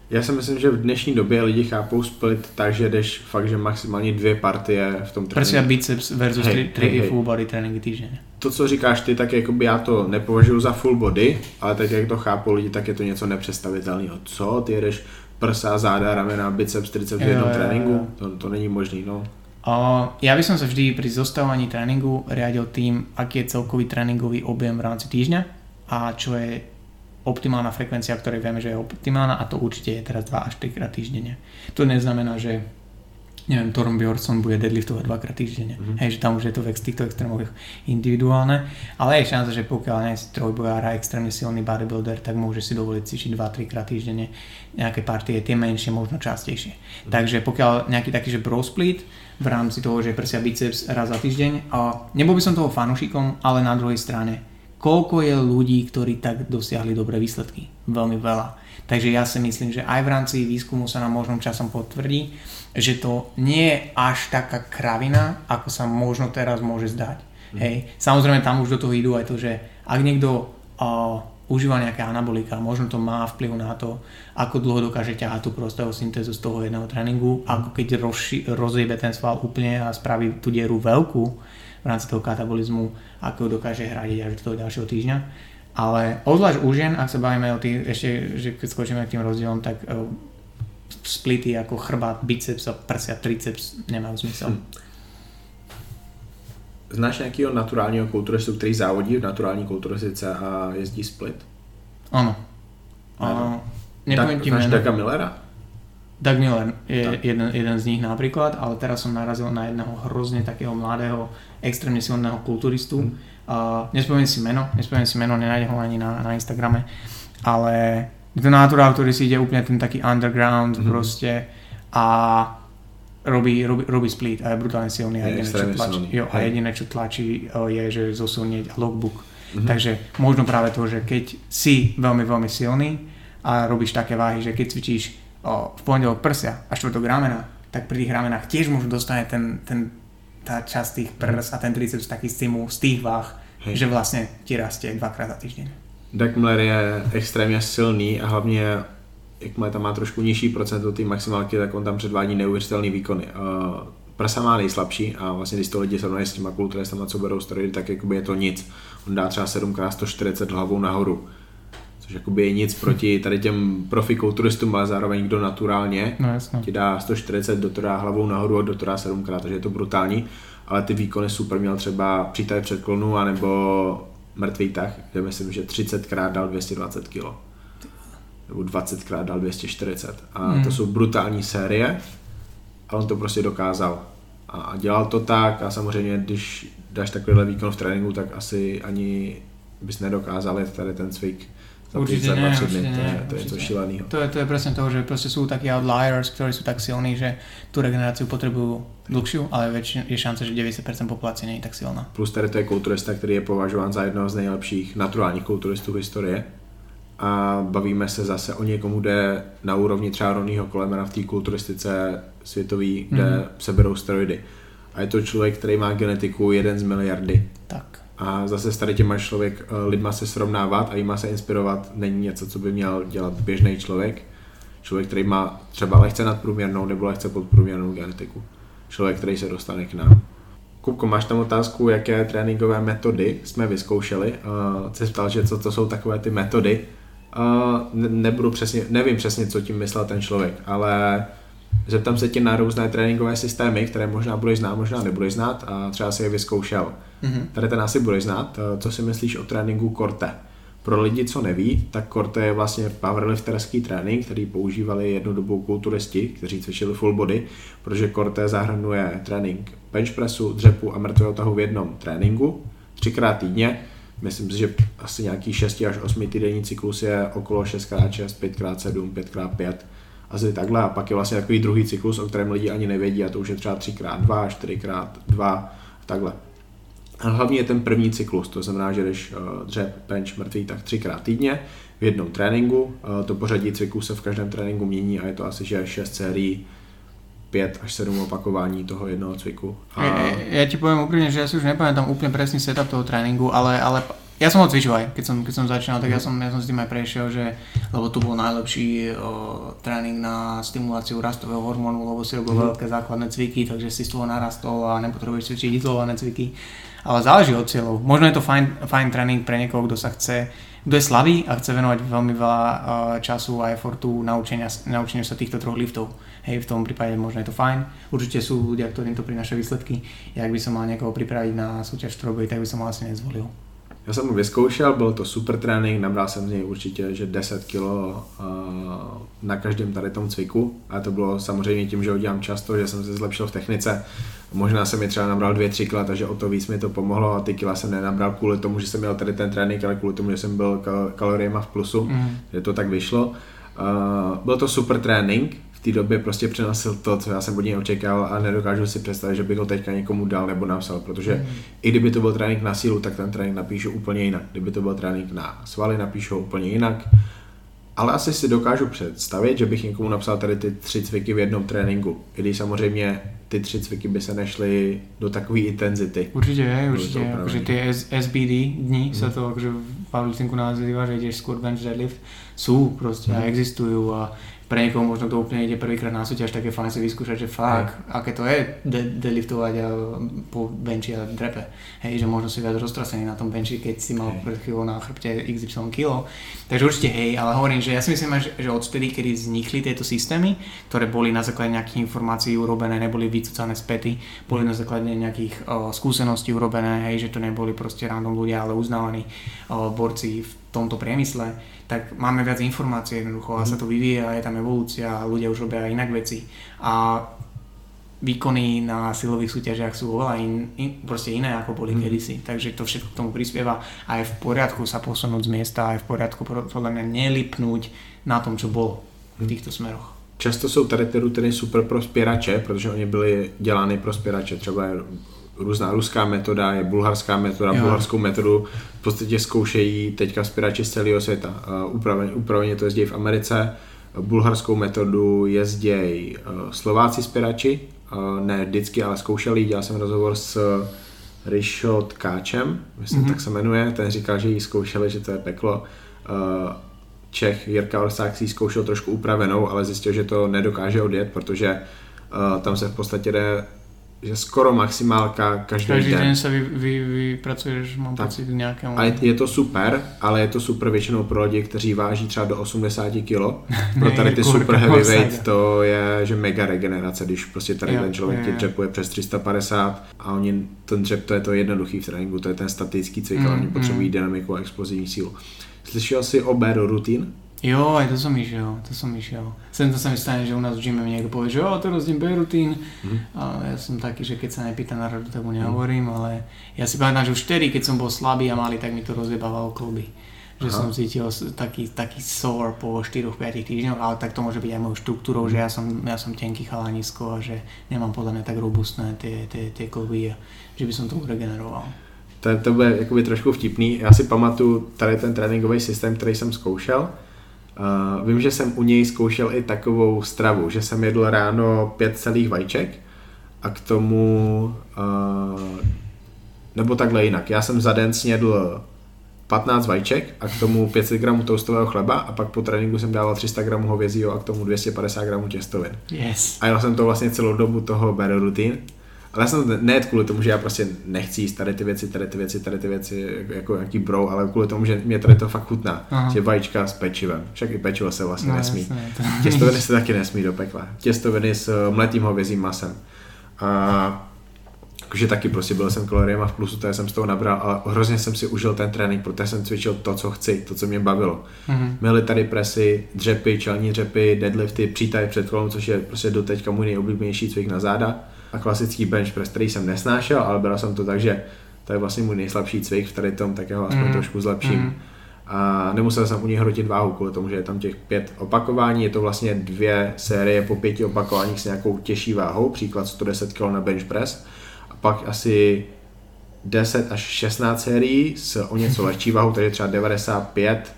Já si myslím, že v dnešní době lidi chápou split tak, že jdeš fakt, že maximálně dvě partie v tom tréninku. Prsia biceps versus hey, tri, tri hey, hey. full body tréninky týždeň. To, co říkáš ty, tak jakoby já to nepovažuji za full body, ale tak, jak to chápou lidi, tak je to něco nepředstavitelného. Co? Ty jedeš prsa, záda, ramena, biceps, triceps v jednom tréninku? To, to není možný, no. Uh, ja by som sa vždy pri zostavovaní tréningu riadil tým, aký je celkový tréningový objem v rámci týždňa a čo je optimálna frekvencia, ktorej vieme, že je optimálna a to určite je teraz 2 až 3 krát týždenne. To neznamená, že neviem, Torom Bjornsson bude deadliftovať dvakrát týždenne. Mm-hmm. Hej, že tam už je to v týchto extrémoch individuálne, ale je šanca, že pokiaľ nie si trojbojár a extrémne silný bodybuilder, tak môže si dovoliť cvičiť 2-3 krát týždenne nejaké partie, tie menšie, možno častejšie. Mm-hmm. Takže pokiaľ nejaký taký, že bro split v rámci toho, že prsia biceps raz za týždeň, a nebol by som toho fanušikom, ale na druhej strane koľko je ľudí, ktorí tak dosiahli dobré výsledky. Veľmi veľa. Takže ja si myslím, že aj v rámci výskumu sa nám možno časom potvrdí, že to nie je až taká kravina, ako sa možno teraz môže zdať. Mm. Hej. Samozrejme tam už do toho idú aj to, že ak niekto uh, užíva nejaké anabolika, možno to má vplyv na to, ako dlho dokáže ťahať tú prostého syntézu z toho jedného tréningu, ako keď rozši- rozjebe ten sval úplne a spraví tú dieru veľkú, v rámci toho katabolizmu, ako ho dokáže hradiť až do toho ďalšieho týždňa. Ale obzvlášť u žien, ak sa bavíme o tých, ešte, že keď skočíme k tým rozdielom, tak uh, splity ako chrbát, biceps a prsia, triceps nemajú zmysel. Hm. Znáš nějakého naturálního kulturistu, který závodí v naturální kulturistice a jezdí split? Uh, nepoviem ti meno. Daga Millera? Doug Miller je jeden, jeden z nich napríklad, ale teraz som narazil na jedného hrozne takého mladého, extrémne silného kulturistu. Mm. Uh, si meno, nespomeniem si meno, nenájdem ho ani na, na Instagrame, ale naturál, ktorý si ide úplne ten taký underground mm. proste a robí, robí, robí split a je brutálne silný a jediné, čo tlačí, jo, a jediné, čo tlačí je, že zosilnieť logbook. Mm-hmm. Takže možno práve to, že keď si veľmi, veľmi silný a robíš také váhy, že keď cvičíš o, v pondelok prsia a štvrtok ramena, tak pri tých ramenách tiež možno dostane ten, ten, tá časť tých prs a ten triceps taký stimul z tých váh, Hej. že vlastne ti rastie dvakrát za týždeň. Doug Miller je extrémně silný a hlavně jakmile tam má trošku nižší procento té maximálky, tak on tam předvádí neuvěřitelné výkony. Prasa má nejslabší a vlastně když to lidi srovnají s těma kulturistama, co berou steroidy, tak jakoby je to nic. On dá třeba 7x140 hlavou nahoru což jakoby je nic proti tady těm profi kulturistům, ale zároveň kdo naturálně no, jasně. ti dá 140, do dá hlavou nahoru a do dá 7 krát, takže je to brutální, ale ty výkony super měl třeba přítaj předklonu anebo mrtvý tah, kde myslím, že 30 krát dal 220 kg nebo 20 krát dal 240 a hmm. to jsou brutální série a on to prostě dokázal. A dělal to tak a samozřejmě když dáš takovýhle výkon v tréninku, tak asi ani bys nedokázal jet tady ten cvik za Určite za nie, 2-3 určite dny, to je, nie, to je to je, to je presne to, že proste sú takí outliers, ktorí sú tak silní, že tú regeneráciu potrebujú dlhšiu, ale väčšin, je šanca, že 90% populácie nie je tak silná. Plus tady to je kulturista, který je považován za jednoho z nejlepších naturálních kulturistů historie. A bavíme se zase o někomu, kde na úrovni třeba Ronnieho Kolemena v té kulturistice světový, kde Mhm. se berou steroidy. A je to člověk, který má genetiku jeden z miliardy. Tak. A zase s tady těma člověk, eh, lidma se srovnávat a jima se inspirovat není něco, co by měl dělat běžný člověk. Člověk, který má třeba lehce nadprůměrnou nebo lehce podprůměrnou genetiku. Člověk, který se dostane k nám. Kupko, máš tam otázku, jaké tréninkové metody jsme vyzkoušeli? Uh, se ptal, že co to jsou takové ty metody. Uh, ne- nebudu přesně, nevím přesně, co tím myslel ten člověk, ale zeptám se tě na různé tréninkové systémy, které možná budeš znát, možná nebudeš znát a třeba si je vyzkoušel. Mhm. Tady ten asi budeš znát. Eh, Co si myslíš o tréninku Korte? Pro lidi, co neví, tak Korte je vlastně powerlifterský trénink, který používali jednu dobu kulturisti, kteří cvičili full body, protože Korte zahrnuje trénink bench pressu, dřepu a mrtvého tahu v jednom tréninku, třikrát týdně. Myslím si, že asi nějaký 6 až 8 týdenní cyklus je okolo 6x6, 5x7, 5x5, asi takhle. A pak je vlastně takový druhý cyklus, o kterém lidi ani nevědí a to už je třeba 3x2, 4x2, takhle. A hlavně je ten první cyklus, to znamená, že jdeš uh, dřep, bench, mrtvý, tak třikrát týdně v jednom tréninku. Uh, to pořadí cviků se v každém tréninku mění a je to asi, že 6 sérií, 5 až 7 opakování toho jednoho cviku. A Ja, ja ti poviem úprimne, že ja si už nepamätám úplne presný setup toho tréningu, ale, ale ja som ho cvičil aj, keď som, keď som začínal, tak ja som, ja som s tým aj prešiel, že, lebo to bol najlepší o, tréning na stimuláciu rastového hormónu, lebo si robil Mhm. veľké základné cviky, takže si z toho narastol a nepotrebuješ cvičiť izolované cviky. Ale záleží od cieľov. Možno je to fajn, fajn tréning pre niekoho, kto sa chce, kto je slabý a chce venovať veľmi veľa času a efortu naučenia, naučeniu sa týchto troch liftov. Hej, v tom prípade možno je to fajn. Určite sú ľudia, ktorým to prináša výsledky. Ja ak by som mal niekoho pripraviť na súťaž v trojboji, tak by som ho asi nezvolil. Já jsem ho vyzkoušel, byl to super trénink, nabral jsem z něj určitě, že 10 kg na každém tady tom cviku a to bylo samozřejmě tím, že ho dělám často, že jsem se zlepšil v technice. Možná jsem mi třeba nabral 2-3 kg, takže o to víc mi to pomohlo a ty kila jsem nenabral kvůli tomu, že jsem měl tady ten trénink, ale kvůli tomu, že jsem byl kal- kaloriema v plusu, Mm. že to tak vyšlo. Uh, byl to super trénink, v té době prostě přenosil to, co já jsem od něj očekával a nedokážu si představit, že bych ho teďka někomu dal nebo napsal, protože Mm. i kdyby to byl trénink na sílu, tak ten trénink napíšu úplně jinak. Kdyby to byl trénink na svaly, napíšu ho úplně jinak. Ale asi si dokážu představit, že bych někomu napsal tady ty tři cviky v jednom tréninku. I když samozřejmě ty tři cviky by se nešly do takové intenzity. Určite, určite. Akože tie SBD dni sa to akože v powerliftingu nazýva, že ideš skôr bench deadlift, sú proste a Mhm. existujú a pre niekoho možno to úplne ide prvýkrát na súťaž, tak je fajn si vyskúšať, že fakt, aké to je de- deadliftovať a po benchi a drepe. Hej, že možno si viac roztrasený na tom benchi, keď si mal Hej. pred chvíľou na chrbte XY kilo. Takže určite hej, ale hovorím, že ja si myslím, že, že odtedy, kedy vznikli tieto systémy, ktoré boli na základe nejakých informácií urobené, neboli vycúcané z pety, boli na základe nejakých o, skúseností urobené, hej, že to neboli proste random ľudia, ale uznávaní o, borci v tomto priemysle, tak máme viac informácií jednoducho a sa to vyvíja, je tam evolúcia, ľudia už robia inak veci a výkony na silových súťažiach sú oveľa in, in, proste iné ako boli Mhm. kedysi, takže to všetko k tomu prispieva a je v poriadku sa posunúť z miesta, a je v poriadku podľa mňa nelipnúť na tom, čo bolo v Mhm. týchto smeroch. Často jsou tady ty rutiny super pro spěrače, protože oni byly dělány pro spěrače. Třeba různá ruská metoda, je bulharská metoda, Jo. bulharskou metodu v podstatě zkoušejí teďka spěrači z celého světa. Upraveně, upraveně to jezdí v Americe, bulharskou metodu jezdí uh, Slováci spěrači, uh, ne vždycky, ale zkoušeli, dělal jsem rozhovor s Rišo Tkáčem, myslím, Mhm. tak se jmenuje, ten říkal, že ji zkoušeli, že to je peklo. Uh, Čech Jirka Orsák si ji zkoušel trošku upravenou, ale zjistil, že to nedokáže odjet, protože tam se v podstatě jde, že skoro maximálka každý, Každý den. deň sa vy, vy, vypracuješ, mám Tak. pocit, k nejakému... A je, to super, ale je to super většinou pro lidi, kteří váží třeba do 80 kg. Pro tady ty super heavyweight to je, že mega regenerace, když prostě tady Jo, ten člověk ti dřepuje přes 350 a oni, ten dřep to je to jednoduchý v tréninku, to je ten statický cvik, Mm, oni mm. potřebují dynamiku a explozivní sílu. Slyšel jsi o Bero rutin? Jo, aj to som išiel, to som išiel. Sem to sa mi stane, že u nás v gyme mi niekto povie, že jo, teraz idem B-rutín. Mhm. A ja som taký, že keď sa nepýta na radu, tak mu nehovorím, ale ja si pamätám, že už vtedy, keď som bol slabý a malý, tak mi to rozjebávalo kolby. že Aha. som cítil taký, taký sore po 4-5 týždňoch, ale tak to môže byť aj mojou štruktúrou, mm. že ja som, ja som tenký chalanisko a že nemám podľa mňa tak robustné tie, tie, tie kluby a že by som to regeneroval. To, to bude jakoby trošku vtipný. Já si pamatuju tady ten tréninkový systém, který jsem zkoušel. Uh, vím, že jsem u něj zkoušel i takovou stravu, že jsem jedl ráno pět celých vajíček a k tomu, uh, nebo takhle jinak, já jsem za den snědl 15 vajíček a k tomu 500 gramů toastového chleba a pak po tréninku jsem dával 300 gramů hovězího a k tomu 250 gramů těstovin. Yes. A jel jsem to vlastně celou dobu toho better rutin. Ale já jsem ne kvůli tomu, že já prostě nechci jíst tady ty věci, tady ty věci, tady ty věci jako jaký bro, ale kvůli tomu, že mě tady to fakt chutná. Aha. Že vajíčka s pečivem. Však i pečivo se vlastně no, nesmí. Jasně, to... Těstoviny se taky nesmí do pekla. Těstoviny s mletým hovězím masem. A Jakože taky prostě byl jsem kaloriema v plusu, to jsem z toho nabral, ale hrozně jsem si užil ten trénink, protože jsem cvičil to, co chci, to, co mě bavilo. Mm-hmm. Měli tady presy, dřepy, čelní dřepy, deadlifty, přítaj před kolem, což je prostě doteďka můj nejoblíbenější cvik na záda a klasický bench press, který jsem nesnášel, ale byl jsem to tak, že to je vlastně můj nejslabší cvik v tady tom, tak já ho aspoň mm-hmm. trošku zlepším. Mm-hmm. A nemusel jsem u něj hrotit váhu kvůli tomu, že je tam těch pět opakování, je to vlastně dvě série po pěti opakováních s nějakou těžší váhou, příklad 110 kg na bench press pak asi 10 až 16 sérií s o něco lehčí váhou, takže třeba 95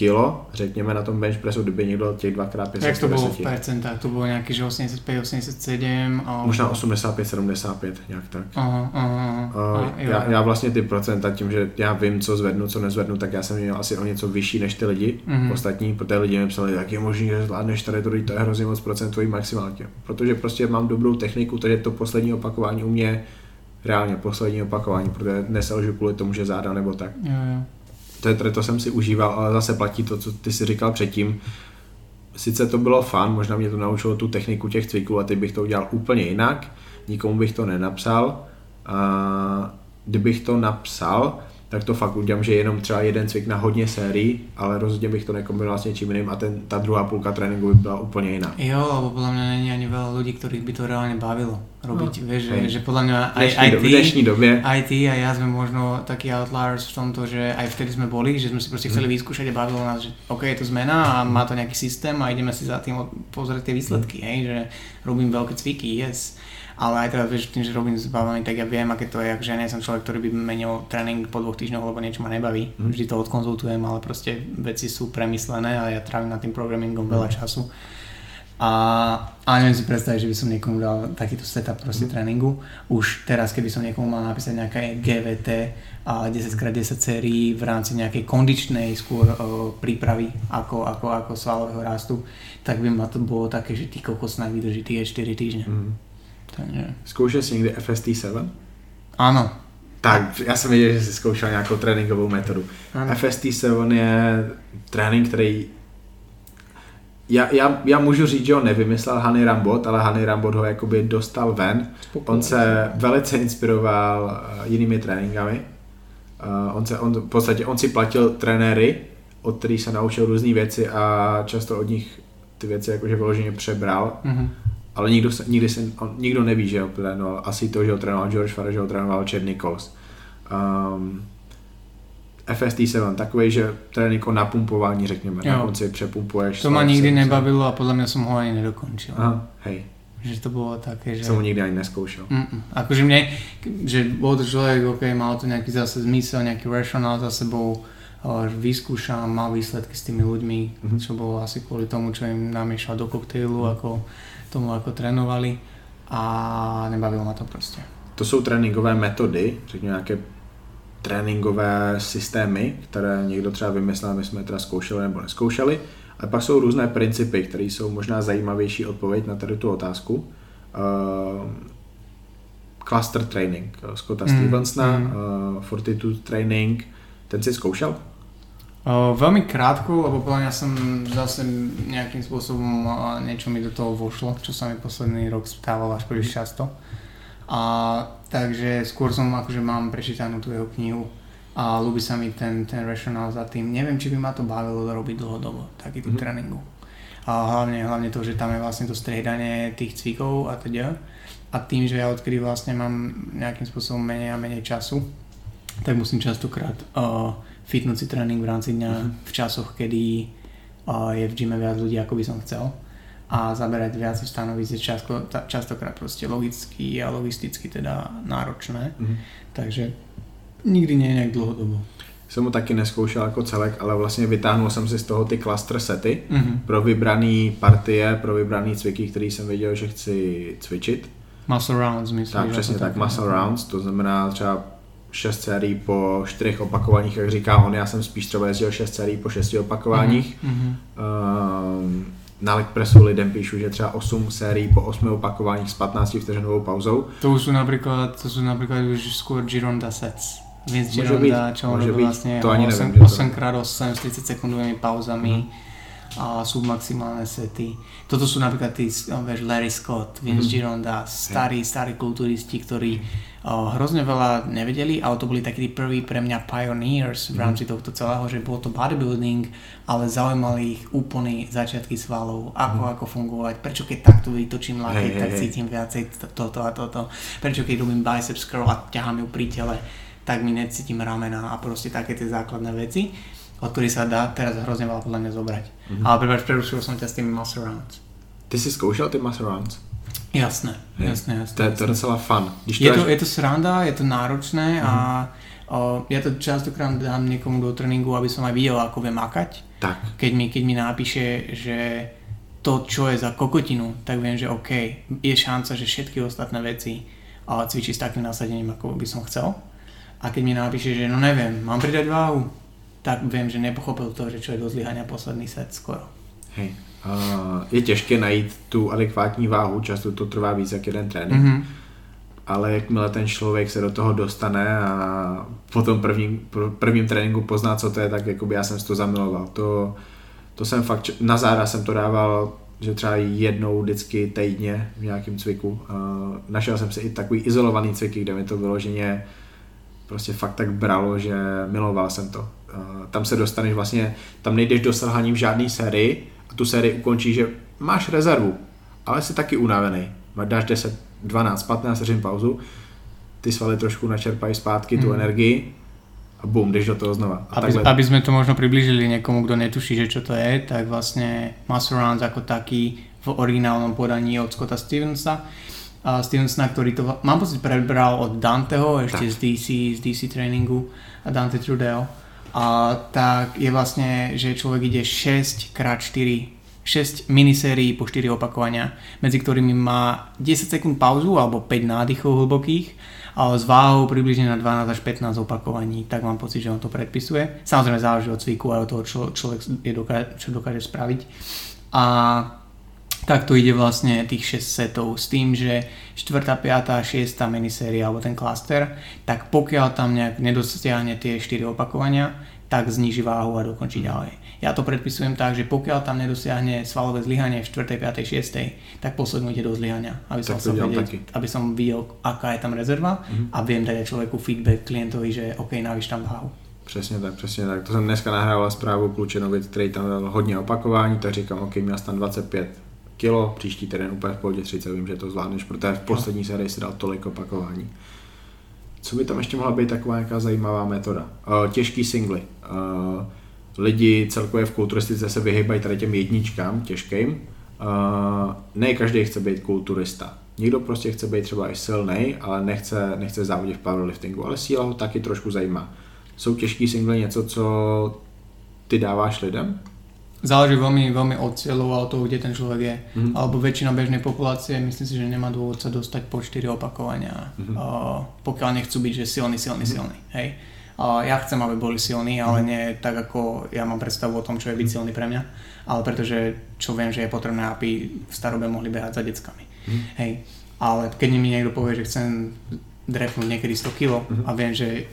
kilo, řekněme na tom bench pressu, kdyby někdo těch dvakrát 5 Jak to bylo v percentách? To bylo nějaký, že 85, 87? A... Možná 85, 75, nějak tak. Aha, aha, aha, já, já, vlastně ty procenta, tím, že já vím, co zvednu, co nezvednu, tak já jsem měl asi o něco vyšší než ty lidi mm-hmm. ostatní, protože lidi mi psali, jak je možné, že zvládneš tady to, to je hrozně moc procent tvojí maximálky. Protože prostě mám dobrou techniku, takže to poslední opakování u mě reálně poslední opakování, protože neselžu kvůli tomu, že záda nebo tak. Jo, jo je, to jsem si užíval, ale zase platí to, co ty si říkal předtím. Sice to bylo fun, možná mě to naučilo tu techniku těch cviků a teď bych to udělal úplně jinak, nikomu bych to nenapsal. A kdybych to napsal, tak to fakt udělám, že jenom třeba jeden cvik na hodně sérií, ale rozhodně bych to nekombinoval s něčím jiným a ten, ta druhá půlka tréninku by byla úplně jiná. Jo, lebo podľa mňa není ani veľa ľudí, ktorých by to reálne bavilo robiť, no, vieš, že, že podľa mňa aj, aj ty, dnešní aj ty a ja sme možno takí outliers v tomto, že aj vtedy sme boli, že sme si proste chceli mm. vyskúšať a bavilo nás, že OK, je to zmena a má to nejaký systém a ideme si za tým pozrieť tie výsledky, mm. hej, že robím veľké cviky, yes ale aj teda vieš, tým, že robím s bavami, tak ja viem, aké to je, že ja nie som človek, ktorý by menil tréning po dvoch týždňoch, lebo niečo ma nebaví. Mm. Vždy to odkonzultujem, ale proste veci sú premyslené a ja trávim nad tým programmingom mm. veľa času. A, a neviem si predstaviť, že by som niekomu dal takýto setup proste mm. tréningu. Už teraz, keby som niekomu mal napísať nejaké GVT a 10x10 sérií v rámci nejakej kondičnej skôr o, prípravy ako, ako, ako svalového rastu, tak by ma to bolo také, že ty kokos vydrží tie 4 týždne. Mm. Takže... Zkoušel jsi někdy FST7? Ano. Tak, já jsem věděl, že jsi zkoušel nějakou tréninkovou metodu. Ano. FST7 je trénink, který já, já, já můžu říct, že ho nevymyslel Hany Rambot, ale Hany Rambot ho jakoby dostal ven. Spokojně. On se velice inspiroval eh, jinými tréninkami. Uh, on, se, on, v podstatě on si platil trenéry, od kterých se naučil různé věci a často od nich ty věci jakože vyloženě přebral. Mm-hmm ale nikdo, se, nikdy se, on, nikdo neví, že ho trénoval. Asi to, že ho trénoval George Farage, že ho trénoval Chad Nichols. Um, FST7, takový, že trénink o napumpování, řekněme, jo. na konci přepumpuješ. To ma nikdy nebavilo a podľa mňa som ho ani nedokončil. Aha, hej. Že to bolo také, že... Som ho nikdy ani neskoušel. Mm-mm. Akože mne, že bol to človek, ok, mal to nejaký zase zmysel, nejaký rational za sebou, vyskúšam, mal výsledky s tými ľuďmi, mm-hmm. čo bolo asi kvôli tomu, čo im namiešal do koktejlu, mm-hmm. ako tomu ako trénovali a nebavilo ma to prostě. To jsou tréninkové metody, řekněme nějaké tréninkové systémy, které někdo třeba vymyslel, my jsme teda zkoušeli nebo neskoušeli. A pak jsou různé principy, které jsou možná zajímavější odpověď na tady tu otázku. Uh, cluster training Scotta mm, Stevensona, mm. Uh, fortitude training, ten si zkoušel? Uh, veľmi krátko, lebo podľa mňa som zase nejakým spôsobom uh, niečo mi do toho vošlo, čo sa mi posledný rok stávalo až príliš často. A takže skôr som akože mám prečítanú tú jeho knihu a ľúbi sa mi ten, ten rationál za tým. Neviem, či by ma to bavilo robiť dlhodobo, taký typ mm-hmm. tréningu. A hlavne, hlavne to, že tam je vlastne to striedanie tých cvikov a teda. A tým, že ja odkedy vlastne mám nejakým spôsobom menej a menej času, tak musím častokrát uh, fitnúť si tréning v rámci dňa uh-huh. v časoch, kedy uh, je v gyme viac ľudí, ako by som chcel a zaberať viac stanovíc je často, častokrát proste logicky a logisticky teda náročné. Uh-huh. Takže nikdy nie je nejak dlhodobo jsem mu taky neskoušel jako celek, ale vlastně vytáhnul jsem si z toho ty cluster sety mm-hmm. pro vybraný partie, pro vybraný cviky, který jsem věděl, že chci cvičit. Muscle rounds, myslím. Tak, přesně tak, tak, muscle rounds, to znamená třeba 6 sérií po 4 opakovaních, jak říká on, já jsem spíš třeba jezdil 6 sérií po 6 opakováních. Mm-hmm. Uh, na leg pressu lidem píšu, že třeba 8 sérií po 8 opakováních s 15 vteřinovou pauzou. To už jsou například, to jsou například už skôr Gironda sets. Vince Gironda, čo on robil vlastne to ani 8, neviem, 8x8 s 30 sekundovými pauzami. Mm a sú maximálne sety. Toto sú napríklad tí, vieš, Larry Scott, Vince mm Gironda, starí, starí kulturisti, ktorí o, hrozne veľa nevedeli, ale to boli takí prví pre mňa pioneers v mhm. rámci tohto celého, že bolo to bodybuilding, ale zaujímali ich úplný začiatky svalov, ako, mm ako fungovať, prečo keď takto vytočím lakeť, hey, tak hey, cítim viacej toto a toto, prečo keď robím biceps curl a ťahám ju pri tele, tak mi necítim ramena a proste také tie základné veci, od ktorých sa dá teraz hrozne veľa podľa mňa zobrať. Mm-hmm. Ale prepáč, prerušil som ťa s tými muscle rounds. Ty si zkoušel ty muscle rounds? Jasné, je, jasné, jasné. To je to docela fun. Když je, to, až... je to sranda, je to náročné mm-hmm. a mhm. o, ja to častokrát dám niekomu do tréningu, aby som aj videl, ako vie makať. Tak. Keď mi, keď mi napíše, že to, čo je za kokotinu, tak viem, že OK, je šanca, že všetky ostatné veci cvičí s takým nasadením, ako by som chcel a keď mi napíše, že no neviem, mám pridať váhu, tak viem, že nepochopil to, že čo je do zlyhania posledný set skoro. Hej. Uh, je těžké najít tu adekvátní váhu, často to trvá víc jak jeden trénink. Mm-hmm. Ale jakmile ten člověk se do toho dostane a po tom prvním, prvním tréninku pozná, co to je, tak jakoby já jsem si to zamiloval. To, to jsem fakt, na záda jsem to dával, že třeba jednou vždycky týdně v nějakém cviku. Našel jsem si i takový izolovaný cviky, kde mi to vyloženě prostě fakt tak bralo, že miloval jsem to. Tam se dostaneš vlastně, tam nejdeš do selhání v žádné sérii a tu sérii ukončíš, že máš rezervu, ale jsi taky unavený. Dáš 10, 12, 15 vteřin pauzu, ty svaly trošku načerpají zpátky tu hmm. energii a bum, jdeš do toho znova. A aby, takhle... aby sme to možno priblížili niekomu, kto netuší, že čo to je, tak vlastne Muscle Rounds ako taký v originálnom podaní od Scotta Stevensa a Stevensona, ktorý to, mám pocit, prebral od Danteho, ešte tak. z DC, z DC tréningu a Dante Trudel. A tak je vlastne, že človek ide 6 x 4 6 minisérií po 4 opakovania, medzi ktorými má 10 sekúnd pauzu alebo 5 nádychov hlbokých a s váhou približne na 12 až 15 opakovaní, tak mám pocit, že on to predpisuje. Samozrejme záleží od cviku a od toho, čo človek je dokáže, čo dokáže spraviť. A tak to ide vlastne tých 6 setov s tým, že 4., 5., 6. miniséria alebo ten klaster, tak pokiaľ tam nejak nedosiahne tie 4 opakovania, tak zniží váhu a dokončí ďalej. Ja to predpisujem tak, že pokiaľ tam nedosiahne svalové zlyhanie v 4., 5., 6., tak ide do zlyhania, aby som, aby som videl, aká je tam rezerva mm-hmm. a viem dať aj človeku feedback klientovi, že OK, navíš tam váhu. Přesně tak, přesně tak. To jsem dneska nahrával zprávu Klučenovi, který tam dal hodně opakování, tak říkám, OK, měl tam 25 kilo, příští týden úplně v pohodě 30, vím, že to zvládneš, protože v poslední sérii si dal tolik opakování. Co by tam ještě mohla být taková nějaká zajímavá metoda? Uh, těžký singly. Uh, lidi celkově v kulturistice se vyhybají tady těm jedničkám těžkým. Uh, ne každý chce být kulturista. Někdo prostě chce být třeba i silný, ale nechce, nechce závodit v powerliftingu, ale síla ho taky trošku zajímá. Jsou těžký singly něco, co ty dáváš lidem? Záleží veľmi, veľmi od cieľov a od toho, kde ten človek je. Mm-hmm. Alebo väčšina bežnej populácie, myslím si, že nemá dôvod sa dostať po 4 opakovania, mm-hmm. uh, pokiaľ nechcú byť, že silný, silný, mm-hmm. silný. Hej? Uh, ja chcem, aby boli silní, ale mm-hmm. nie tak, ako ja mám predstavu o tom, čo je byť mm-hmm. silný pre mňa, ale pretože čo viem, že je potrebné, aby v starobe mohli behať za deckami. Mm-hmm. Hej? Ale keď mi niekto povie, že chcem drepnúť niekedy 100 kg mm-hmm. a viem, že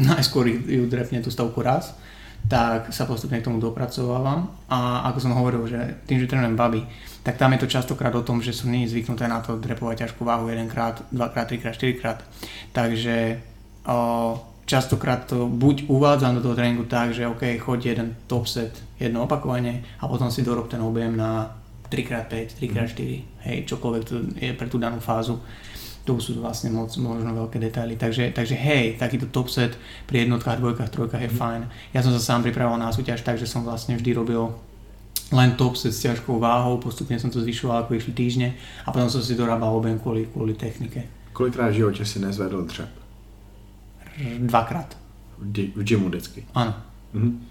najskôr ju drepne tú stovku raz, tak sa postupne k tomu dopracovávam a ako som hovoril, že tým, že trénujem baby, tak tam je to častokrát o tom, že sú nie zvyknuté na to drepovať ťažkú váhu jedenkrát, dvakrát, trikrát, štyrikrát. Takže o, častokrát to buď uvádzam do toho tréningu tak, že OK, choď jeden top set, jedno opakovanie a potom si dorob ten objem na 3x5, 3x4, hej, čokoľvek to je pre tú danú fázu. To sú vlastne moc, možno veľké detaily. Takže, takže hej, takýto top set pri jednotkách, dvojkách, trojkách je mm. fajn. Ja som sa sám pripravoval na súťaž, takže som vlastne vždy robil len top set s ťažkou váhou, postupne som to zvyšoval ako išli týždne a potom som si dorábal objem kvôli, kvôli technike. Kolikrát v životě si nezvedl dřep? Dvakrát. V, v gymu vždycky? Ano. Mhm.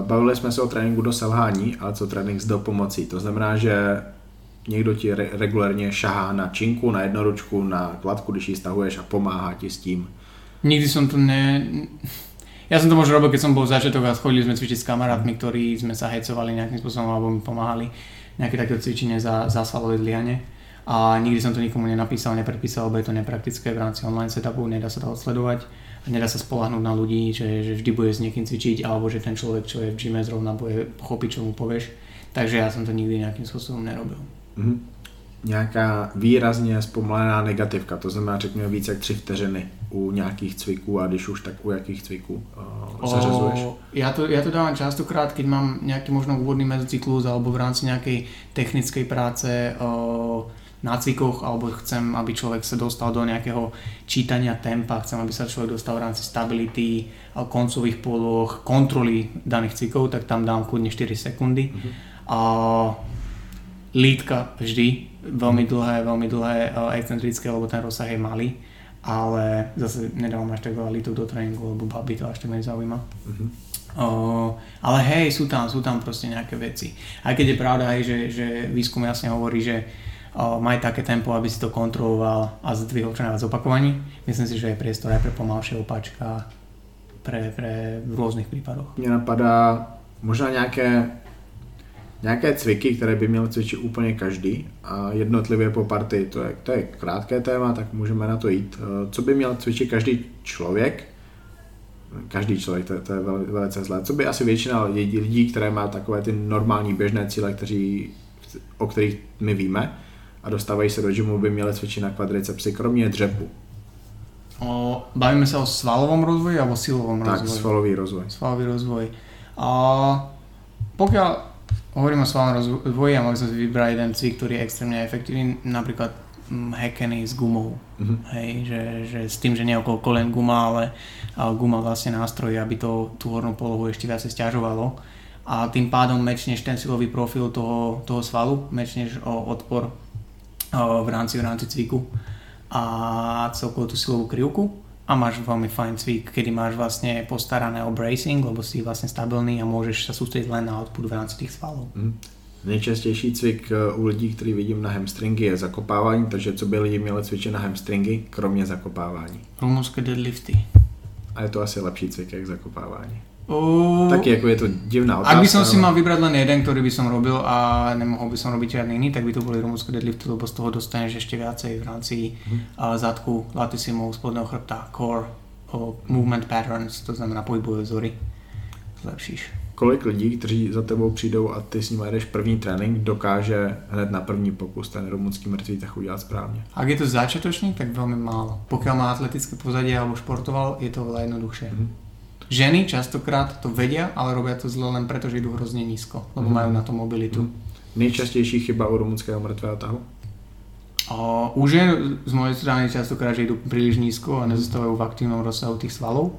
Bavili jsme se o tréninku do selhání, ale co trénink s dopomocí. To znamená, že někdo ti re- regulérně šahá na činku, na jednoručku, na kladku, když ji stahuješ a pomáhá ti s tím. Nikdy som to ne... Ja som to možno robil, keď som bol začiatok a chodili sme cvičiť s kamarátmi, ktorí sme sa hecovali nejakým spôsobom alebo mi pomáhali nejaké také cvičenie za, za svalové zlianie. A nikdy som to nikomu nenapísal, nepredpísal, lebo je to nepraktické v rámci online setupu, nedá sa to odsledovať nedá sa spolahnúť na ľudí, že, že vždy bude s niekým cvičiť alebo že ten človek, čo je v gyme zrovna bude pochopiť, čo mu povieš. Takže ja som to nikdy nejakým spôsobom nerobil. Nějaká výrazně zpomalená negativka, to znamená řekněme více jak tři vteřiny u nějakých cviků a když už tak u jakých cviků uh, zařazuješ? O, ja, to, ja to dávam častokrát, keď mám nejaký možno úvodný mezocyklus alebo v rámci nejakej technickej práce o, na cvikoch alebo chcem, aby človek sa dostal do nejakého čítania tempa, chcem, aby sa človek dostal v rámci stability, koncových poloh, kontroly daných cvikov, tak tam dám kľudne 4 sekundy. Mm-hmm. A lítka vždy, veľmi dlhé, veľmi dlhé, excentrické, lebo ten rozsah je malý, ale zase nedávam až tak veľa lítok do tréningu, lebo babi to až tak nezaujíma. Mm-hmm. Uh, ale hej, sú tam, sú tam proste nejaké veci. Aj keď je pravda, hej, že, že výskum jasne hovorí, že uh, maj také tempo, aby si to kontroloval a zdvihol čo najviac opakovaní. Myslím si, že je priestor aj pre pomalšie opačka pre, pre v rôznych prípadoch. Mne napadá možná nejaké nějaké cviky, které by měl cvičit úplně každý a jednotlivě po partii, to je, to je krátké téma, tak můžeme na to jít. Eh, co by měl cvičit každý člověk, každý člověk, to, to je vel, velice zlé. Co by asi většina lidí, které má takové ty normální běžné cíle, kteří, o kterých my víme a dostávají se do gymu, by měli cvičit na kvadricepsy, kromě dřepu. O, bavíme se o svalovom rozvoji alebo silovom tak, rozvoji? Tak, svalový rozvoj. Svalový rozvoj. A pokiaľ hovorím o svalnom rozvoji a mohli sme si vybrať jeden cvik, ktorý je extrémne efektívny, napríklad mm, hackený s gumou. Mm-hmm. Hej, že, že s tým, že nie okolo kolen guma, ale, ale guma vlastne nástroj, aby to tú hornú polohu ešte viac stiažovalo. A tým pádom mečneš ten silový profil toho, toho svalu, mečneš o odpor o, v rámci, v rámci cviku a celkovo tú silovú krivku a máš veľmi fajn cvik, kedy máš vlastne postarané o bracing, lebo si vlastne stabilný a môžeš sa sústrediť len na output v rámci tých svalov. Mm. Nejčastější cvik eh, u lidí, který vidím na hamstringy, je zakopávání, takže co by lidi měli cvičit na hamstringy, kromě zakopávání? Rumunské deadlifty. A je to asi lepší cvik, jak zakopávání. Uh, Taky ako je to divná otázka. Ak by som si mal vybrať len jeden, ktorý by som robil a nemohol by som robiť žiadny iný, tak by to boli rumúnske deadlifty, lebo z toho dostaneš ešte viacej v rámci uh-huh. uh, zadku, latisimov, spodného chrbta, core, uh, movement patterns, to znamená pohybové vzory, zlepšíš. Kolik lidí, kteří za tebou přijdou a ty s nimi jedeš první trénink, dokáže hned na první pokus ten rumunský mrtvý tak udělat správně? Ak je to začiatočník, tak veľmi málo. Pokiaľ má atletické pozadie alebo športoval, je to veľa jednoduchšie. Uh-huh. Ženy častokrát to vedia, ale robia to zle len preto, že idú hrozne nízko, lebo mm. majú na to mobilitu. Mm. Nejčastější chyba u rumunského mŕtvého tahu? O, u žien z mojej strany častokrát, že idú príliš nízko a nezostávajú v aktívnom rozsahu tých svalov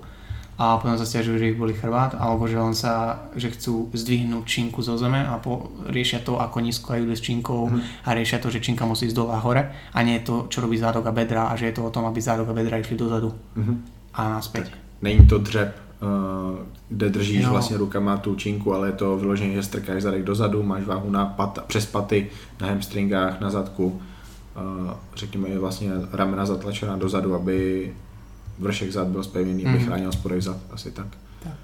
a potom sa stiažujú, že ich boli chrbát, alebo že len sa, že chcú zdvihnúť činku zo zeme a po, riešia to, ako nízko idú s činkou mm. a riešia to, že činka musí ísť dole a hore a nie je to, čo robí zádok a bedra a že je to o tom, aby zádok a bedra išli dozadu mm-hmm. a naspäť. Tak. Není to dřep kde držíš jo. vlastně rukama tu činku, ale je to vyloženě, že strkáš zadek dozadu, máš váhu na pat, přes paty, na hamstringách, na zadku, uh, řekněme vlastně ramena zatlačená dozadu, aby vršek zad byl spevněný, mm. aby mhm. chránil spodek zad, asi tak. tak.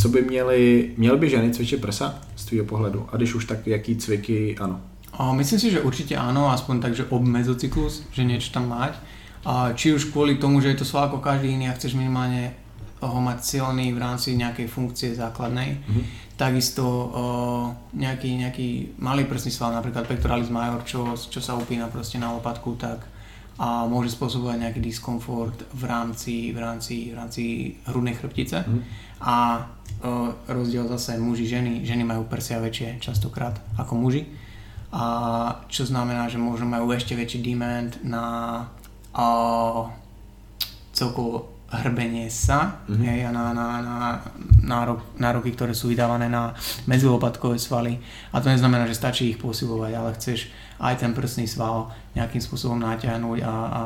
Co by měly, měly by ženy cvičit prsa z tvého pohledu? A když už tak, jaký cviky ano? O, myslím si, že určite áno, aspoň tak, že ob mezocyklus, že niečo tam mať. A či už kvôli tomu, že je to svál ako každý iný a chceš minimálne ho mať silný v rámci nejakej funkcie základnej. Mm-hmm. Takisto o, nejaký, nejaký malý prsný sval, napríklad pectoralis major, čo, čo sa upína proste na lopatku, tak a môže spôsobovať nejaký diskomfort v rámci, v rámci, v rámci hrudnej chrbtice. Mm-hmm. A o, rozdiel zase muži, ženy, ženy majú prsia väčšie častokrát ako muži. a čo znamená, že možno majú ešte väčší demand na a, celkovo hrbenie sa mm-hmm. hej, a na, na, na nárok, nároky, ktoré sú vydávané na medzilopatkové svaly. A to neznamená, že stačí ich posilovať, ale chceš aj ten prsný sval nejakým spôsobom natiahnuť a, a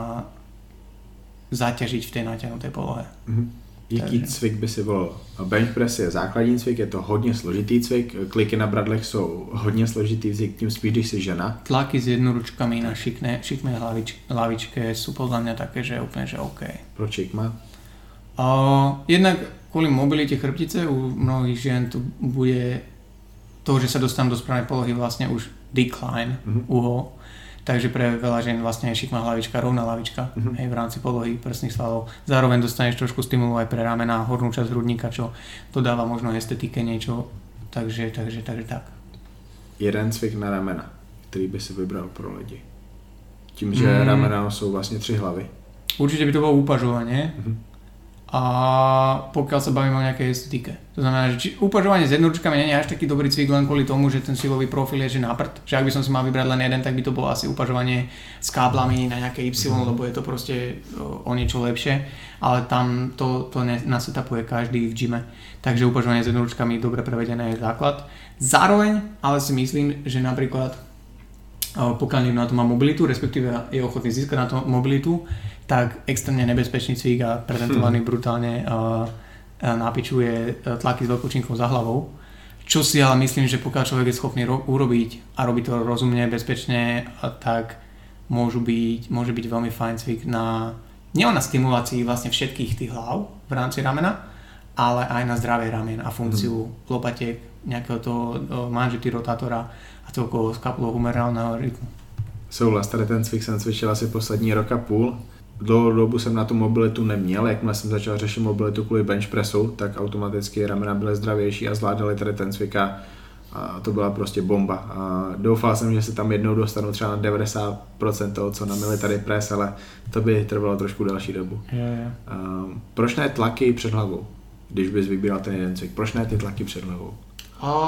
zaťažiť v tej natiahnutej polohe. Mm-hmm. Jaký Takže. cvik by si volil? Bench press je základní cvik, je to hodně složitý cvik, kliky na bradlech jsou hodně složitý cvik, tím spíš, když si žena. Tlaky s jednoručkami na šikné, šikné hlavič, hlavičke sú podľa mňa také, že úplne, že OK. Proč šikma? Jednak kvôli mobilite chrbtice u mnohých žien tu bude to, že sa dostanú do správnej polohy vlastne už decline mm-hmm. uhol Takže pre veľa žien vlastne je šikma hlavička, rovná hlavička uh-huh. hej, v rámci polohy prsných svalov. Zároveň dostaneš trošku stimulu aj pre ramena, hornú časť hrudníka, čo dodáva možno estetike niečo. Takže, takže, takže tak. Jeden cvik na ramena, který by si vybral pro lidi. Tím, že mm. ramena jsou vlastně tři hlavy. Určite by to bolo upažovanie. Uh-huh a pokiaľ sa bavíme o nejakej estetike. To znamená, že či, upažovanie s jednoručkami nie je až taký dobrý cvik len kvôli tomu, že ten silový profil je že na prd. Že ak by som si mal vybrať len jeden, tak by to bolo asi upažovanie s káblami na nejaké Y, mm. lebo je to proste o niečo lepšie. Ale tam to, to nasetapuje každý v gyme. Takže upažovanie s jednoručkami dobre prevedené je základ. Zároveň ale si myslím, že napríklad pokiaľ niekto na to má mobilitu, respektíve je ochotný získať na to mobilitu, tak extrémne nebezpečný cvik a prezentovaný hmm. brutálne uh, napičuje tlaky s veľkočinkou za hlavou. Čo si ale myslím, že pokiaľ človek je schopný ro- urobiť a robí to rozumne, bezpečne, tak môžu byť, môže byť veľmi fajn cvik na nielen na stimulácii vlastne všetkých tých hlav v rámci ramena, ale aj na zdravie ramien a funkciu hmm. lopatiek, nejakého toho manžety rotátora a celkovo skapulohumerálneho rytmu. Souhlas, tady ten cvik jsem cvičil asi poslední rok a půl dlouhou dobu jsem na tu mobilitu neměl, jakmile jsem začal řešit mobilitu kvůli bench pressu, tak automaticky ramena byly zdravější a zvládali tady ten cvik a, to byla prostě bomba. A doufal jsem, že se tam jednou dostanu třeba na 90% toho, co na military press, ale to by trvalo trošku další dobu. Yeah, yeah. A, proč ne tlaky před hlavou, když bys vybíral ten jeden cvik? Proč ne ty tlaky před hlavou?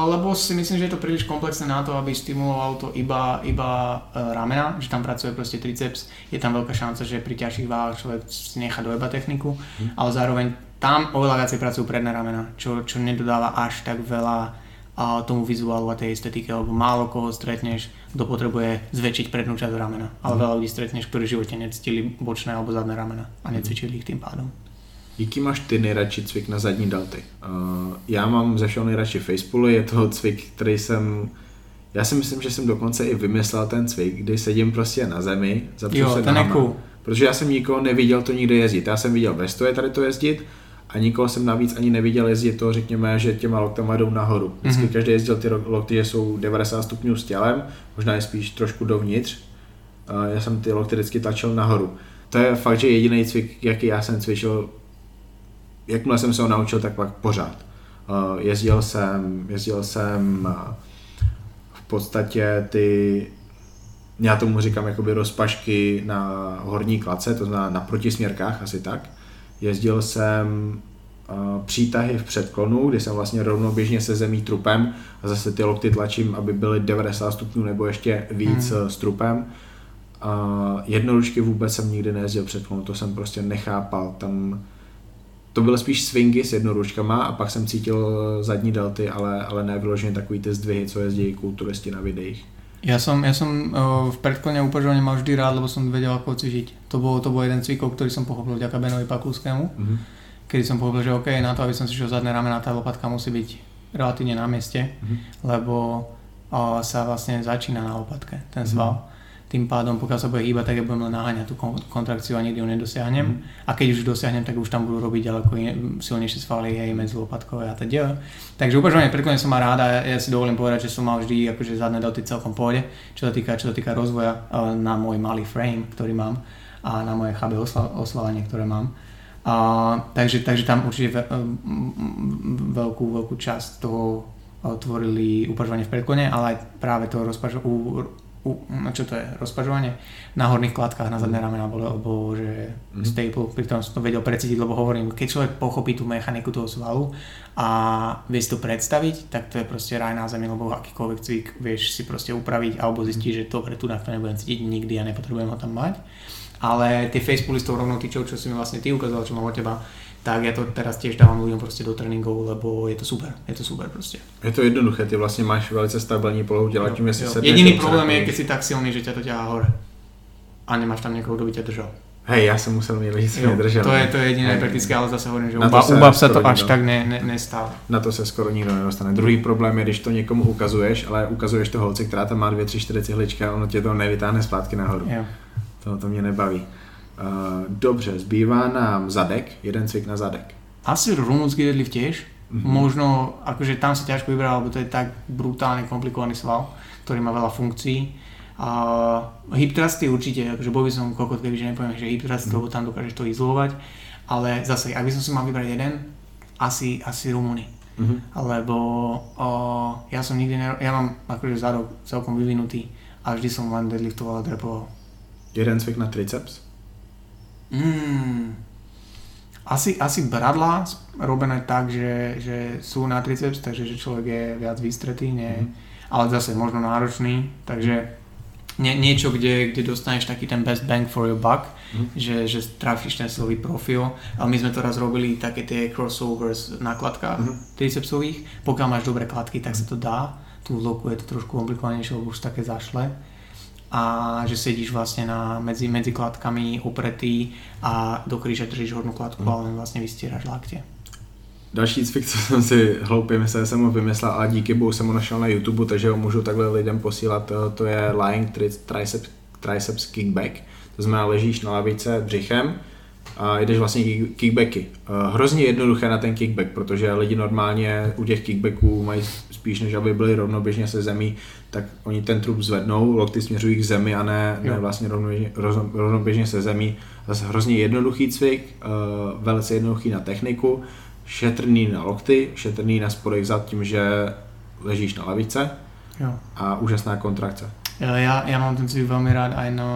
Lebo si myslím, že je to príliš komplexné na to, aby stimuloval to iba, iba uh, ramena, že tam pracuje proste triceps, je tam veľká šanca, že pri ťažších váhach človek si nechá dojeba techniku, hmm. ale zároveň tam oveľa viacej pracujú predné ramena, čo, čo nedodáva až tak veľa tomu vizuálu a tej estetike, lebo málo koho stretneš, kto potrebuje zväčšiť prednú časť ramena, ale hmm. veľa ľudí stretneš, ktorí v živote necítili bočné alebo zadné ramena a necvičili ich tým pádom. Jaký máš ty nejradši cvik na zadní dalty? Uh, já mám ze všeho nejradši facepull, je to cvik, který jsem já si myslím, že jsem dokonce i vymyslel ten cvik, kdy sedím prostě na zemi, zapřu se ten cool. Protože já jsem nikoho neviděl to nikdy jezdit. Já jsem viděl ve stoje tady to jezdit a nikoho jsem navíc ani neviděl jezdit to, řekněme, že těma loktama jdou nahoru. Vždycky mm-hmm. každý jezdil ty lokty, že jsou 90 stupňů s tělem, možná je spíš trošku dovnitř. Uh, já jsem ty lokty vždycky tlačil nahoru. To je fakt, že jediný cvik, jaký já jsem cvičil jakmile jsem se ho naučil, tak pak pořád. Uh, jezdil jsem, jezdil jsem uh, v podstatě ty, já tomu říkám jakoby rozpašky na horní klace, to znamená na protisměrkách, asi tak. Jezdil jsem uh, přítahy v předklonu, kdy jsem vlastně rovnoběžně se zemí trupem a zase ty lokty tlačím, aby byly 90 stupňů nebo ještě víc hmm. s trupem. Jednoručky vůbec jsem nikdy nejezdil předklonu, to jsem prostě nechápal. Tam to byly spíš swingy s jednoručkama a pak jsem cítil zadní delty, ale, ale ne vyloženě takový ty zdvihy, co jezdí kulturisti na videích. Ja som, ja som v predklone upažovania mal vždy rád, lebo som vedel ako cvičiť. To bol, to bol jeden cvikov, ktorý som pochopil vďaka Benovi Pakulskému. Mm-hmm. Kedy som pochopil, že OK, na to, aby som si šiel zadné ramena, tá lopatka musí byť relatívne na mieste, mm-hmm. lebo o, sa vlastne začína na lopatke, ten sval. Mm-hmm tým pádom, pokiaľ sa bude hýbať, tak ja budem len naháňať tú kontrakciu a nikdy ju nedosiahnem. Mm. A keď už dosiahnem, tak už tam budú robiť ďaleko silnejšie svaly, hej, medzi lopatkové a teda. Takže upažovanie predklone som má ráda, ja, si dovolím povedať, že som mal vždy akože zadné doty celkom pôjde, čo sa týka, čo sa týka rozvoja na môj malý frame, ktorý mám a na moje chabé osvalenie, ktoré mám. A, takže, takže tam určite ve, veľkú, veľkú časť toho tvorili upažovanie v predklone, ale aj práve to rozpažovanie no čo to je, rozpažovanie, na horných kladkách na zadné ramena bolo, alebo že mm-hmm. staple, pri tom som to vedel precítiť, lebo hovorím, keď človek pochopí tú mechaniku toho svalu a vie si to predstaviť, tak to je proste raj na zemi, lebo akýkoľvek cvik vieš si proste upraviť alebo zistiť, že dobre, tu na to nebudem cítiť nikdy a nepotrebujem ho tam mať. Ale tie facepuly s tou rovnou tyčou, čo si mi vlastne ty ukázal, čo mám od teba, tak ja to teraz tiež dávam ľuďom proste do tréningov, lebo je to super, je to super proste. Je to jednoduché, ty vlastne máš velice stabilní polohu těla, tím, jestli se Jediný problém je, keď si tak silný, že ťa to ťahá hore a nemáš tam někoho, kdo by ťa držal. Hej, já jsem musel mít lidi, mě držel. To je, to je jediné hey. praktické, ale zase hovorím, že u, bab se to až tak ne, ne, nestáva. Na to se skoro nikdo nedostane. Druhý problém je, když to někomu ukazuješ, ale ukazuješ to holce, která tam má dvě, tři, čtyři cihličky a ono tě to nevytáhne zpátky nahoru. Jo. To, to mě nebaví. Uh, dobře, zbývá nám zadek, jeden cvik na zadek. Asi rumúnsky deadlift tiež. Mm-hmm. Možno, akože tam si ťažko vybrať, lebo to je tak brutálne komplikovaný sval, ktorý má veľa funkcií. Uh, hip thrusty určite, akože bol by som kokot, kebyže nepoviem, že hip thrusty, mm-hmm. lebo tam dokážeš to izolovať. Ale zase, ak by som si mal vybrať jeden, asi, asi Rumuny. Mm-hmm. Lebo uh, ja som nikdy, ne, ja mám akože zadok celkom vyvinutý a vždy som len deadliftoval a drepoval. Jeden cvik na triceps? Mm, asi, asi bradla robené tak, že, že sú na triceps, takže že človek je viac vystretý, nie, mm. ale zase možno náročný, takže nie, niečo, kde, kde dostaneš taký ten best bang for your buck, mm. že, že trafíš ten silový profil. Ale my sme to raz robili také tie crossovers na kladkách mm. tricepsových. Pokiaľ máš dobré kladky, tak sa to dá. Tu v loku je to trošku komplikovanejšie, lebo už také zašle a že sedíš vlastne na, medzi, medzi kladkami opretý a do kríže držíš hornú kladku mm. a len vlastne vystieraš lakte. Další cvik, co jsem si hloupě myslel, jsem ho vymyslel, ale díky bohu jsem ho našel na YouTube, takže ho můžu takhle lidem posílat. To je lying triceps, triceps kickback. To znamená, ležíš na lavice břichem a jdeš vlastně kickbacky. Hrozně jednoduché na ten kickback, protože lidi normálně u těch kickbacků mají spíš než aby byli rovnoběžně se zemí, tak oni ten trup zvednou, lokty směřují k zemi a ne, ne vlastně rovnoběžně, rovnoběžně se zemí. Zase hrozně jednoduchý cvik, uh, velice jednoduchý na techniku, šetrný na lokty, šetrný na spodek zad tím, že ležíš na lavice jo. a úžasná kontrakce. Ja, ja mám ten cvik veľmi rád aj na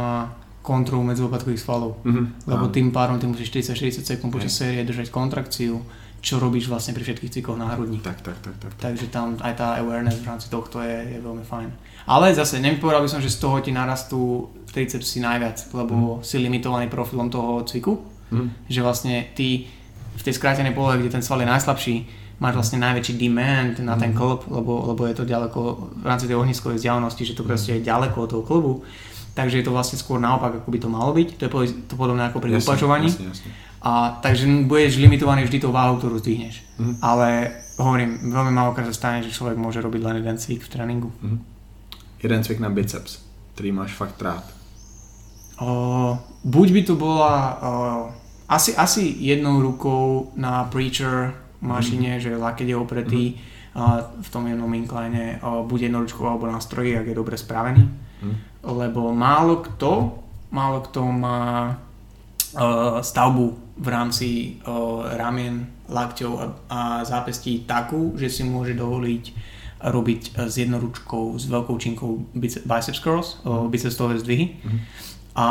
kontrolu medzilopatkových svalov, mm-hmm. lebo tým pádom ty musíš 40-40 sekúnd počas série držať kontrakciu, čo robíš vlastne pri všetkých cvikoch na hrudni. Tak, tak, tak, tak. Takže tam aj tá awareness v rámci tohto je, je veľmi fajn. Ale zase nepovedal by som, že z toho ti narastú tricepsy najviac, lebo mm. si limitovaný profilom toho cviku. Mm. Že vlastne ty v tej skrátenej polohe, kde ten sval je najslabší, máš vlastne najväčší demand na ten mhm. klb, lebo, lebo je to ďaleko v rámci tej ohniskovej vzdialenosti, že to proste je ďaleko od toho klubu. Takže je to vlastne skôr naopak, ako by to malo byť. To je to podobné ako pri upažovaní. Jasne, jasne. A takže budeš limitovaný vždy tou váhou, ktorú zdvihneš. Mm. Ale hovorím, veľmi málokrát sa stane, že človek môže robiť len jeden cvik v tréninku. Mm. Jeden cvik na biceps, ktorý máš fakt rád. O, buď by to bola o, asi, asi jednou rukou na preacher mašine, mm. že lakeť je opretý mm. a v tom jednom incline buď jednoručkou alebo na stroji, ak je dobre spravený. Mm. Lebo málo kto, málo kto má stavbu v rámci ramien, lakťov a, a zápestí takú, že si môže dovoliť robiť s jednoručkou, s veľkou činkou biceps curls, bicepsové zdvihy. Mm-hmm. A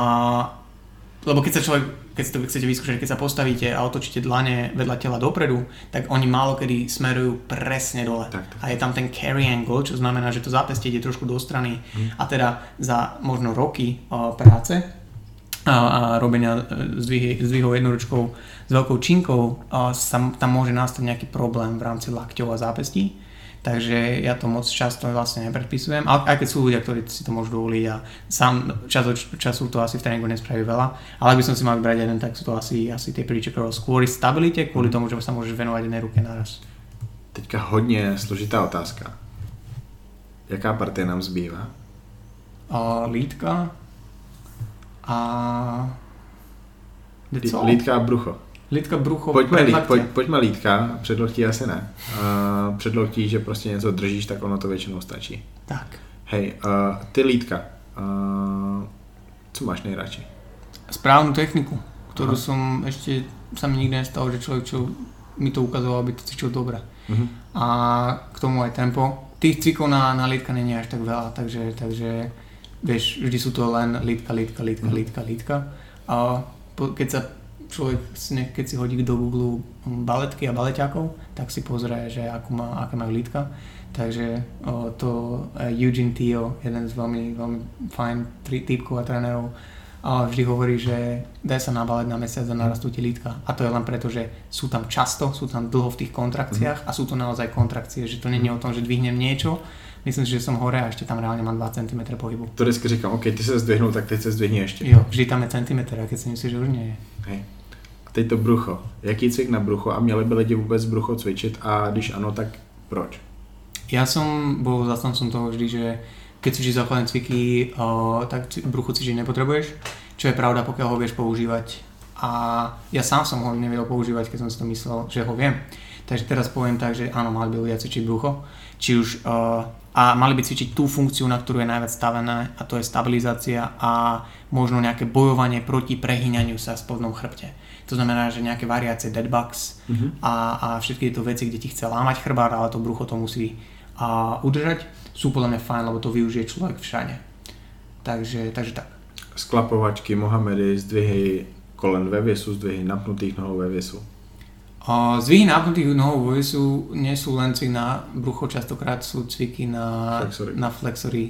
lebo keď sa človek, keď si to chcete vyskúšať, keď sa postavíte a otočíte dlane vedľa tela dopredu, tak oni málo kedy smerujú presne dole. Tak, tak. A je tam ten carry angle, čo znamená, že to zápestie ide trošku do strany. Mm. A teda za možno roky uh, práce a, a robenia e, zdvihov jednoručkou s veľkou činkou a sa, tam môže nastať nejaký problém v rámci lakťov a zápestí. Takže ja to moc často vlastne nepredpisujem, ale aj keď sú ľudia, ktorí si to môžu dovoliť a sám čas od času to asi v tréningu nespraví veľa, ale ak by som si mal vybrať jeden, tak sú to asi, asi tie curls kvôli stabilite, kvôli mhm. tomu, že sa môžeš venovať jednej ruke naraz. Teďka hodně složitá otázka. Jaká partie nám zbývá? Uh, lítka, a... Lítka a brucho. Lítka, brucho, pojďme, lít, pojď, pojďme lítka, předloktí asi ne. Uh, předloktí, že prostě něco držíš, tak ono to většinou stačí. Tak. Hej, uh, ty lítka, uh, co máš nejradši? Správnu techniku, ktorú Aha. som ešte sa mi nikdy nestalo, že človek, čo mi to ukazoval, aby to cvičil dobre. Uh-huh. A k tomu aj tempo. Tých cvikov na, na lítka není až tak veľa, takže, takže vieš, vždy sú to len lítka, lítka, lítka, Mhm. lítka, lítka. A po, keď sa človek, keď si hodí do Google baletky a baleťákov, tak si pozrie, že akú má, aké majú lítka. Takže o, to e, Eugene Tio, jeden z veľmi, veľmi fajn typkov a trénerov, a vždy hovorí, že daj sa nabalať na mesiac a narastú ti lítka. A to je len preto, že sú tam často, sú tam dlho v tých kontrakciách a sú to naozaj kontrakcie, že to není o tom, že dvihnem niečo, myslím si, že som hore a ešte tam reálne mám 2 cm pohybu. To vždycky říkám, OK, ty se zdvihnul, tak teď se zdvihni ještě. Jo, vždy tam je centimetr, a keď si myslíš, že už nie je. Hej. Teď to brucho. Jaký cvik na brucho a měli by lidi vůbec brucho cvičit a když ano, tak proč? Ja som bol zastancom toho vždy, že keď cvičíš základné cviky, tak brucho cvičiť nepotrebuješ, čo je pravda, pokiaľ ho vieš používať. A ja sám som ho nevedel používať, keď som si to myslel, že ho viem. Takže teraz poviem tak, že áno, mali by ľudia cvičiť brucho, či už a mali by cvičiť tú funkciu, na ktorú je najviac stavené a to je stabilizácia a možno nejaké bojovanie proti prehýňaniu sa v spodnom chrbte. To znamená, že nejaké variácie deadbugs a, a všetky tieto veci, kde ti chce lámať chrbát, ale to brucho to musí a, udržať, sú podľa mňa fajn, lebo to využije človek všade. Takže, takže tak. Sklapovačky, Mohamedy, zdvihy kolen ve věsu, zdvihy napnutých nohou ve věsu. Zvyhy nápnutých nohou vo vesu nie sú len cvik na brucho, častokrát sú cviky na Flexory. na flexory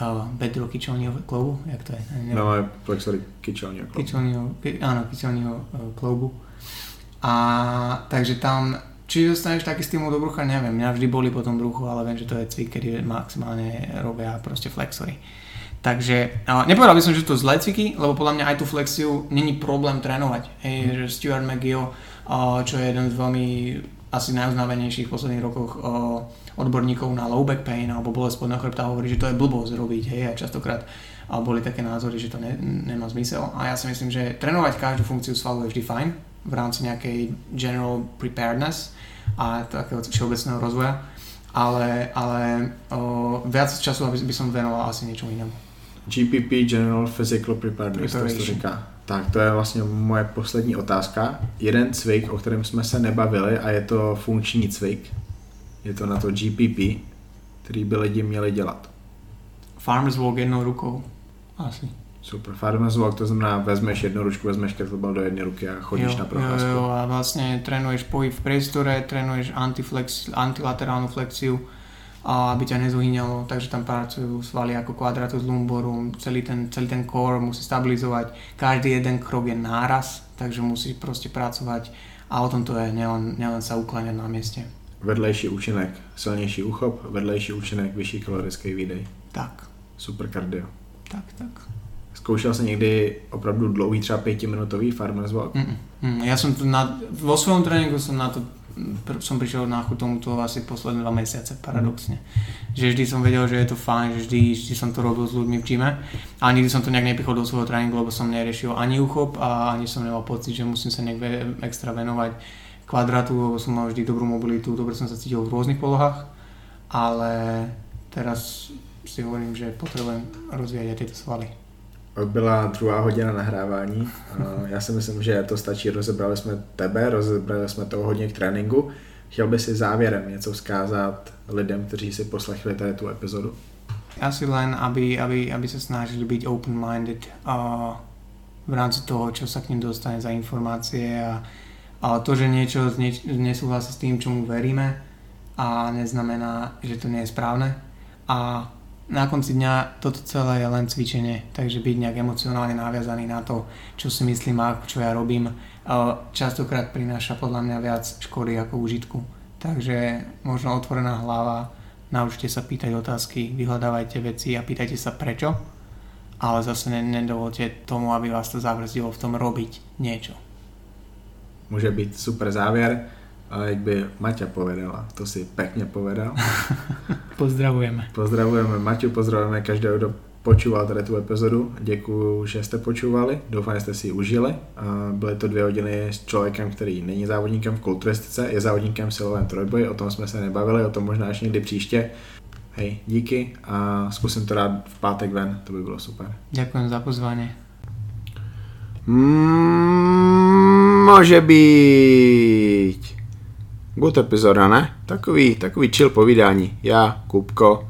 uh, kyčelního kloubu, jak to je? Neviem. No, flexory kyčelního klobu. kyčelního, ky, áno, kyčelního uh, kloubu. A takže tam, či dostaneš taký stimul do brucha, neviem. Mňa vždy boli potom bruchu, ale viem, že to je cvik, kedy maximálne robia proste flexory. Takže uh, nepovedal by som, že to zlé cviky, lebo podľa mňa aj tú flexiu není problém trénovať. Hej, že Stuart McGill, uh, čo je jeden z veľmi asi najuznávanejších v posledných rokoch odborníkov na low back pain alebo bolesť spodného chrbta hovorí, že to je blbosť robiť, hej, a častokrát a boli také názory, že to ne, nemá zmysel. A ja si myslím, že trénovať každú funkciu svalu je vždy fajn v rámci nejakej general preparedness a takého všeobecného rozvoja, ale, ale o, viac času aby by som venoval asi niečomu inému. GPP, General Physical Preparedness, to Preparation. říká. Tak to je vlastně moje poslední otázka. Jeden cvik, o kterém jsme se nebavili a je to funkční cvik. Je to na to GPP, který by lidi měli dělat. Farmers walk jednou rukou. Asi. Super. Farmers walk, to znamená, vezmeš jednu ručku, vezmeš kettlebell do jedné ruky a chodíš jo, na jo, procházku. jo, a vlastne trénuješ pohyb v priestore, trénuješ antiflex, antilaterálnu flexiu, a aby ťa nezuhýňalo, takže tam pracujú svaly ako quadratus lumborum, celý ten, celý ten core musí stabilizovať, každý jeden krok je náraz, takže musí proste pracovať a o tom to je, nielen, nielen sa ukláňať na mieste. Vedlejší účinek, silnější uchop, vedlejší účinek, vyšší kalorický výdej. Tak, Super kardio. tak, tak. Zkoušel jsi někdy opravdu dlouhý, třeba pětiminutový farmers walk? Mm, mm, ja som tu na, vo svojom tréningu som na to som prišiel na chuť tomuto asi posledné dva mesiace, paradoxne. Že vždy som vedel, že je to fajn, že vždy, vždy som to robil s ľuďmi v gyme a nikdy som to nejak nepichol do svojho tréningu, lebo som neriešil ani uchop a ani som nemal pocit, že musím sa nejak extra venovať kvadratu, lebo som mal vždy dobrú mobilitu, dobre som sa cítil v rôznych polohách, ale teraz si hovorím, že potrebujem rozvíjať aj tieto svaly. Byla druhá hodina nahrávání. Já si myslím, že to stačí. Rozebrali jsme tebe, rozebrali jsme toho hodně k tréninku. Chtěl by si závěrem něco vzkázat lidem, kteří si poslechli tady tu epizodu? Asi len, aby, aby, aby sa snažili byť open-minded a v rámci toho, čo sa k ním dostane za informácie a, a to, že niečo nieč, nesúhlasí s tým, čomu veríme a neznamená, že to nie je správne a na konci dňa toto celé je len cvičenie, takže byť nejak emocionálne naviazaný na to, čo si myslím a čo ja robím, častokrát prináša podľa mňa viac škody ako užitku. Takže možno otvorená hlava, naučte sa pýtať otázky, vyhľadávajte veci a pýtajte sa prečo, ale zase ne, nedovolte tomu, aby vás to zavrzdilo v tom robiť niečo. Může být super závěr. A jak by Maťa povedala, to si pekne povedal. Pozdravujeme. Pozdravujeme Maťu, pozdravujeme každého, kdo počúval tady tu epizodu. Děkuju, že jste počúvali. Doufám, že jste si ji užili. Byly to dvě hodiny s člověkem, který není závodníkem v kulturistice, je závodníkem v silovém trojboji, o tom jsme se nebavili, o tom možná až někdy příště. Hej, díky a zkusím to dát v pátek ven, to by bylo super. Ďakujem za pozvanie. Mm, může být. Good epizoda, ne? Takový, takový chill povídání. Já, Kupko,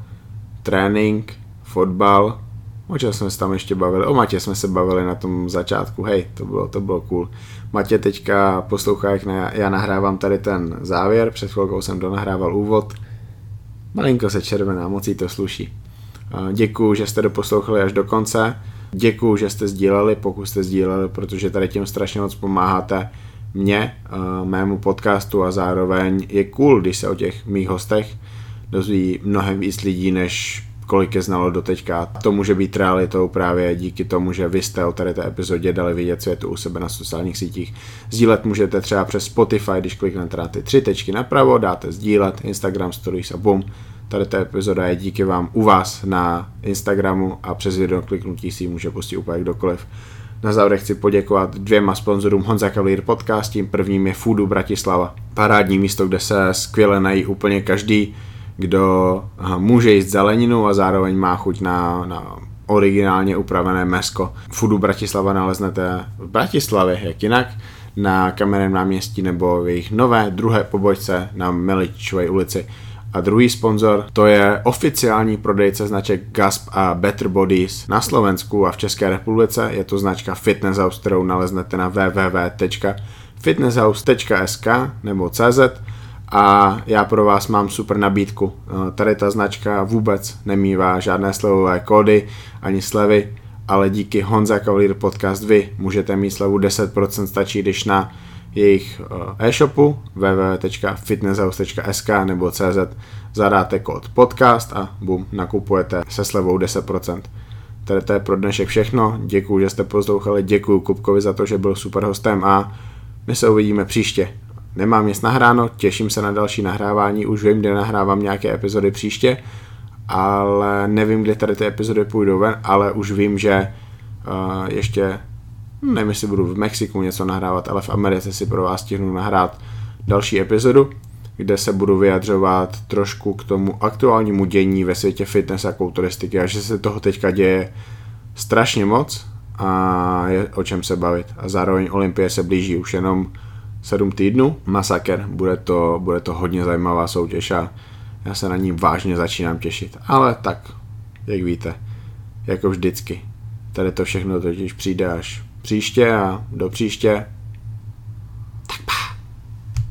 trénink, fotbal, O čem jsme se tam ještě bavili? O Matě jsme se bavili na tom začátku, hej, to bylo, to bylo cool. Matě teďka poslouchá, jak na, já nahrávám tady ten závěr, před chvilkou jsem donahrával úvod. Malinko se červená, moc to sluší. Děkuju, že jste doposlouchali až do konce. Děkuju, že jste sdíleli, pokud jste sdíleli, protože tady tím strašně moc pomáháte mě, mému podcastu a zároveň je cool, když se o těch mých hostech dozví mnohem víc lidí, než kolik je znalo doteďka. To může být realitou právě díky tomu, že vy jste o tady té epizodě dali vidět, co je tu u sebe na sociálních sítích. Sdílet můžete třeba přes Spotify, když kliknete na ty tři tečky napravo, dáte sdílet, Instagram Stories a bum. Tady ta epizoda je díky vám u vás na Instagramu a přes video kliknutí si ji může pustit úplně kdokoliv. Na závěr chci poděkovat dvěma sponzorům Honza Cavalier Podcast, tím prvním je Foodu Bratislava. Parádní místo, kde se skvěle nají úplně každý, kdo může jíst zeleninu a zároveň má chuť na, na originálně upravené mesko. Foodu Bratislava naleznete v Bratislavě, jak jinak, na kamenném náměstí nebo v jejich nové druhé pobočce na Meličové ulici. A druhý sponzor to je oficiální prodejce značek Gasp a Better Bodies na Slovensku a v České republice. Je to značka Fitness House, kterou naleznete na www.fitnesshouse.sk nebo CZ a já pro vás mám super nabídku. Eh, tady ta značka vůbec nemývá žádné slevové kódy ani slevy, ale díky Honza Cavalier Podcast vy můžete mít slevu 10%, stačí když na jejich eh, e-shopu www.fitnesshouse.sk nebo cz zadáte kód podcast a bum, nakupujete se slevou 10%. Tady to je pro dnešek všechno, děkuji, že jste poslouchali, děkuji Kupkovi za to, že byl super hostem a my se uvidíme příště. Nemám nic nahráno, těším se na další nahrávání, už vím, kde nahrávám nějaké epizody příště, ale nevím, kde tady ty epizody půjdou ven, ale už vím, že uh, ještě, nevím, jestli budu v Mexiku něco nahrávat, ale v Americe si pro vás stihnu nahrát další epizodu, kde se budu vyjadřovat trošku k tomu aktuálnímu dění ve světě fitness a kulturistiky a že se toho teďka děje strašně moc a je o čem se bavit. A zároveň Olympie se blíží už jenom 7 týdnů, masaker, bude to, bude to hodně zajímavá soutěž a já se na ní vážně začínám těšit. Ale tak, jak víte, jako vždycky. Tady to všechno totiž přijde až příště a do příště